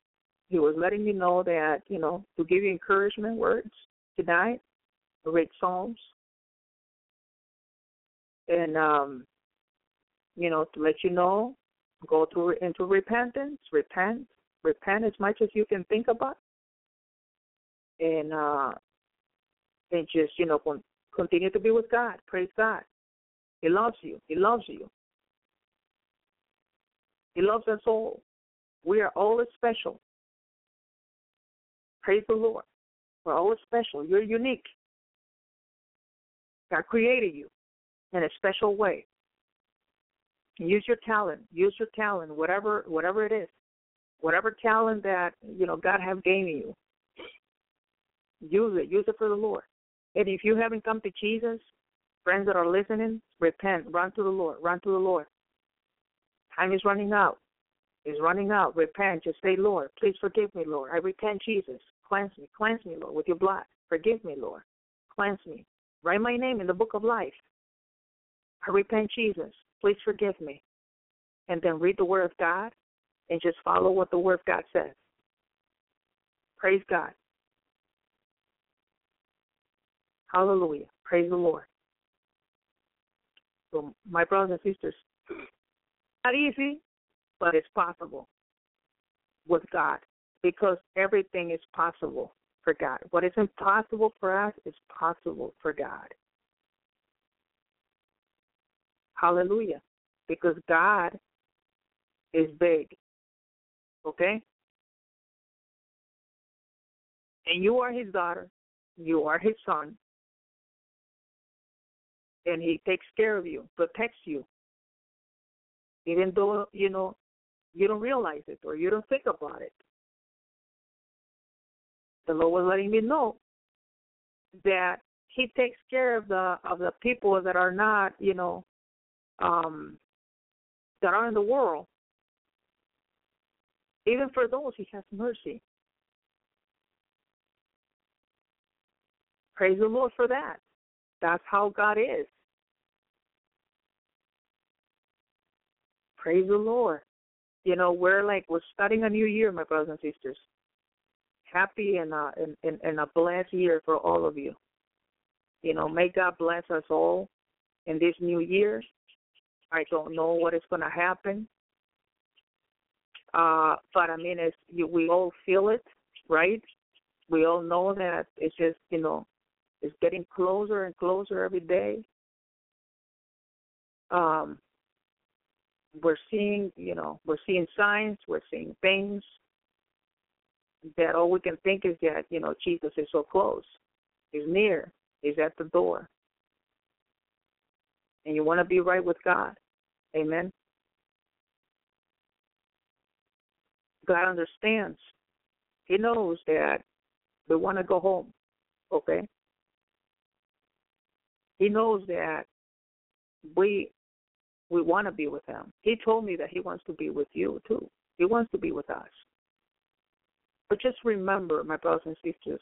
he was letting me know that you know to give you encouragement words tonight, read Psalms, and um, you know to let you know, go to into repentance, repent, repent as much as you can think about, and uh, and just you know continue to be with God. Praise God. He loves you. He loves you. He loves us all. We are all special. Praise the Lord. We're all special. You're unique. God created you in a special way. Use your talent. Use your talent, whatever whatever it is. Whatever talent that, you know, God have given you. Use it. Use it for the Lord. And if you haven't come to Jesus, friends that are listening, repent. Run to the Lord. Run to the Lord. Time is running out. Is running out. Repent. Just say, Lord, please forgive me, Lord. I repent, Jesus. Cleanse me. Cleanse me, Lord, with your blood. Forgive me, Lord. Cleanse me. Write my name in the book of life. I repent, Jesus. Please forgive me. And then read the Word of God and just follow what the Word of God says. Praise God. Hallelujah. Praise the Lord. So, my brothers and sisters, not easy, but it's possible with God because everything is possible for God. What is impossible for us is possible for God. Hallelujah. Because God is big. Okay? And you are his daughter. You are his son. And he takes care of you, protects you. Even though, you know, you don't realize it or you don't think about it. The Lord was letting me know that He takes care of the of the people that are not, you know, um, that are in the world. Even for those, He has mercy. Praise the Lord for that. That's how God is. Praise the Lord. You know, we're like we're starting a new year, my brothers and sisters. Happy and uh and, and, and a blessed year for all of you. You know, may God bless us all in this new year. I don't know what is going to happen, uh, but I mean, it's you, we all feel it, right? We all know that it's just you know, it's getting closer and closer every day. Um, we're seeing, you know, we're seeing signs, we're seeing things that all we can think is that, you know, Jesus is so close. He's near. He's at the door. And you want to be right with God. Amen. God understands. He knows that we want to go home. Okay? He knows that we we want to be with him. He told me that he wants to be with you too. He wants to be with us. But just remember, my brothers and sisters,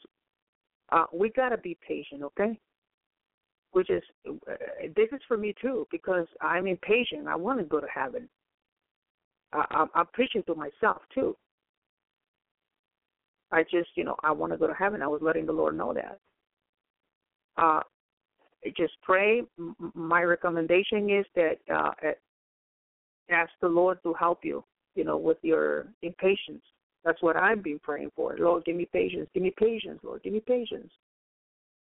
uh, we got to be patient, okay? Which is, uh, this is for me too, because I'm impatient. I want to go to heaven. I, I'm preaching to myself too. I just, you know, I want to go to heaven. I was letting the Lord know that. Uh, just pray. My recommendation is that uh, ask the Lord to help you, you know, with your impatience. That's what I've been praying for. Lord, give me patience. Give me patience, Lord. Give me patience.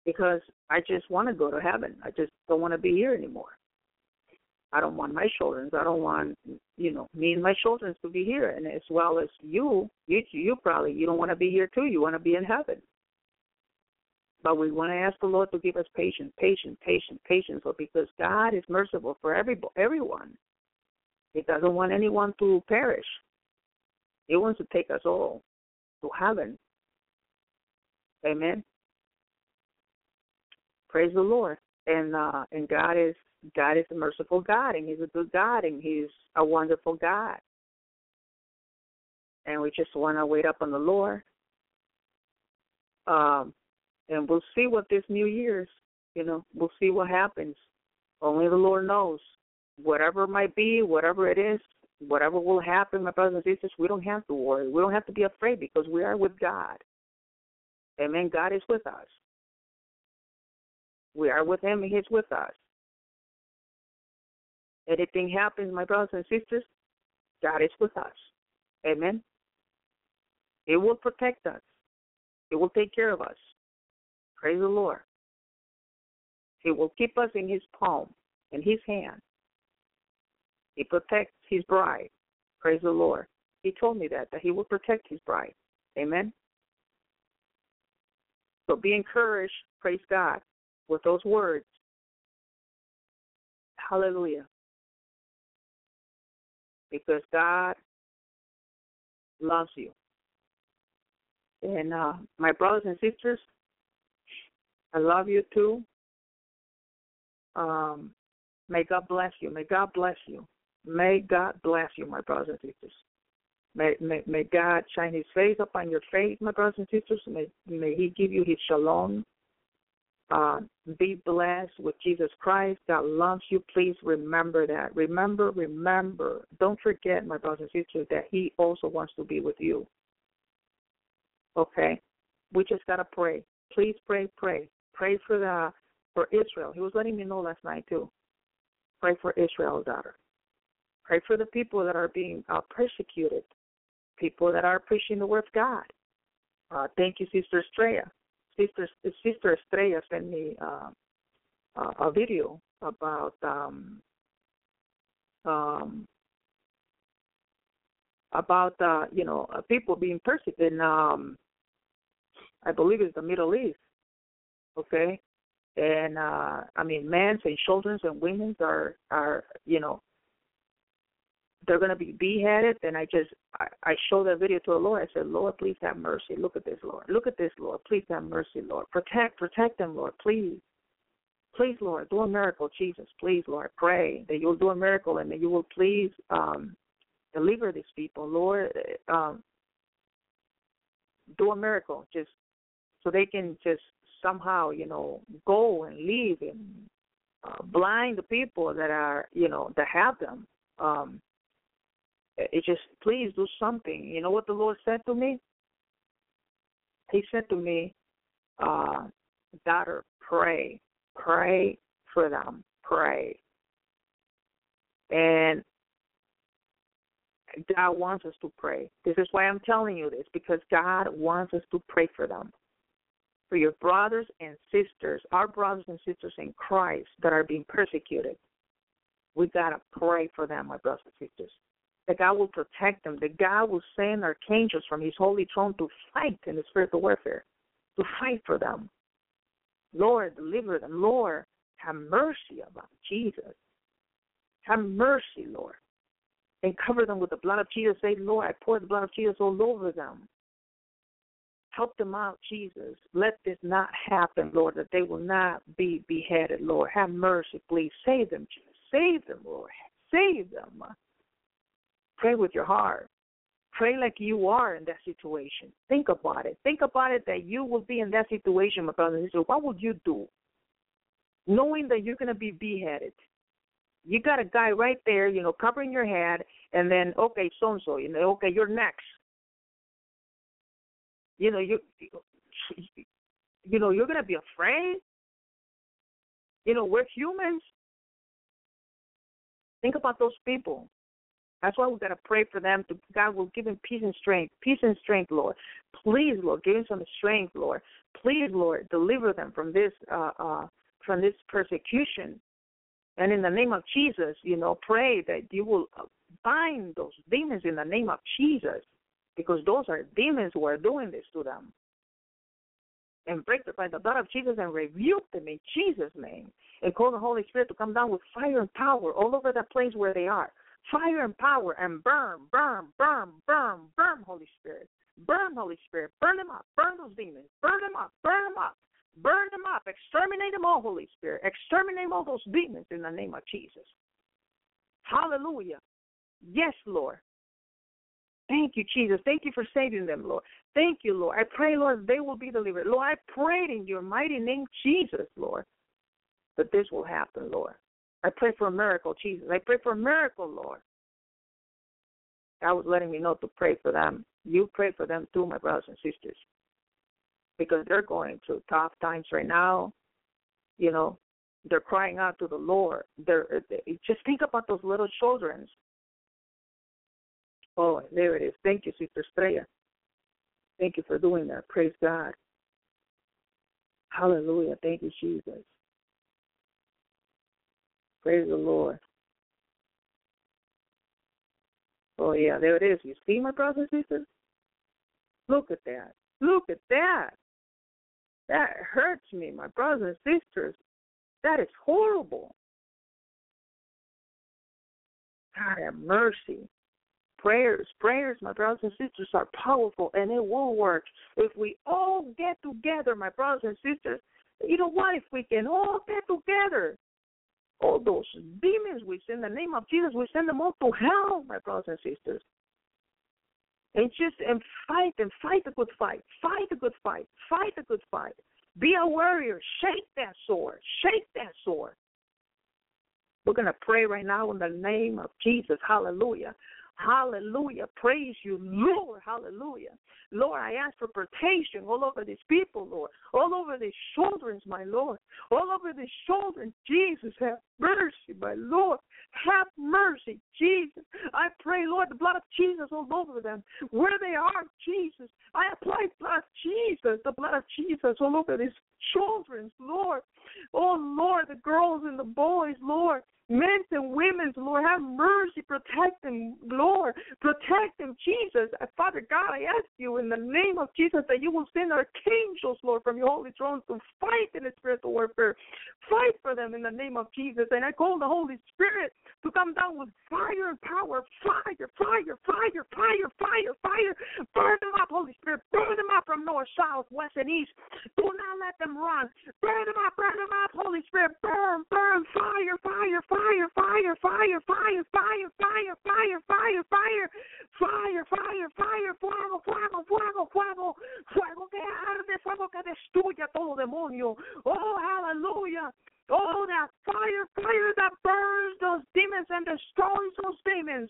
Because I just want to go to heaven. I just don't want to be here anymore. I don't want my children. I don't want, you know, me and my children to be here. And as well as you, you, you probably you don't want to be here too. You want to be in heaven. But we want to ask the Lord to give us patience, patience, patience, patience, because God is merciful for every everyone. He doesn't want anyone to perish. He wants to take us all to heaven. Amen. Praise the Lord. And uh and God is God is a merciful God and He's a good God and He's a wonderful God. And we just want to wait up on the Lord. Um and we'll see what this new year's. You know, we'll see what happens. Only the Lord knows. Whatever it might be, whatever it is, Whatever will happen, my brothers and sisters, we don't have to worry. We don't have to be afraid because we are with God. Amen. God is with us. We are with Him, and He's with us. Anything happens, my brothers and sisters, God is with us. Amen. It will protect us. It will take care of us. Praise the Lord. He will keep us in His palm, in His hand. He protects His bride. Praise the Lord. He told me that, that He will protect His bride. Amen. So be encouraged, praise God, with those words. Hallelujah. Because God loves you. And uh, my brothers and sisters, I love you too. Um, may God bless you. May God bless you. May God bless you, my brothers and sisters. May, may, may God shine His face upon your faith, my brothers and sisters. May, may He give you His shalom. Uh, be blessed with Jesus Christ. God loves you. Please remember that. Remember, remember. Don't forget, my brothers and sisters, that He also wants to be with you. Okay? We just got to pray. Please pray, pray. Pray for the for Israel. He was letting me know last night too. Pray for Israel, daughter. Pray for the people that are being uh, persecuted people that are preaching the word of God. Uh, thank you, Sister Estrella. Sister Sister Estrella sent me uh, a video about um, um, about uh, you know uh, people being persecuted in um, I believe it's the Middle East. Okay, and uh, I mean, men's and children's and women's are are you know they're going to be beheaded. And I just I, I showed that video to the Lord. I said, Lord, please have mercy. Look at this, Lord. Look at this, Lord. Please have mercy, Lord. Protect, protect them, Lord. Please. Please, Lord, do a miracle, Jesus. Please, Lord, pray that you'll do a miracle and that you will please um, deliver these people, Lord. Um, do a miracle, just so they can just somehow, you know, go and leave and uh, blind the people that are, you know, that have them. Um, it just please do something. You know what the Lord said to me? He said to me, uh, daughter, pray. Pray for them. Pray. And God wants us to pray. This is why I'm telling you this, because God wants us to pray for them. For your brothers and sisters, our brothers and sisters in Christ that are being persecuted. We gotta pray for them, my brothers and sisters that God will protect them, that God will send archangels from his holy throne to fight in the spiritual warfare, to fight for them. Lord, deliver them. Lord, have mercy about Jesus. Have mercy, Lord. And cover them with the blood of Jesus. Say, Lord, I pour the blood of Jesus all over them. Help them out, Jesus. Let this not happen, Lord, that they will not be beheaded, Lord. Have mercy, please. Save them, Jesus. Save them, Lord. Save them. Pray with your heart. Pray like you are in that situation. Think about it. Think about it that you will be in that situation, my brother and sister. What would you do? Knowing that you're going to be beheaded. You got a guy right there, you know, covering your head, and then, okay, so and so, you know, okay, you're next. You know, you, you know, you're to be afraid. You know, we're humans. Think about those people. That's why we got to pray for them. To, God will give them peace and strength. Peace and strength, Lord. Please, Lord, give them some strength, Lord. Please, Lord, deliver them from this uh, uh, from this persecution. And in the name of Jesus, you know, pray that you will uh, bind those demons in the name of Jesus, because those are demons who are doing this to them. And break them by the blood of Jesus and rebuke them in Jesus' name. And call the Holy Spirit to come down with fire and power all over that place where they are fire and power and burn, burn, burn, burn, burn, Holy Spirit. Burn, Holy Spirit. Burn them up. Burn those demons. Burn them up. Burn them up. Burn them up. Exterminate them all, Holy Spirit. Exterminate all those demons in the name of Jesus. Hallelujah. Yes, Lord. Thank you, Jesus. Thank you for saving them, Lord. Thank you, Lord. I pray, Lord, they will be delivered. Lord, I pray in your mighty name, Jesus, Lord, that this will happen, Lord. I pray for a miracle, Jesus. I pray for a miracle, Lord. God was letting me know to pray for them. You pray for them too, my brothers and sisters, because they're going through tough times right now. You know, they're crying out to the Lord. They're they, just think about those little children. Oh, there it is. Thank you, Sister Estrella. Thank you for doing that. Praise God. Hallelujah. Thank you, Jesus. Praise the Lord. Oh yeah, there it is. You see, my brothers and sisters? Look at that. Look at that. That hurts me, my brothers and sisters. That is horrible. God have mercy. Prayers, prayers, my brothers and sisters, are powerful and it will work. If we all get together, my brothers and sisters, you know what? If we can all get together, all those demons we send in the name of Jesus, we send them all to hell, my brothers and sisters. And just and fight and fight a good fight. Fight a good fight. Fight a good fight. Be a warrior. Shake that sword. Shake that sword. We're going to pray right now in the name of Jesus. Hallelujah. Hallelujah. Praise you, Lord. Hallelujah. Lord, I ask for protection all over these people, Lord. All over these children, my Lord. All over these children. Jesus, have mercy, my Lord. Have mercy, Jesus. I pray, Lord, the blood of Jesus all over them. Where they are, Jesus. I apply blood of Jesus, the blood of Jesus all over these children, Lord. Oh, Lord, the girls and the boys, Lord men and women, Lord, have mercy, protect them, Lord, protect them, Jesus. Uh, Father God, I ask you in the name of Jesus that you will send archangels, Lord, from your holy throne to fight in the spiritual warfare. Fight for them in the name of Jesus. And I call the Holy Spirit to come down with fire and power. Fire, fire, fire, fire, fire, fire. Burn them up, Holy Spirit. Burn them up from north, south, west, and east. Do not let them run. Burn them up, burn them up, Holy Spirit. Burn, burn, fire, fire, fire fire, fire, fire, fire, fire, fire, fire, fire, fire, fire, fire, fire, fuego, fuego, fuego, fuego, fuego que arde, fuego que destruye todo demonio. Oh, aleluya. Oh, that fire, fire that burns those demons and destroys those demons.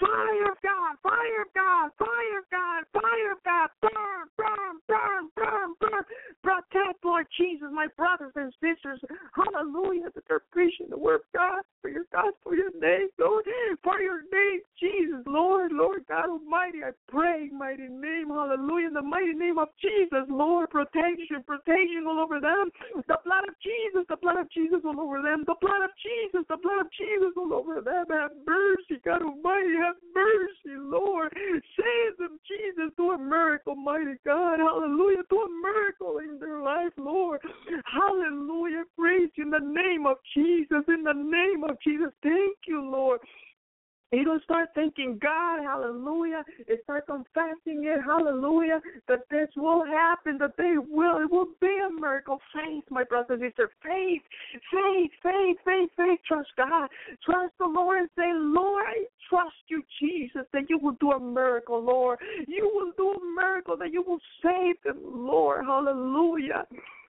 Fire of God, fire of God, fire of God, fire of God, burn, burn, burn, burn, burn. Protect, Lord Jesus, my brothers and sisters. Hallelujah, that they're preaching the word of God for your God, for your name, Lord, for your name, Jesus, Lord, Lord God Almighty. I pray, mighty name, hallelujah, in the mighty name of Jesus, Lord, protection, protection all over them. The blood of Jesus, the blood of Jesus all over them. The blood of Jesus, the blood of Jesus all over them. Have mercy, God Almighty. Have mercy, Lord. Save them, Jesus. Do a miracle, mighty God. Hallelujah. Do a miracle in their life, Lord. Hallelujah. Praise you in the name of Jesus. In the name of Jesus. Thank you, Lord. You're going to start thinking, God, hallelujah, and start confessing it, hallelujah, that this will happen, that they will, it will be a miracle. Faith, my brothers and sisters, faith, faith, faith, faith, faith. Trust God. Trust the Lord and say, Lord, I trust you, Jesus, that you will do a miracle, Lord. You will do a miracle, that you will save them, Lord. Hallelujah.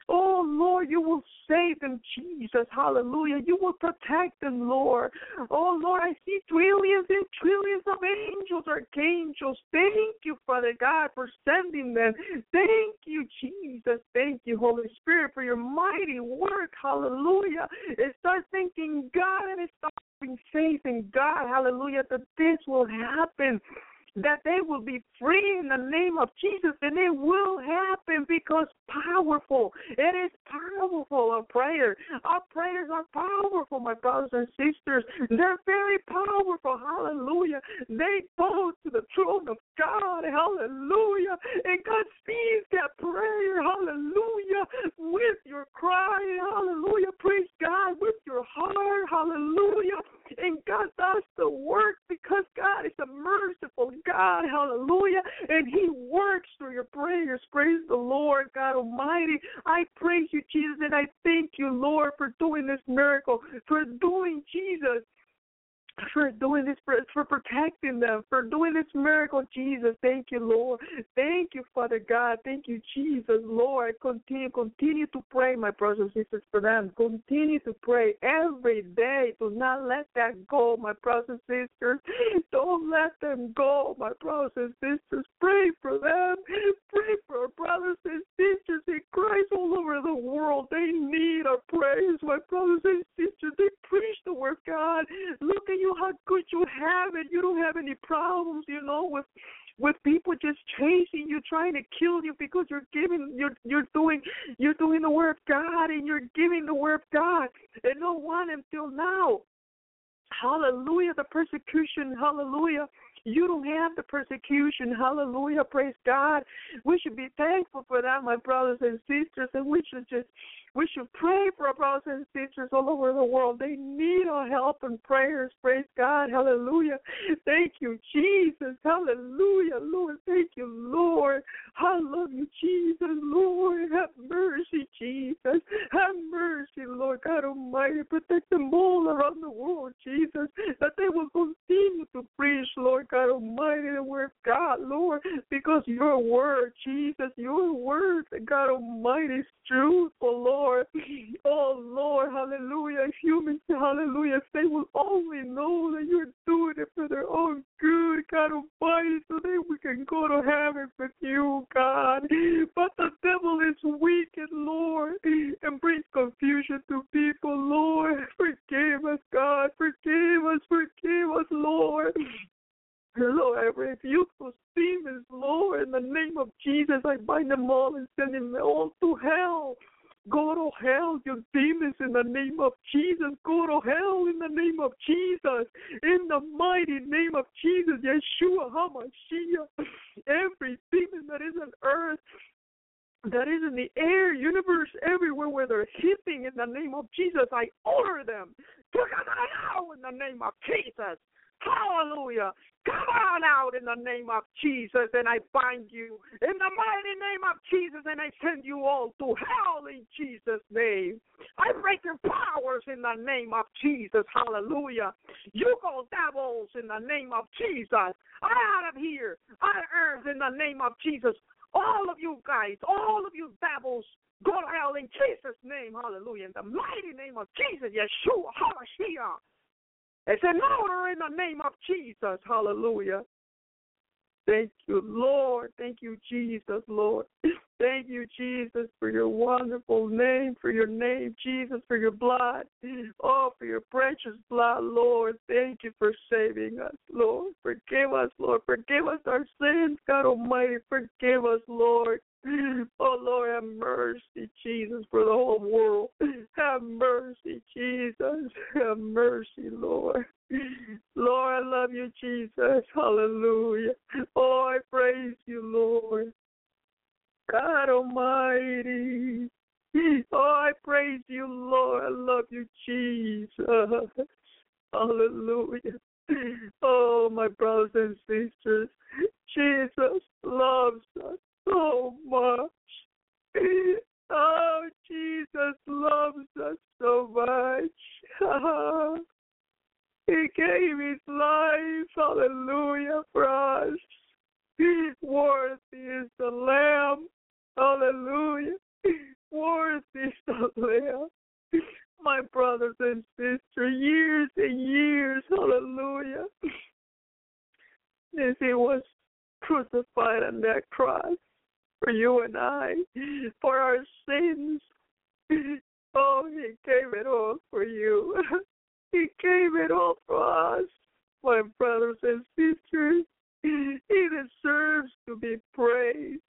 Oh, Lord, you will save them, Jesus. Hallelujah. You will protect them, Lord. Oh, Lord, I see trillions and trillions of angels, archangels. Thank you, Father God, for sending them. Thank you, Jesus. Thank you, Holy Spirit, for your mighty work. Hallelujah. And start thinking, God, and start having faith in God. Hallelujah, that this will happen that they will be free in the name of Jesus, and it will happen because powerful. It is powerful, our prayer. Our prayers are powerful, my brothers and sisters. They're very powerful. Hallelujah. They go to the throne of God. Hallelujah. And God sees that prayer. Hallelujah. With your cry. Hallelujah. Praise God. With your heart. Hallelujah. And God does the work because God is a merciful God. Hallelujah. And He works through your prayers. Praise the Lord, God Almighty. I praise you, Jesus, and I thank you, Lord, for doing this miracle, for doing Jesus for doing this, for, for protecting them, for doing this miracle, Jesus. Thank you, Lord. Thank you, Father God. Thank you, Jesus, Lord. Continue, continue to pray, my brothers and sisters, for them. Continue to pray every day. Do not let that go, my brothers and sisters. Don't let them go, my brothers and sisters. Pray for them. Pray for our brothers and sisters in Christ all over the world. They need our prayers, my brothers and sisters. They preach the word God. Look at you how good you have it. You don't have any problems, you know, with with people just chasing you, trying to kill you because you're giving you're you're doing you're doing the word of God and you're giving the word of God. And no one until now. Hallelujah, the persecution, hallelujah. You don't have the persecution. Hallelujah. Praise God. We should be thankful for that, my brothers and sisters, and we should just we should pray for our brothers and sisters all over the world. They need our help and prayers. Praise God. Hallelujah. Thank you, Jesus. Hallelujah. Lord, thank you, Lord. I love you, Jesus. Lord, have mercy, Jesus. Have mercy, Lord God Almighty. Protect them all around the world, Jesus, that they will continue to preach, Lord God Almighty, the word of God, Lord, because your word, Jesus, your word, God Almighty, is truthful, Lord. Lord. Oh, Lord, hallelujah. Humans, hallelujah, they will only know that you're doing it for their own good, God Almighty, so that we can go to heaven with you, God. But the devil is wicked, Lord, and brings confusion to people, Lord. Forgive us, God. Forgive us, forgive us, Lord. Lord, I refuse those demons, Lord. In the name of Jesus, I bind them all and send them all to hell. Go to hell, you demons, in the name of Jesus. Go to hell in the name of Jesus. In the mighty name of Jesus, Yeshua HaMashiach. Every demon that is on earth, that is in the air, universe, everywhere where they're hitting in the name of Jesus, I order them come out in the name of Jesus. Hallelujah. Come on out in the name of Jesus, and I bind you in the mighty name of Jesus, and I send you all to hell in Jesus' name. I break your powers in the name of Jesus. Hallelujah. You go devils in the name of Jesus. Out of here, out of earth in the name of Jesus. All of you guys, all of you devils, go to hell in Jesus' name. Hallelujah. In the mighty name of Jesus, Yeshua, HaMashiach. It's an order in the name of Jesus. Hallelujah. Thank you, Lord. Thank you, Jesus, Lord. Thank you, Jesus, for your wonderful name, for your name, Jesus, for your blood. Oh, for your precious blood, Lord. Thank you for saving us, Lord. Forgive us, Lord. Forgive us our sins, God Almighty. Forgive us, Lord. Oh Lord, have mercy, Jesus, for the whole world. Have mercy, Jesus. Have mercy, Lord. Lord, I love you, Jesus. Hallelujah. Oh, I praise you, Lord. God Almighty. Oh, I praise you, Lord. I love you, Jesus. Hallelujah. Oh, my brothers and sisters, Jesus loves us so much. Oh, Jesus loves us so much. he gave his life, hallelujah, for us. He's Worthy is the Lamb, hallelujah. Worthy is the Lamb. My brothers and sisters, years and years, hallelujah. As he was crucified on that cross for you and I, for our sins. Oh, He gave it all for you. He gave it all for us, my brothers and sisters. He deserves to be praised.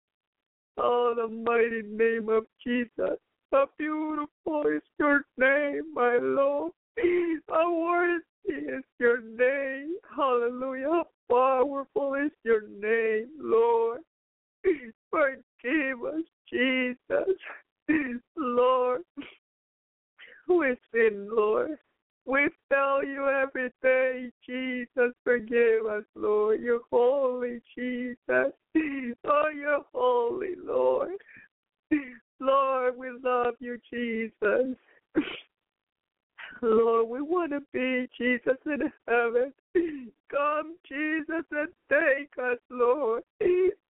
Oh, the mighty name of Jesus. How beautiful is your name, my Lord. How worthy is your name. Hallelujah. How powerful is your name, Lord. Forgive us, Jesus. Lord, we sin, Lord. We tell you every day, Jesus, forgive us, Lord. You're holy, Jesus. Oh, you're holy, Lord. Lord, we love you, Jesus. Lord, we want to be Jesus in heaven. Come, Jesus, and take us, Lord.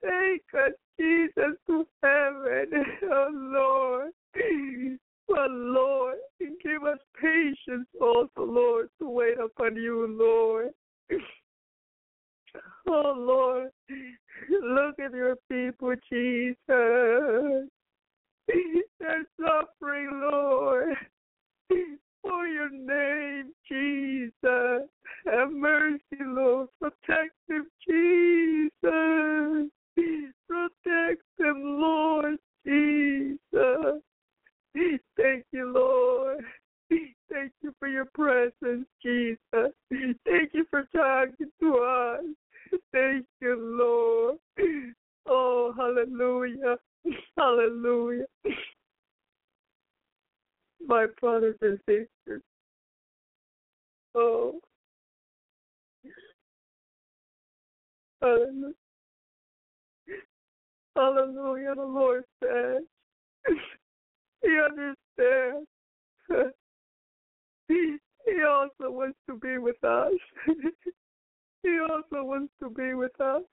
Take us, Jesus, to heaven, oh Lord. But Lord, give us patience also, Lord, to wait upon you, Lord. Oh Lord, look at your people, Jesus. They're suffering, Lord for your name, Jesus. Have mercy, Lord. Protect them, Jesus. Protect them, Lord Jesus. Thank you, Lord. Thank you for your presence, Jesus. Thank you for talking to us. Thank you, Lord. Oh, hallelujah. Hallelujah my brothers and sisters. Oh, hallelujah. Hallelujah. The Lord said, He understands. He also wants to be with us. He also wants to be with us.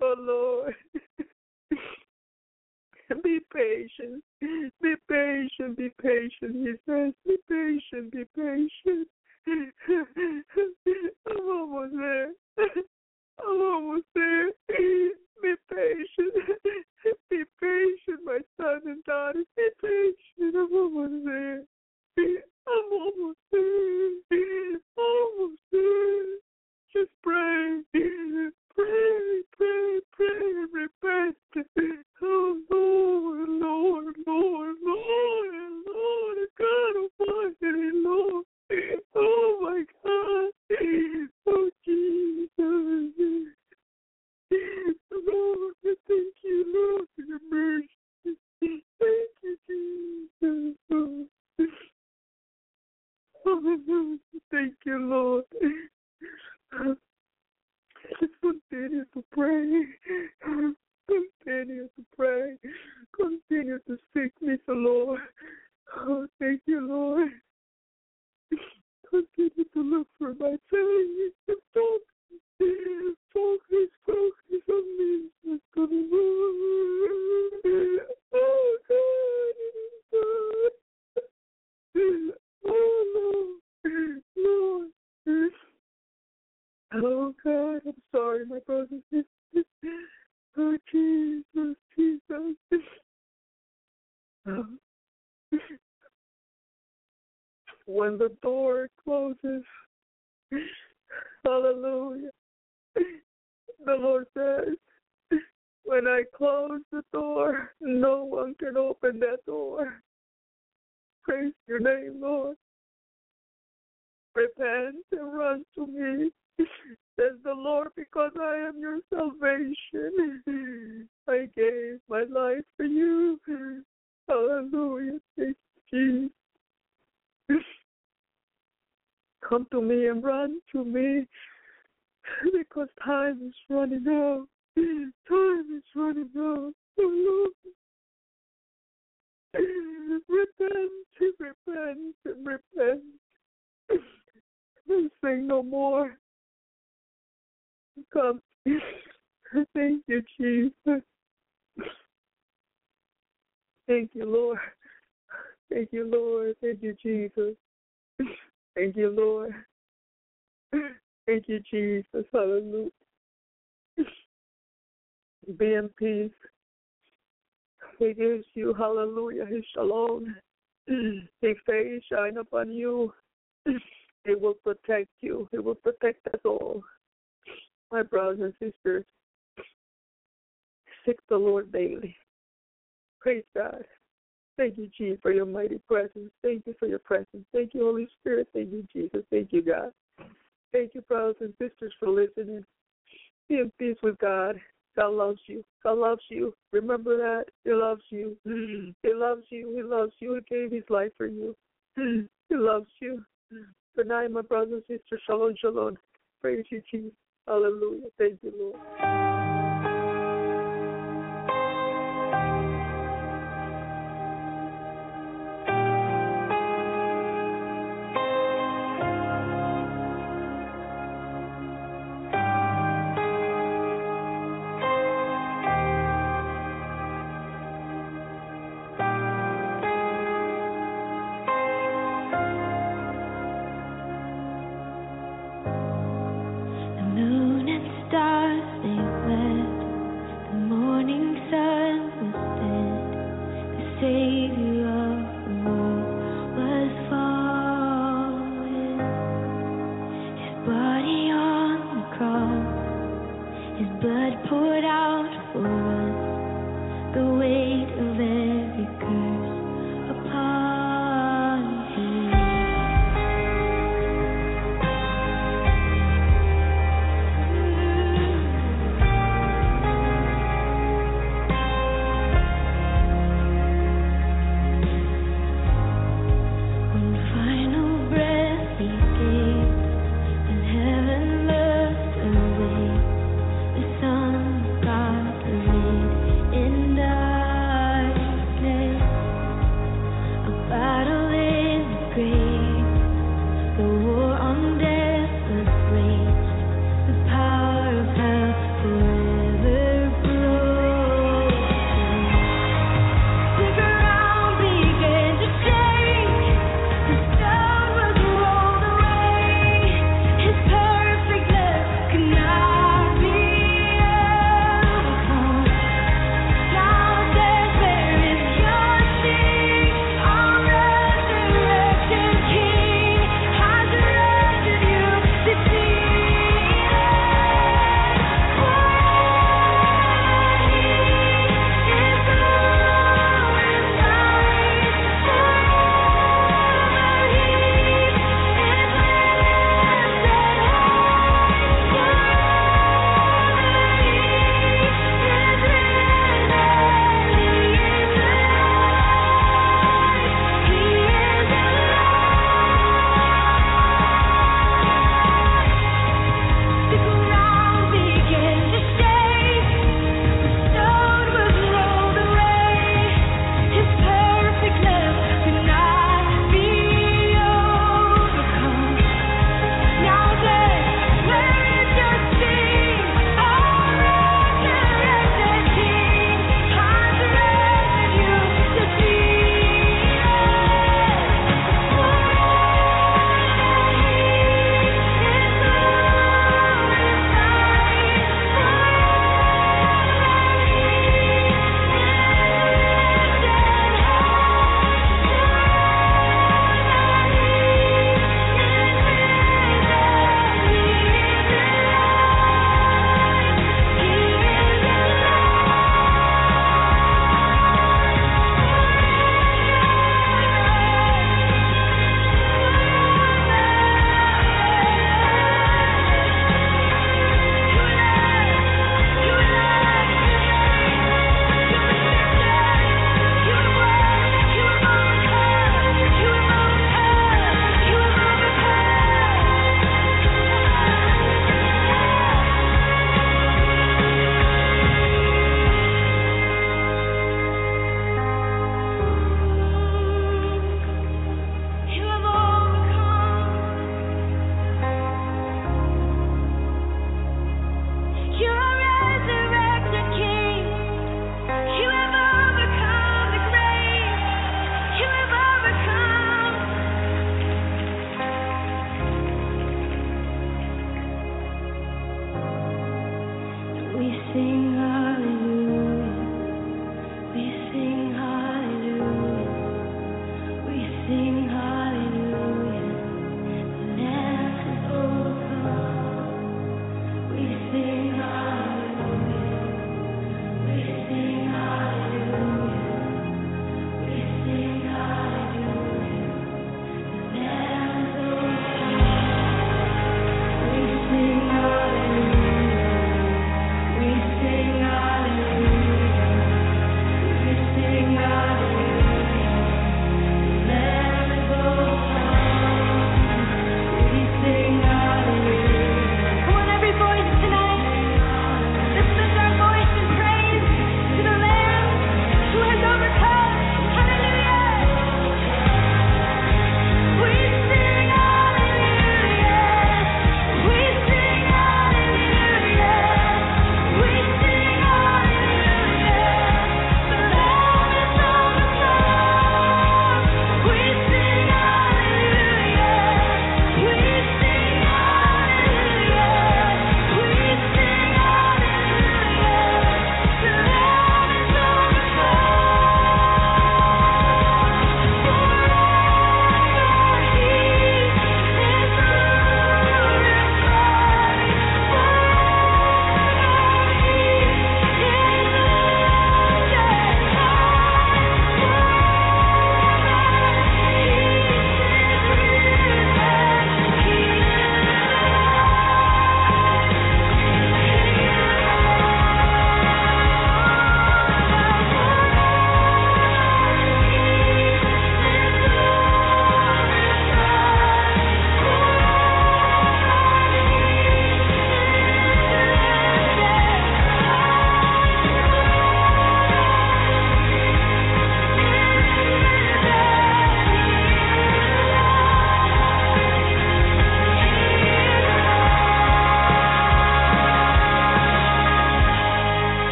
Oh, Lord. Be patient. Be patient. Be patient. He says, Be patient. Be patient. I'm almost there. I'm almost there. Be patient. Be patient, my son and daughter. Be patient. I'm almost there. I'm almost there. Almost there. Just pray. Pray, pray, pray, repent. Oh, Lord, Lord, Lord, Lord, Lord, God Almighty, Lord. Oh, my God. Oh, Jesus. Lord, thank you, Lord, for your mercy. Thank you, Jesus. Oh, thank you, Lord. Continue to pray. Continue to pray. Continue to seek me, the Lord. Oh, thank you, Lord. Continue to look for my. Focus, focus, focus When the door closes, hallelujah. The Lord says, when I close the door, no one can open that door. Praise your name, Lord. Repent and run to me says the Lord, because I am your salvation. I gave my life for you. Hallelujah. Thank you, Jesus. Come to me and run to me because time is running out. Time is running out. Oh, repent, repent, repent. Don't say no more. Come. Thank you, Jesus. Thank you, Lord. Thank you, Lord. Thank you, Jesus. Thank you, Lord. Thank you, Jesus. Hallelujah. Be in peace. He gives you, hallelujah, his shalom. His face shine upon you. It will protect you. It will protect us all my brothers and sisters, seek the Lord daily. Praise God. Thank you, Jesus, for your mighty presence. Thank you for your presence. Thank you, Holy Spirit. Thank you, Jesus. Thank you, God. Thank you, brothers and sisters, for listening. Be in peace with God. God loves you. God loves you. Remember that. He loves you. He loves you. He loves you. He gave his life for you. He loves you. Good night, my brothers and sisters. Shalom, shalom. Praise you, Jesus. Hallelujah. Thank you, Lord.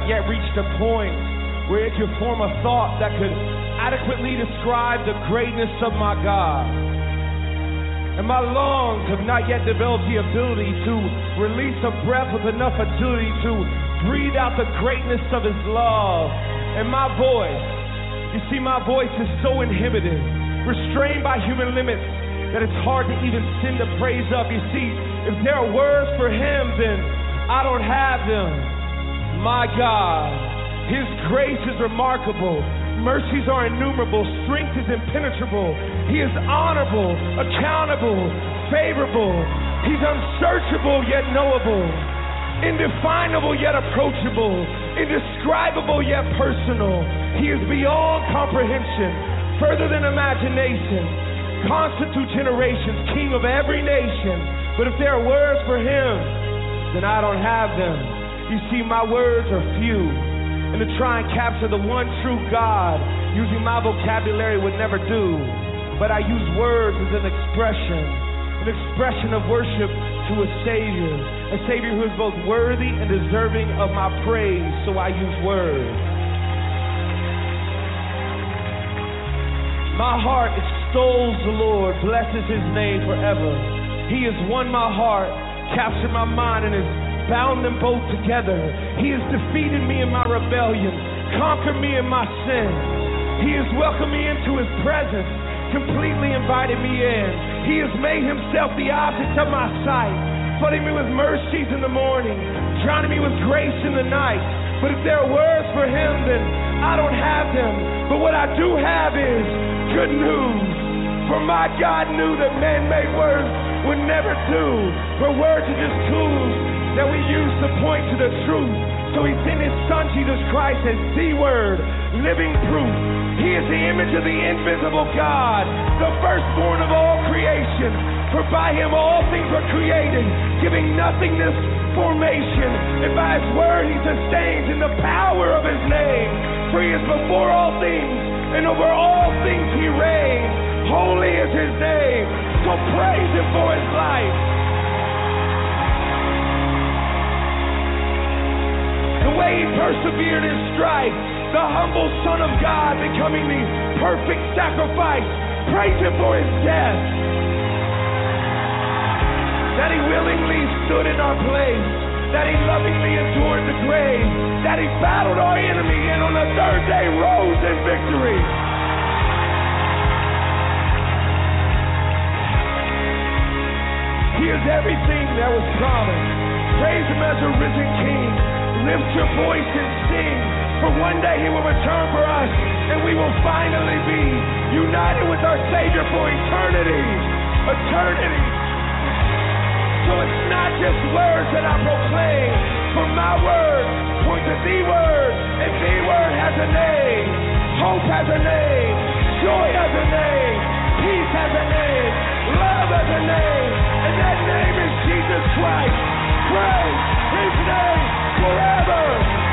Not yet reached a point where it could form a thought that could adequately describe the greatness of my God. And my lungs have not yet developed the ability to release a breath with enough agility to breathe out the greatness of His love. And my voice, you see, my voice is so inhibited, restrained by human limits, that it's hard to even send the praise up. You see, if there are words for Him, then I don't have them. My God, His grace is remarkable. Mercies are innumerable. Strength is impenetrable. He is honorable, accountable, favorable. He's unsearchable yet knowable. Indefinable yet approachable. Indescribable yet personal. He is beyond comprehension, further than imagination. Through generations, King of every nation. But if there are words for Him, then I don't have them. You see, my words are few. And to try and capture the one true God using my vocabulary would never do. But I use words as an expression, an expression of worship to a Savior, a Savior who is both worthy and deserving of my praise. So I use words. My heart extols the Lord, blesses his name forever. He has won my heart, captured my mind, and has bound them both together. He has defeated me in my rebellion, conquered me in my sin. He has welcomed me into his presence, completely invited me in. He has made himself the object of my sight, flooding me with mercies in the morning, drowning me with grace in the night. But if there are words for him, then I don't have them. But what I do have is good news. For my God knew that man-made words would never do. For words are just tools that we use to point to the truth. So he sent his son Jesus Christ as the word, living proof. He is the image of the invisible God, the firstborn of all creation. For by him all things were created, giving nothingness formation. And by his word he sustains in the power of his name. For he is before all things, and over all things he reigns. Holy is his name. So praise him for his life. The way he persevered in strife, the humble Son of God becoming the perfect sacrifice. Praise him for his death. That he willingly stood in our place. That he lovingly endured the grave. That he battled our enemy and on the third day rose in victory. He is everything that was promised. Praise him as a risen king. Lift your voice and sing. For one day he will return for us, and we will finally be united with our Savior for eternity. Eternity. So it's not just words that I proclaim, for my word point to the word, and the word has a name. Hope has a name. Joy has a name. Peace has a name. Love has a name. And that name is Jesus Christ. Praise his name forever.